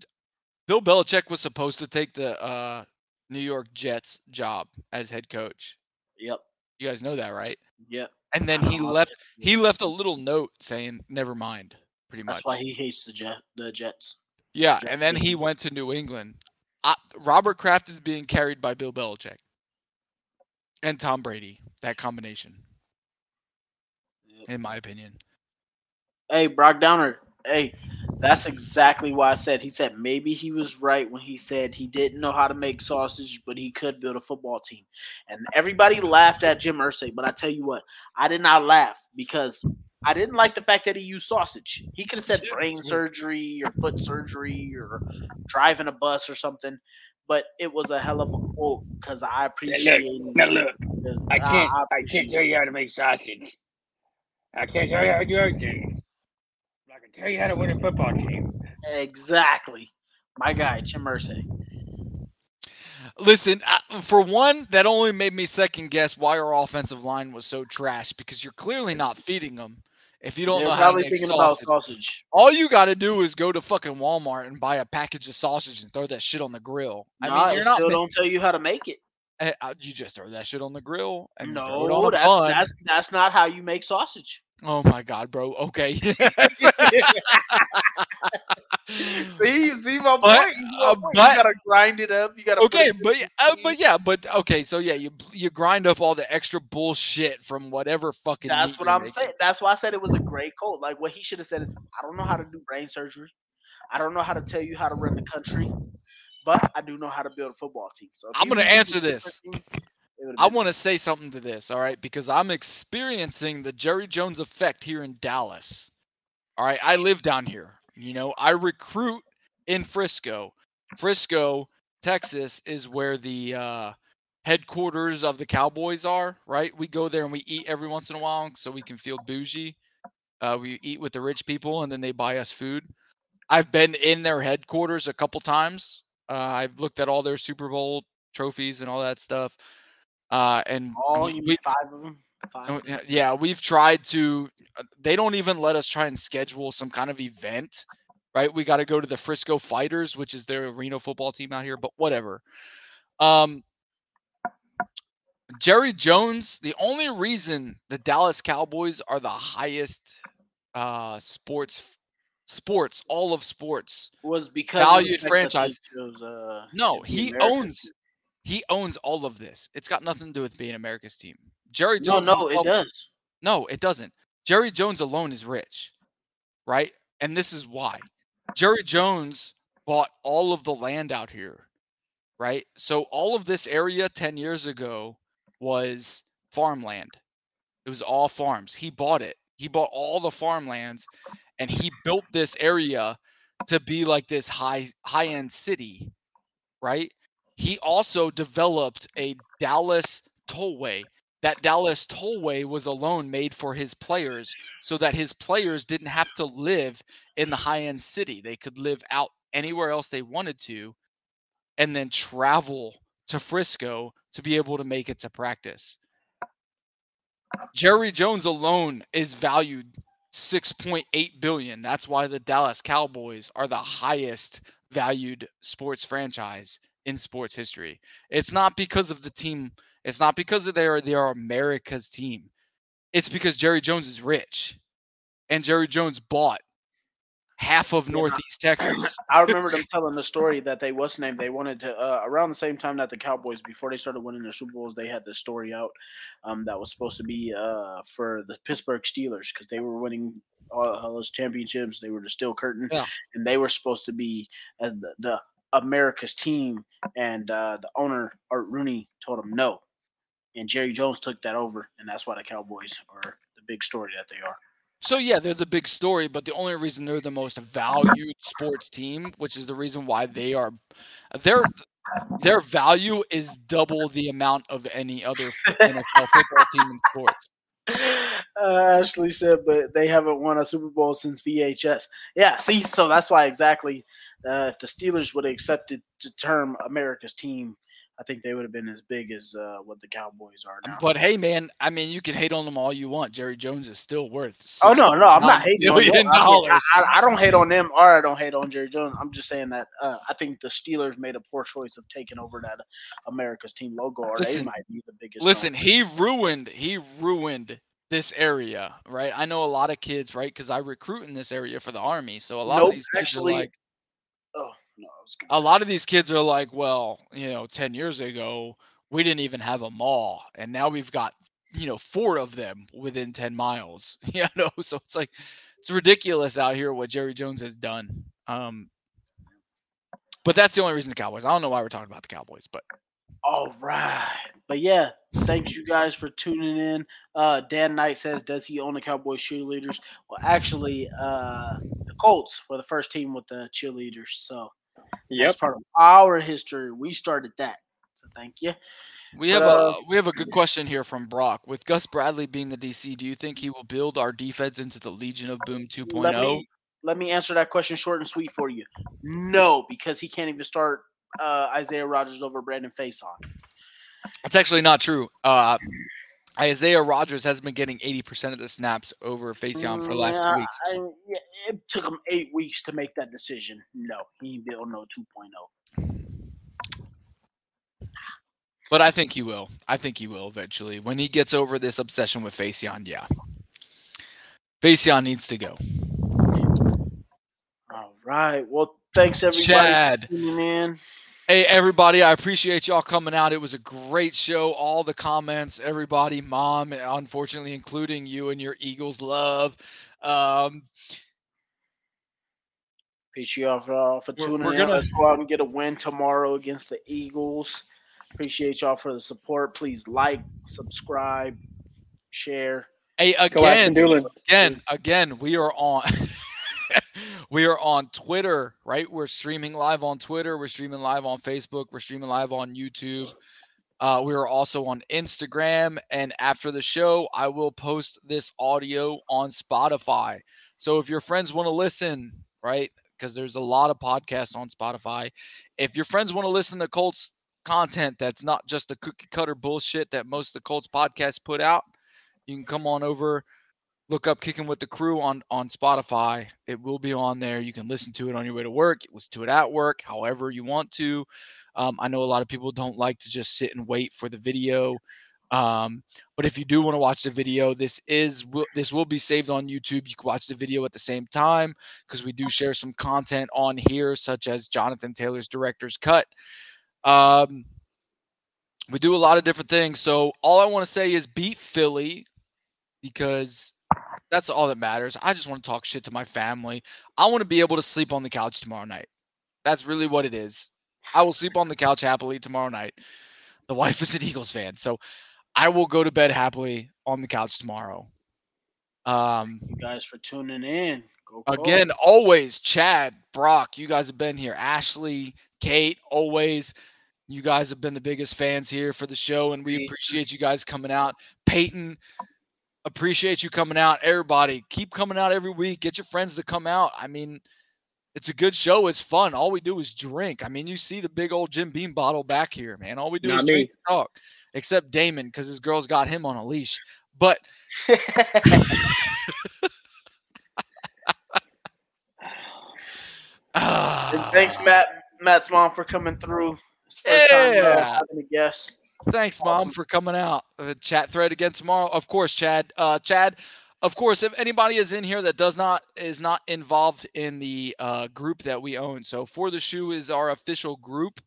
Bill Belichick was supposed to take the uh, New York Jets job as head coach. Yep. You guys know that, right? Yep. And then he left. He left a little note saying, "Never mind." Pretty much. That's why he hates the Jet the Jets. Yeah, Jets and then he went to New England. Uh, Robert Kraft is being carried by Bill Belichick and Tom Brady. That combination, in my opinion. Hey, Brock Downer. Hey, that's exactly why I said he said maybe he was right when he said he didn't know how to make sausage, but he could build a football team. And everybody laughed at Jim Irsay, but I tell you what, I did not laugh because I didn't like the fact that he used sausage. He could have said brain surgery or foot surgery or driving a bus or something. But it was a hell of a quote because I appreciate. now look, I can't. I, can't tell you how to make sausage. I can't tell you how to do everything. But I can tell you how to win a football team. Exactly, my guy Jim Irsay. Listen, uh, for one, that only made me second guess why our offensive line was so trash because you're clearly not feeding them. If you don't They're know how to make thinking sausage, about sausage. all you got to do is go to fucking Walmart and buy a package of sausage and throw that shit on the grill. I Nah, mean, you're not. still ma- don't tell you how to make it. Eh, uh, you just throw that shit on the grill and throw it on No, that's bun. that's that's not how you make sausage. Oh my god, bro. Okay. see, see my point. But, You, uh, but- you gotta grind it up. You gotta. okay, but uh, but yeah, but okay, so yeah, you you grind up all the extra bullshit from whatever fucking. That's what I'm making. saying. That's why I said it was a great quote. Like what he should have said is, I don't know how to do brain surgery. I don't know how to tell you how to run the country, but I do know how to build a football team. So I'm going to answer this. team, I want to say something to this, all right, because I'm experiencing the Jerry Jones effect here in Dallas. All right, I live down here. You know, I recruit in Frisco. Frisco, Texas is where the uh, headquarters of the Cowboys are, right? We go there and we eat every once in a while so we can feel bougie. Uh, we eat with the rich people and then they buy us food. I've been in their headquarters a couple times. Uh, I've looked at all their Super Bowl trophies and all that stuff. Uh, and all we- you mean five of them. Five. Yeah, Yeah, we've tried to. uh, They don't even let us try and schedule some kind of event, right? We got to go to the Frisco Fighters, which is their Reno football team out here, but whatever. Um, Jerry Jones, the only reason the Dallas Cowboys are the highest uh sports sports all of sports was because valued fact that they franchise. chose, uh, No, he America's owns he owns all of this. It's got nothing to do with being America's team. Jerry No, Jones no, himself- it does. no, it doesn't. Jerry Jones alone is rich, right? And this is why. Jerry Jones bought all of the land out here, right? So all of this area 10 years ago was farmland. It was all farms. He bought it. He bought all the farmlands and he built this area to be like this high high-end city, right? He also developed a Dallas tollway. That Dallas tollway was alone made for his players so that his players didn't have to live in the high-end city. They could live out anywhere else they wanted to and then travel to Frisco to be able to make it to practice. Jerry Jones alone is valued 6.8 billion. That's why the Dallas Cowboys are the highest valued sports franchise in sports history. It's not because of the team, it's not because they are they are America's team. It's because Jerry Jones is rich. And Jerry Jones bought half of Northeast Texas. I remember them telling the story that they was named. They wanted to uh, around the same time that the Cowboys, before they started winning their Super Bowls, they had this story out um, that was supposed to be uh, for the Pittsburgh Steelers because they were winning all, all those championships. They were the steel curtain, Yeah. and they were supposed to be as the, the America's team. And uh, the owner Art Rooney told them no, and Jerry Jones took that over, and that's why the Cowboys are the big story that they are. So yeah, they're the big story, but the only reason they're the most valued sports team, which is the reason why they are their their value is double the amount of any other NFL football team in sports. Uh, Ashley said, but they haven't won a Super Bowl since VHS. Yeah, see, so that's why exactly uh, if the Steelers would have accepted the term America's team, I think they would have been as big as uh, what the Cowboys are now. But hey, man, I mean, you can hate on them all you want. Jerry Jones is still worth. Oh no, no, I'm not hating on them. billion I, dollars. I, I- I don't hate on them, or I don't hate on Jerry Jones. I'm just saying that uh, I think the Steelers made a poor choice of taking over that America's team logo, or they Listen, might be the biggest. Listen, he ruined he ruined this area, right? I know a lot of kids, right? Because I recruit in this area for the army, so a lot Nope, of these kids actually- are like, oh no, I was a lot of these kids are like, well, you know, ten years ago we didn't even have a mall, and now we've got you know four of them within ten miles. You know, so it's like it's ridiculous out here what Jerry Jones has done. Um, but that's the only reason the Cowboys. I don't know why we're talking about the Cowboys, but All right. But yeah, thank you guys for tuning in. Uh Dan Knight says, Does he own the Cowboys cheerleaders? Well, actually, uh the Colts were the first team with the cheerleaders. So that's part of our history. We started that. So thank you. We But, have uh, a we have a good question here from Brock. With Gus Bradley being the DC, do you think he will build our defense into the Legion of Boom oh? 2.0? Let me let me answer that question short and sweet for you. No, because he can't even start uh Isaiah Rodgers over Brandon Facyson. That's actually not true. Uh, Isaiah Rodgers has been getting 80% of the snaps over Facyson for the mm, last Yeah, two weeks. I- it took him eight weeks to make that decision. No, he no oh. 2.0. But I think he will. I think he will eventually. When he gets over this obsession with Facyson, yeah. Facyson needs to go. All right. Well, thanks everybody Chad. for tuning in. Hey everybody, I appreciate y'all coming out. It was a great show. All the comments, everybody, mom, unfortunately including you and your Eagles love. Um, Appreciate y'all for, for We're- we're in. gonna- Let's go out and get a win tomorrow against the Eagles. Appreciate y'all for the support. Please like, subscribe, share. Hey, Go again, again, again, we are on. we are on Twitter, right? We're streaming live on Twitter. We're streaming live on Facebook. We're streaming live on YouTube. Uh, we are also on Instagram. And after the show, I will post this audio on Spotify. So if your friends want to listen, right? Because there's a lot of podcasts on Spotify. If your friends want to listen to Colts content that's not just the cookie cutter bullshit that most of the Colts podcasts put out, you can come on over look up kicking with the crew on on spotify. It will be on there. You can listen to it on your way to work listen to it at work however you want to. Um, i know a lot of people don't like to just sit and wait for the video. Um, but if you do want to watch the video this is will this will be saved on youtube. You can watch the video at the same time because we do share some content on here such as jonathan taylor's director's cut. Um, we do a lot of different things. So all i want to say is beat philly because that's all that matters. I just want to talk shit to my family. I want to be able to sleep on the couch tomorrow night. That's really what it is. I will sleep on the couch happily tomorrow night. The wife is an Eagles fan, so I will go to bed happily on the couch tomorrow. Um, You guys for tuning in. Go again, always Chad, Brock, you guys have been here. Ashley, Kate, always. You guys have been the biggest fans here for the show, and we appreciate you guys coming out. Peyton, appreciate you coming out. Everybody, keep coming out every week. Get your friends to come out. I mean, it's a good show. It's fun. All we do is drink. I mean, you see the big old Jim Beam bottle back here, man. All we do Not is me. drink and talk, except Damon because his girl's got him on a leash. But thanks, Matt Matt's mom, for coming through. It's the first time uh, having a guest. Thanks, mom, for coming out. Uh, chat thread again tomorrow. Of course, Chad. Uh, Chad. Of course, if anybody is in here that does not is not involved in the uh, group that we own, so for the shoe is our official group.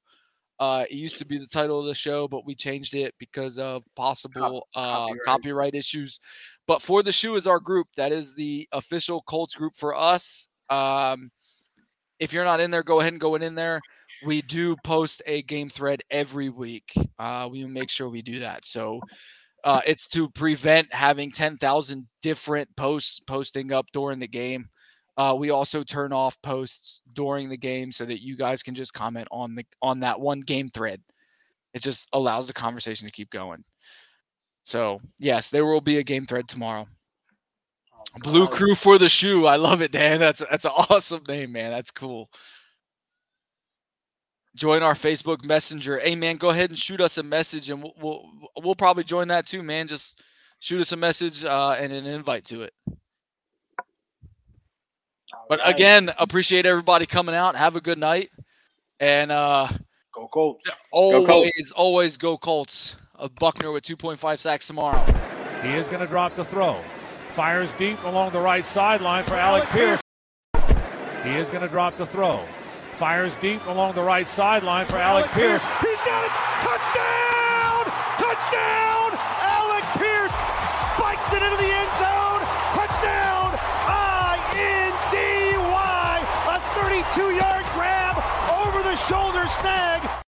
Uh, it used to be the title of the show, but we changed it because of possible uh, copyright. issues. But for the shoe is our group. That is the official Colts group for us. Um, if you're not in there, go ahead and go in there. We do post a game thread every week. Uh, we make sure we do that. So uh, it's to prevent having 10,000 different posts posting up during the game. Uh, we also turn off posts during the game so that you guys can just comment on the on that one game thread. It just allows the conversation to keep going. So yes, there will be a game thread tomorrow. Blue Crew for the shoe. I love it, Dan. That's that's an awesome name, man. That's cool. Join our Facebook Messenger. Hey, man, go ahead and shoot us a message, and we'll we'll, we'll probably join that too, man. Just shoot us a message uh, and an invite to it. But again, appreciate everybody coming out. Have a good night, and uh, go Colts. Always, always go Colts. A Buckner with 2.5 sacks tomorrow. He is going to drop the throw. Fires deep along the right sideline for Alec Pierce. He is going to drop the throw. Fires deep along the right sideline for Alec Pierce. He's got it. Touchdown! Touchdown! Alec Pierce spikes it into the end zone. Touchdown! I N D Y. A 32 yard grab over the shoulder snag